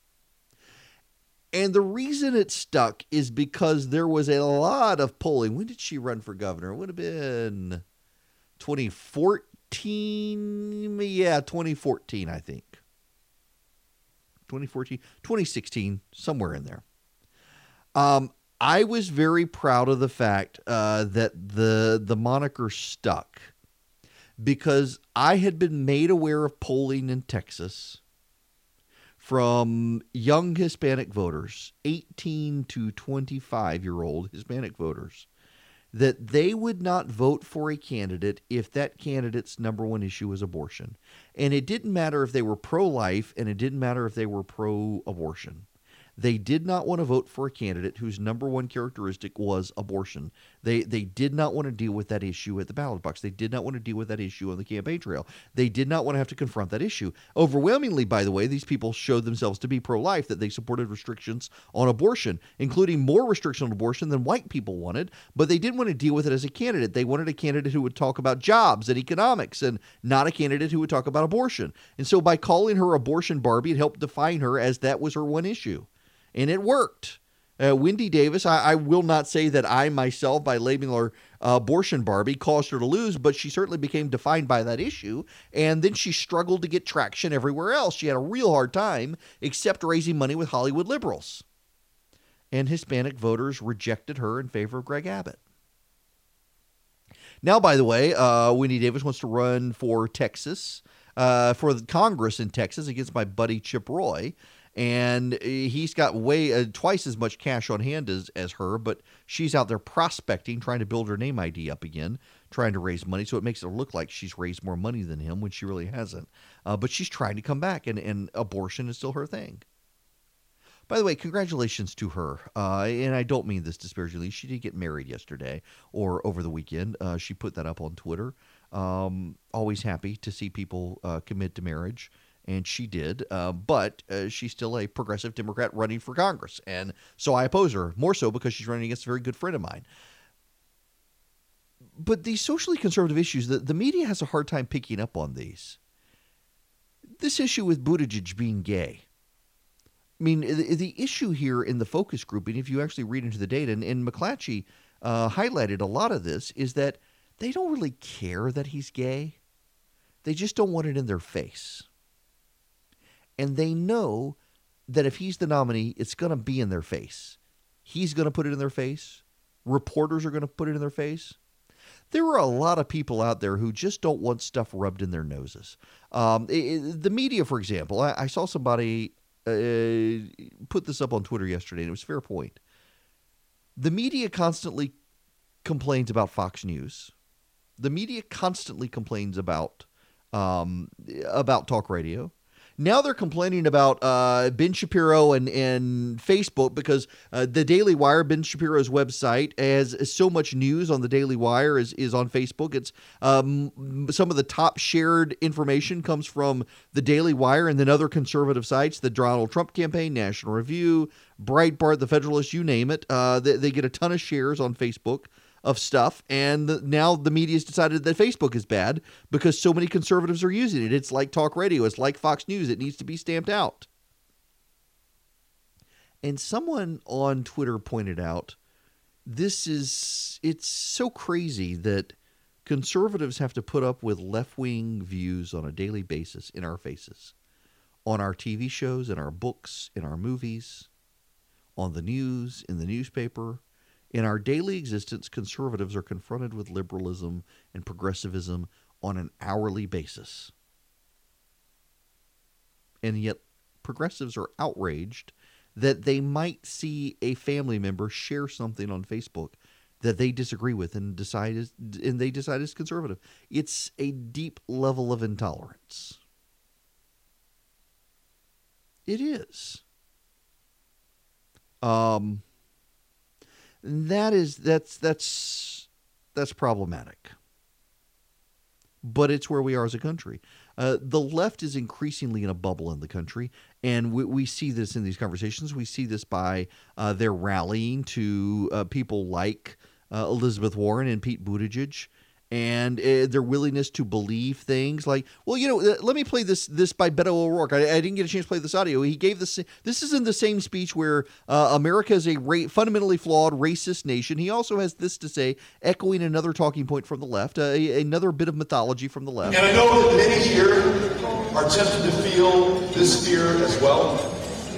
And the reason it stuck is because there was a lot of polling. When did she run for governor? It would have been 2014. Yeah, 2014, I think. 2014, 2016, somewhere in there. Um, I was very proud of the fact uh, that the the moniker stuck because I had been made aware of polling in Texas from young Hispanic voters, 18 to 25 year old Hispanic voters, that they would not vote for a candidate if that candidate's number one issue was abortion. And it didn't matter if they were pro life and it didn't matter if they were pro abortion. They did not want to vote for a candidate whose number one characteristic was abortion. They they did not want to deal with that issue at the ballot box. They did not want to deal with that issue on the campaign trail. They did not want to have to confront that issue. Overwhelmingly, by the way, these people showed themselves to be pro-life that they supported restrictions on abortion, including more restriction on abortion than white people wanted, but they didn't want to deal with it as a candidate. They wanted a candidate who would talk about jobs and economics and not a candidate who would talk about abortion. And so by calling her abortion Barbie, it helped define her as that was her one issue and it worked. Uh, Wendy Davis, I, I, will not say that I myself, by labeling her uh, abortion Barbie, caused her to lose, but she certainly became defined by that issue. And then she struggled to get traction everywhere else. She had a real hard time, except raising money with Hollywood liberals. And Hispanic voters rejected her in favor of Greg Abbott. Now, by the way, uh, Wendy Davis wants to run for Texas, uh, for the Congress in Texas against my buddy Chip Roy and he's got way uh, twice as much cash on hand as, as her but she's out there prospecting trying to build her name id up again trying to raise money so it makes it look like she's raised more money than him when she really hasn't uh, but she's trying to come back and, and abortion is still her thing by the way, congratulations to her. Uh, and I don't mean this disparagingly. She did get married yesterday or over the weekend. Uh, she put that up on Twitter. Um, always happy to see people uh, commit to marriage and she did. Uh, but uh, she's still a progressive Democrat running for Congress, and so I oppose her more so because she's running against a very good friend of mine. But these socially conservative issues, the, the media has a hard time picking up on these. This issue with Buttigieg being gay. I mean, the, the issue here in the focus group, and if you actually read into the data, and, and McClatchy uh, highlighted a lot of this, is that they don't really care that he's gay. They just don't want it in their face and they know that if he's the nominee, it's going to be in their face. He's going to put it in their face. Reporters are going to put it in their face. There are a lot of people out there who just don't want stuff rubbed in their noses. Um, it, the media, for example, I, I saw somebody uh, put this up on Twitter yesterday, and it was fair point. The media constantly complains about Fox News. The media constantly complains about um, about talk radio. Now they're complaining about uh, Ben Shapiro and, and Facebook because uh, the Daily Wire, Ben Shapiro's website, has so much news on the Daily Wire is, is on Facebook. It's um, some of the top shared information comes from the Daily Wire and then other conservative sites, the Donald Trump campaign, National Review, Breitbart, the Federalist, you name it. Uh, they, they get a ton of shares on Facebook of stuff. And the, now the media's decided that Facebook is bad because so many conservatives are using it. It's like talk radio, it's like Fox News. It needs to be stamped out. And someone on Twitter pointed out this is, it's so crazy that conservatives have to put up with left wing views on a daily basis in our faces, on our TV shows, in our books, in our movies, on the news, in the newspaper, in our daily existence, conservatives are confronted with liberalism and progressivism on an hourly basis. And yet, progressives are outraged that they might see a family member share something on Facebook that they disagree with and decide is, and they decide is conservative. It's a deep level of intolerance. It is. Um, that is that's that's that's problematic. But it's where we are as a country. Uh, the left is increasingly in a bubble in the country, and we, we see this in these conversations. We see this by uh, their rallying to uh, people like uh, Elizabeth Warren and Pete Buttigieg and uh, their willingness to believe things like, well, you know, uh, let me play this this by Beto O'Rourke. I, I, didn't get a chance to play this audio. He gave this. This is in the same speech where uh, America is a ra- fundamentally flawed, racist nation. He also has this to say, echoing another talking point from the left, uh, another bit of mythology from the left. And I know that many here are tempted to feel this fear as well.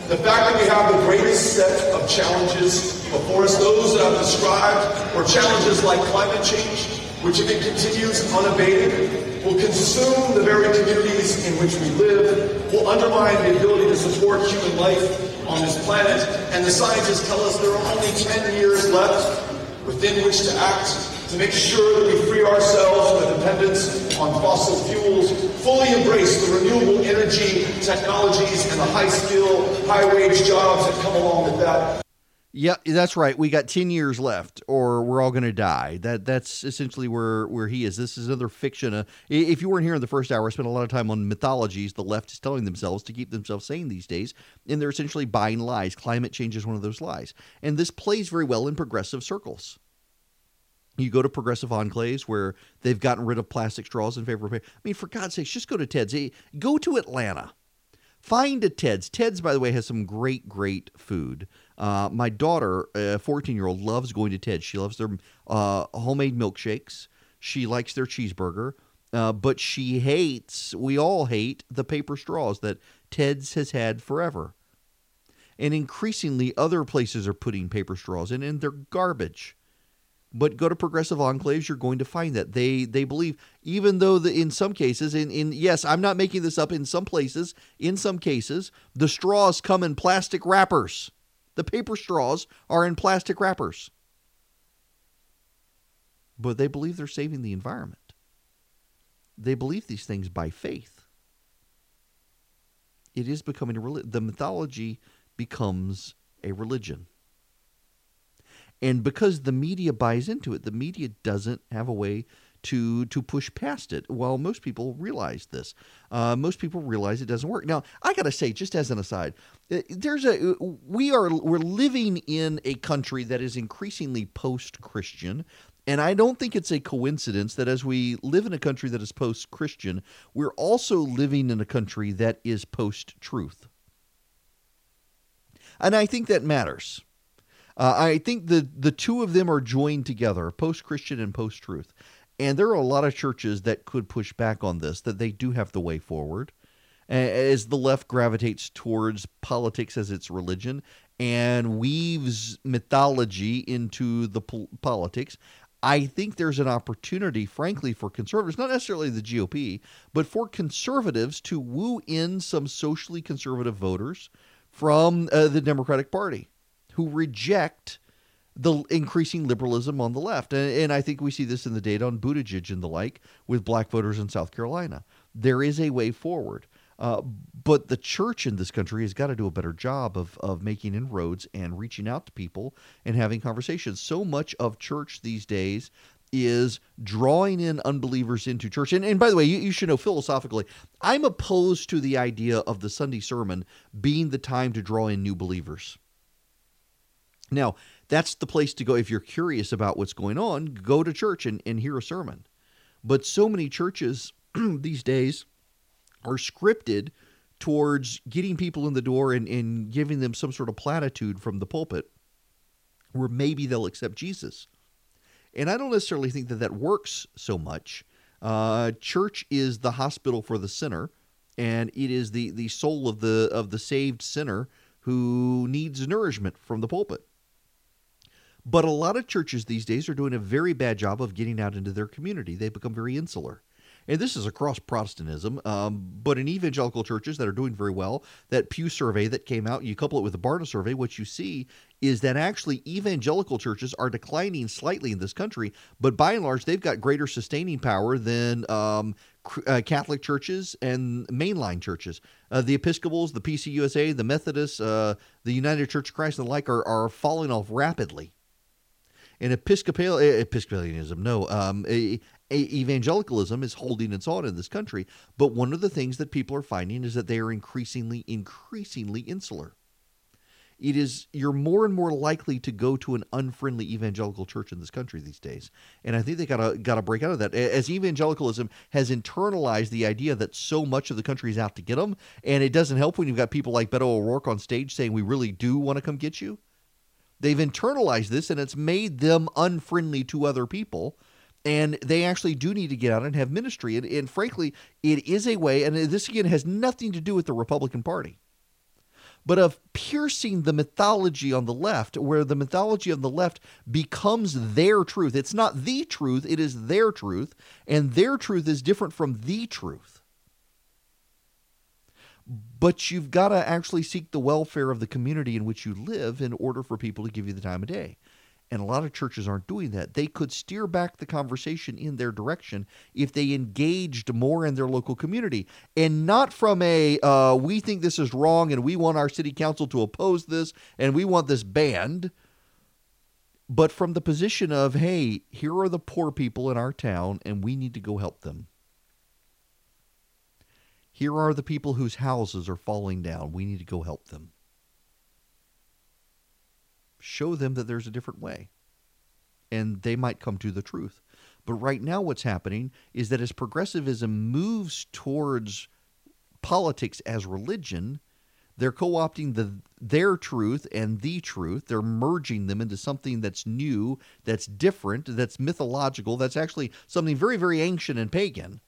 The fact that we have the greatest set of challenges before us, those that I've described, or challenges like climate change which if it continues unabated, will consume the very communities in which we live, will undermine the ability to support human life on this planet, and the scientists tell us there are only 10 years left within which to act to make sure that we free ourselves from the dependence on fossil fuels, fully embrace the renewable energy technologies and the high skill, high wage jobs that come along with that. Yeah, that's right. We got ten years left, or we're all going to die. That that's essentially where where he is. This is another fiction. Uh, if you weren't here in the first hour, I spent a lot of time on mythologies the left is telling themselves to keep themselves sane these days, and they're essentially buying lies. Climate change is one of those lies, and this plays very well in progressive circles. You go to progressive enclaves where they've gotten rid of plastic straws in favor of. I mean, for God's sakes, just go to Ted's. Go to Atlanta. Find a Ted's. Ted's, by the way, has some great, great food. Uh, my daughter, a 14 year old, loves going to Ted. She loves their uh, homemade milkshakes. She likes their cheeseburger. Uh, but she hates, we all hate, the paper straws that Ted's has had forever. And increasingly, other places are putting paper straws in, and they're garbage. But go to progressive enclaves, you're going to find that they they believe, even though the, in some cases, in, in yes, I'm not making this up. In some places, in some cases, the straws come in plastic wrappers. The paper straws are in plastic wrappers. But they believe they're saving the environment. They believe these things by faith. It is becoming a religion. The mythology becomes a religion. And because the media buys into it, the media doesn't have a way to to push past it. Well, most people realize this. Uh, most people realize it doesn't work. Now, I got to say, just as an aside, uh, there's a we are we're living in a country that is increasingly post-Christian. And I don't think it's a coincidence that as we live in a country that is post Christian, we're also living in a country that is post truth. And I think that matters. Uh, I think the, the two of them are joined together, post Christian and post truth. And there are a lot of churches that could push back on this, that they do have the way forward. As the left gravitates towards politics as its religion and weaves mythology into the po- politics, I think there's an opportunity, frankly, for conservatives, not necessarily the GOP, but for conservatives to woo in some socially conservative voters from uh, the Democratic Party who reject the increasing liberalism on the left. And, and, I think we see this in the data on Buttigieg and the like with black voters in South Carolina. There is a way forward. Uh, but the church in this country has got to do a better job of, of making inroads and reaching out to people and having conversations. So much of church these days is drawing in unbelievers into church. And, and by the way, you, you should know philosophically, I'm opposed to the idea of the Sunday sermon being the time to draw in new believers. Now, that's the place to go if you're curious about what's going on. Go to church and, and hear a sermon. But so many churches these days are scripted towards getting people in the door and, and giving them some sort of platitude from the pulpit where maybe they'll accept Jesus. And I don't necessarily think that that works so much. Uh, church is the hospital for the sinner, and it is the, the soul of the of the saved sinner who needs nourishment from the pulpit. But a lot of churches these days are doing a very bad job of getting out into their community. They become very insular. And this is across Protestantism, um, but in evangelical churches that are doing very well, that Pew survey that came out, you couple it with the Barna survey, what you see is that actually evangelical churches are declining slightly in this country, but by and large, they've got greater sustaining power than um, uh, Catholic churches and mainline churches. Uh, the Episcopals, the PCUSA, the Methodists, uh, the United Church of Christ, and the like are, are falling off rapidly. And Episcopal eh, Episcopalianism, no, um, a, a evangelicalism is holding its own in this country. But one of the things that people are finding is that they are increasingly, increasingly insular. It is you're more and more likely to go to an unfriendly evangelical church in this country these days, and I think they gotta gotta break out of that. As evangelicalism has internalized the idea that so much of the country is out to get them, and it doesn't help when you've got people like Beto O'Rourke on stage saying we really do want to come get you. They've internalized this, and it's made them unfriendly to other people and they actually do need to get out and have ministry. And, and, frankly, it is a way, and this again has nothing to do with the Republican Party but of piercing the mythology on the left, where the mythology on the left becomes their truth. It's not the truth, it is their truth, and their truth is different from the truth. But you've got to actually seek the welfare of the community in which you live in order for people to give you the time of day. And a lot of churches aren't doing that. They could steer back the conversation in their direction if they engaged more in their local community and not from a, uh, we think this is wrong and we want our city council to oppose this and we want this banned, but from the position of, hey, here are the poor people in our town and we need to go help them. Here are the people whose houses are falling down. We need to go help them show them that there's a different way. And they might come to the truth. But right now, what's happening is that as progressivism moves towards politics as religion, they're co-opting the their truth and the truth they're merging them into something that's new that's different that's mythological that's actually something very very ancient and pagan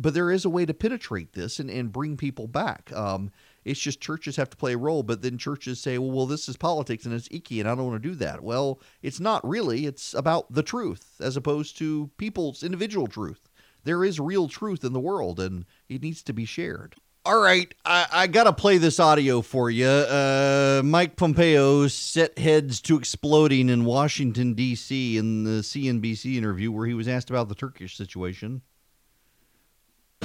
but there is a way to penetrate this and, and bring people back um, it's just churches have to play a role, but then churches say, well, well, this is politics and it's icky and I don't want to do that. Well, it's not really. It's about the truth as opposed to people's individual truth. There is real truth in the world and it needs to be shared. All right, I, I got to play this audio for you. Uh, Mike Pompeo set heads to exploding in Washington, D.C. in the CNBC interview where he was asked about the Turkish situation.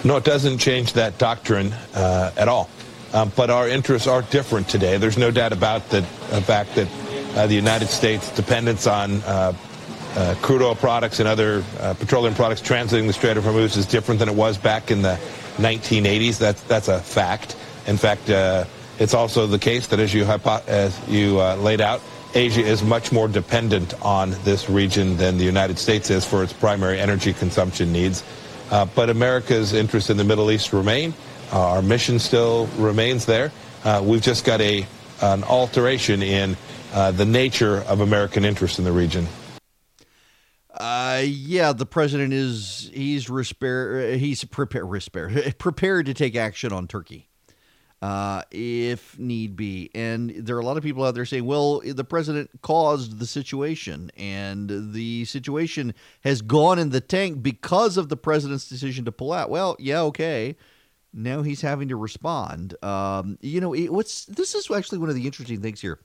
No, it doesn't change that doctrine uh, at all. Um, but our interests are different today. There's no doubt about the fact that uh, the United States' dependence on uh, uh, crude oil products and other uh, petroleum products transiting the Strait of Hormuz is different than it was back in the 1980s. That's that's a fact. In fact, uh, it's also the case that as you as you laid out, Asia is much more dependent on this region than the United States is for its primary energy consumption needs. But America's interests in the Middle East remain. Uh, our mission still remains there. Uh, we've just got a an alteration in uh, the nature of American interest in the region. Uh, yeah, the president is he's he's prepared prepared to take action on Turkey, uh, if need be. And there are a lot of people out there saying, "Well, the president caused the situation, and the situation has gone in the tank because of the president's decision to pull out." Well, yeah, okay now he's having to respond. Um, you know, it, what's this is actually one of the interesting things here.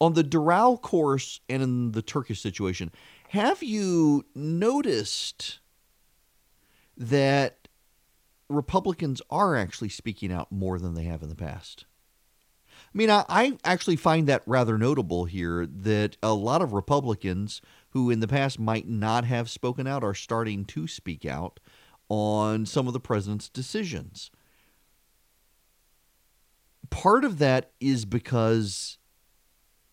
On the Doral course and in the Turkish situation, have you noticed that Republicans are actually speaking out more than they have in the past? I mean, I, I, actually find that rather notable here that a lot of Republicans who in the past might not have spoken out are starting to speak out on some of the president's decisions. Part of that is because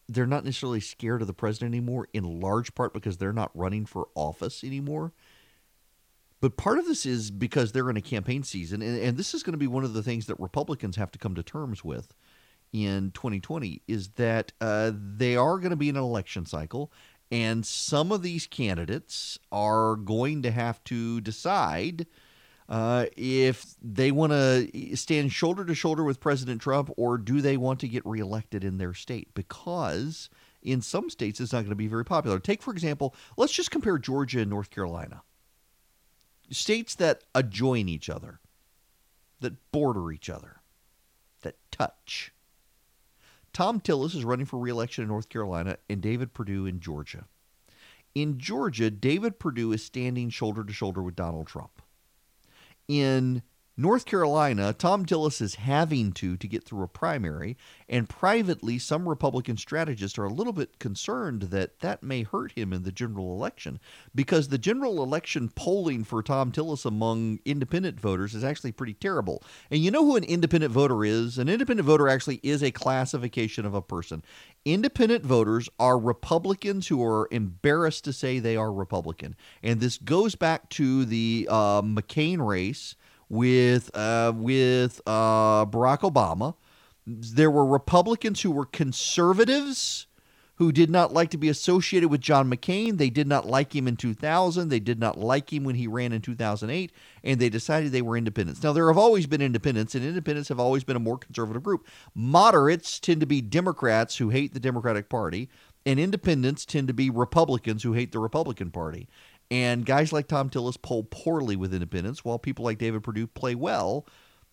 they're not necessarily scared of the president anymore, in large part because they're not running for office anymore. But part of this is because they're in a campaign season, and, and this is going to be one of the things that Republicans have to come to terms with in 2020 is that uh, they are going to be in an election cycle, and some of these candidates are going to have to decide uh, if they want to stand shoulder to shoulder with President Trump or do they want to get reelected in their state because in some states it's not going to be very popular. Take, for example, let's just compare Georgia and North Carolina. States that adjoin each other, that border each other, that touch. Thom Tillis is running for reelection in North Carolina and David Perdue in Georgia. In Georgia, David Perdue is standing shoulder to shoulder with Donald Trump. In North Carolina, Thom Tillis is having to to get through a primary, and privately, some Republican strategists are a little bit concerned that that may hurt him in the general election because the general election polling for Thom Tillis among independent voters is actually pretty terrible. And you know who an independent voter is? An independent voter actually is a classification of a person. Independent voters are Republicans who are embarrassed to say they are Republican. And this goes back to the uh, McCain race with uh, with uh, Barack Obama. There were Republicans who were conservatives who did not like to be associated with John McCain. They did not like him in 2000. They did not like him when he ran in 2008, and they decided they were independents. Now, there have always been independents, and independents have always been a more conservative group. Moderates tend to be Democrats who hate the Democratic Party, and independents tend to be Republicans who hate the Republican Party. And guys like Thom Tillis poll poorly with independents, while people like David Perdue play well.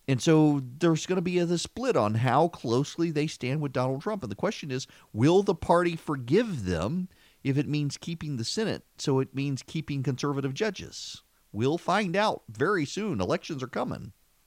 And so there's going to be a, split on how closely they stand with Donald Trump. And the question is will the party forgive them if it means keeping the Senate? So it means keeping conservative judges. We'll find out very soon. Elections are coming.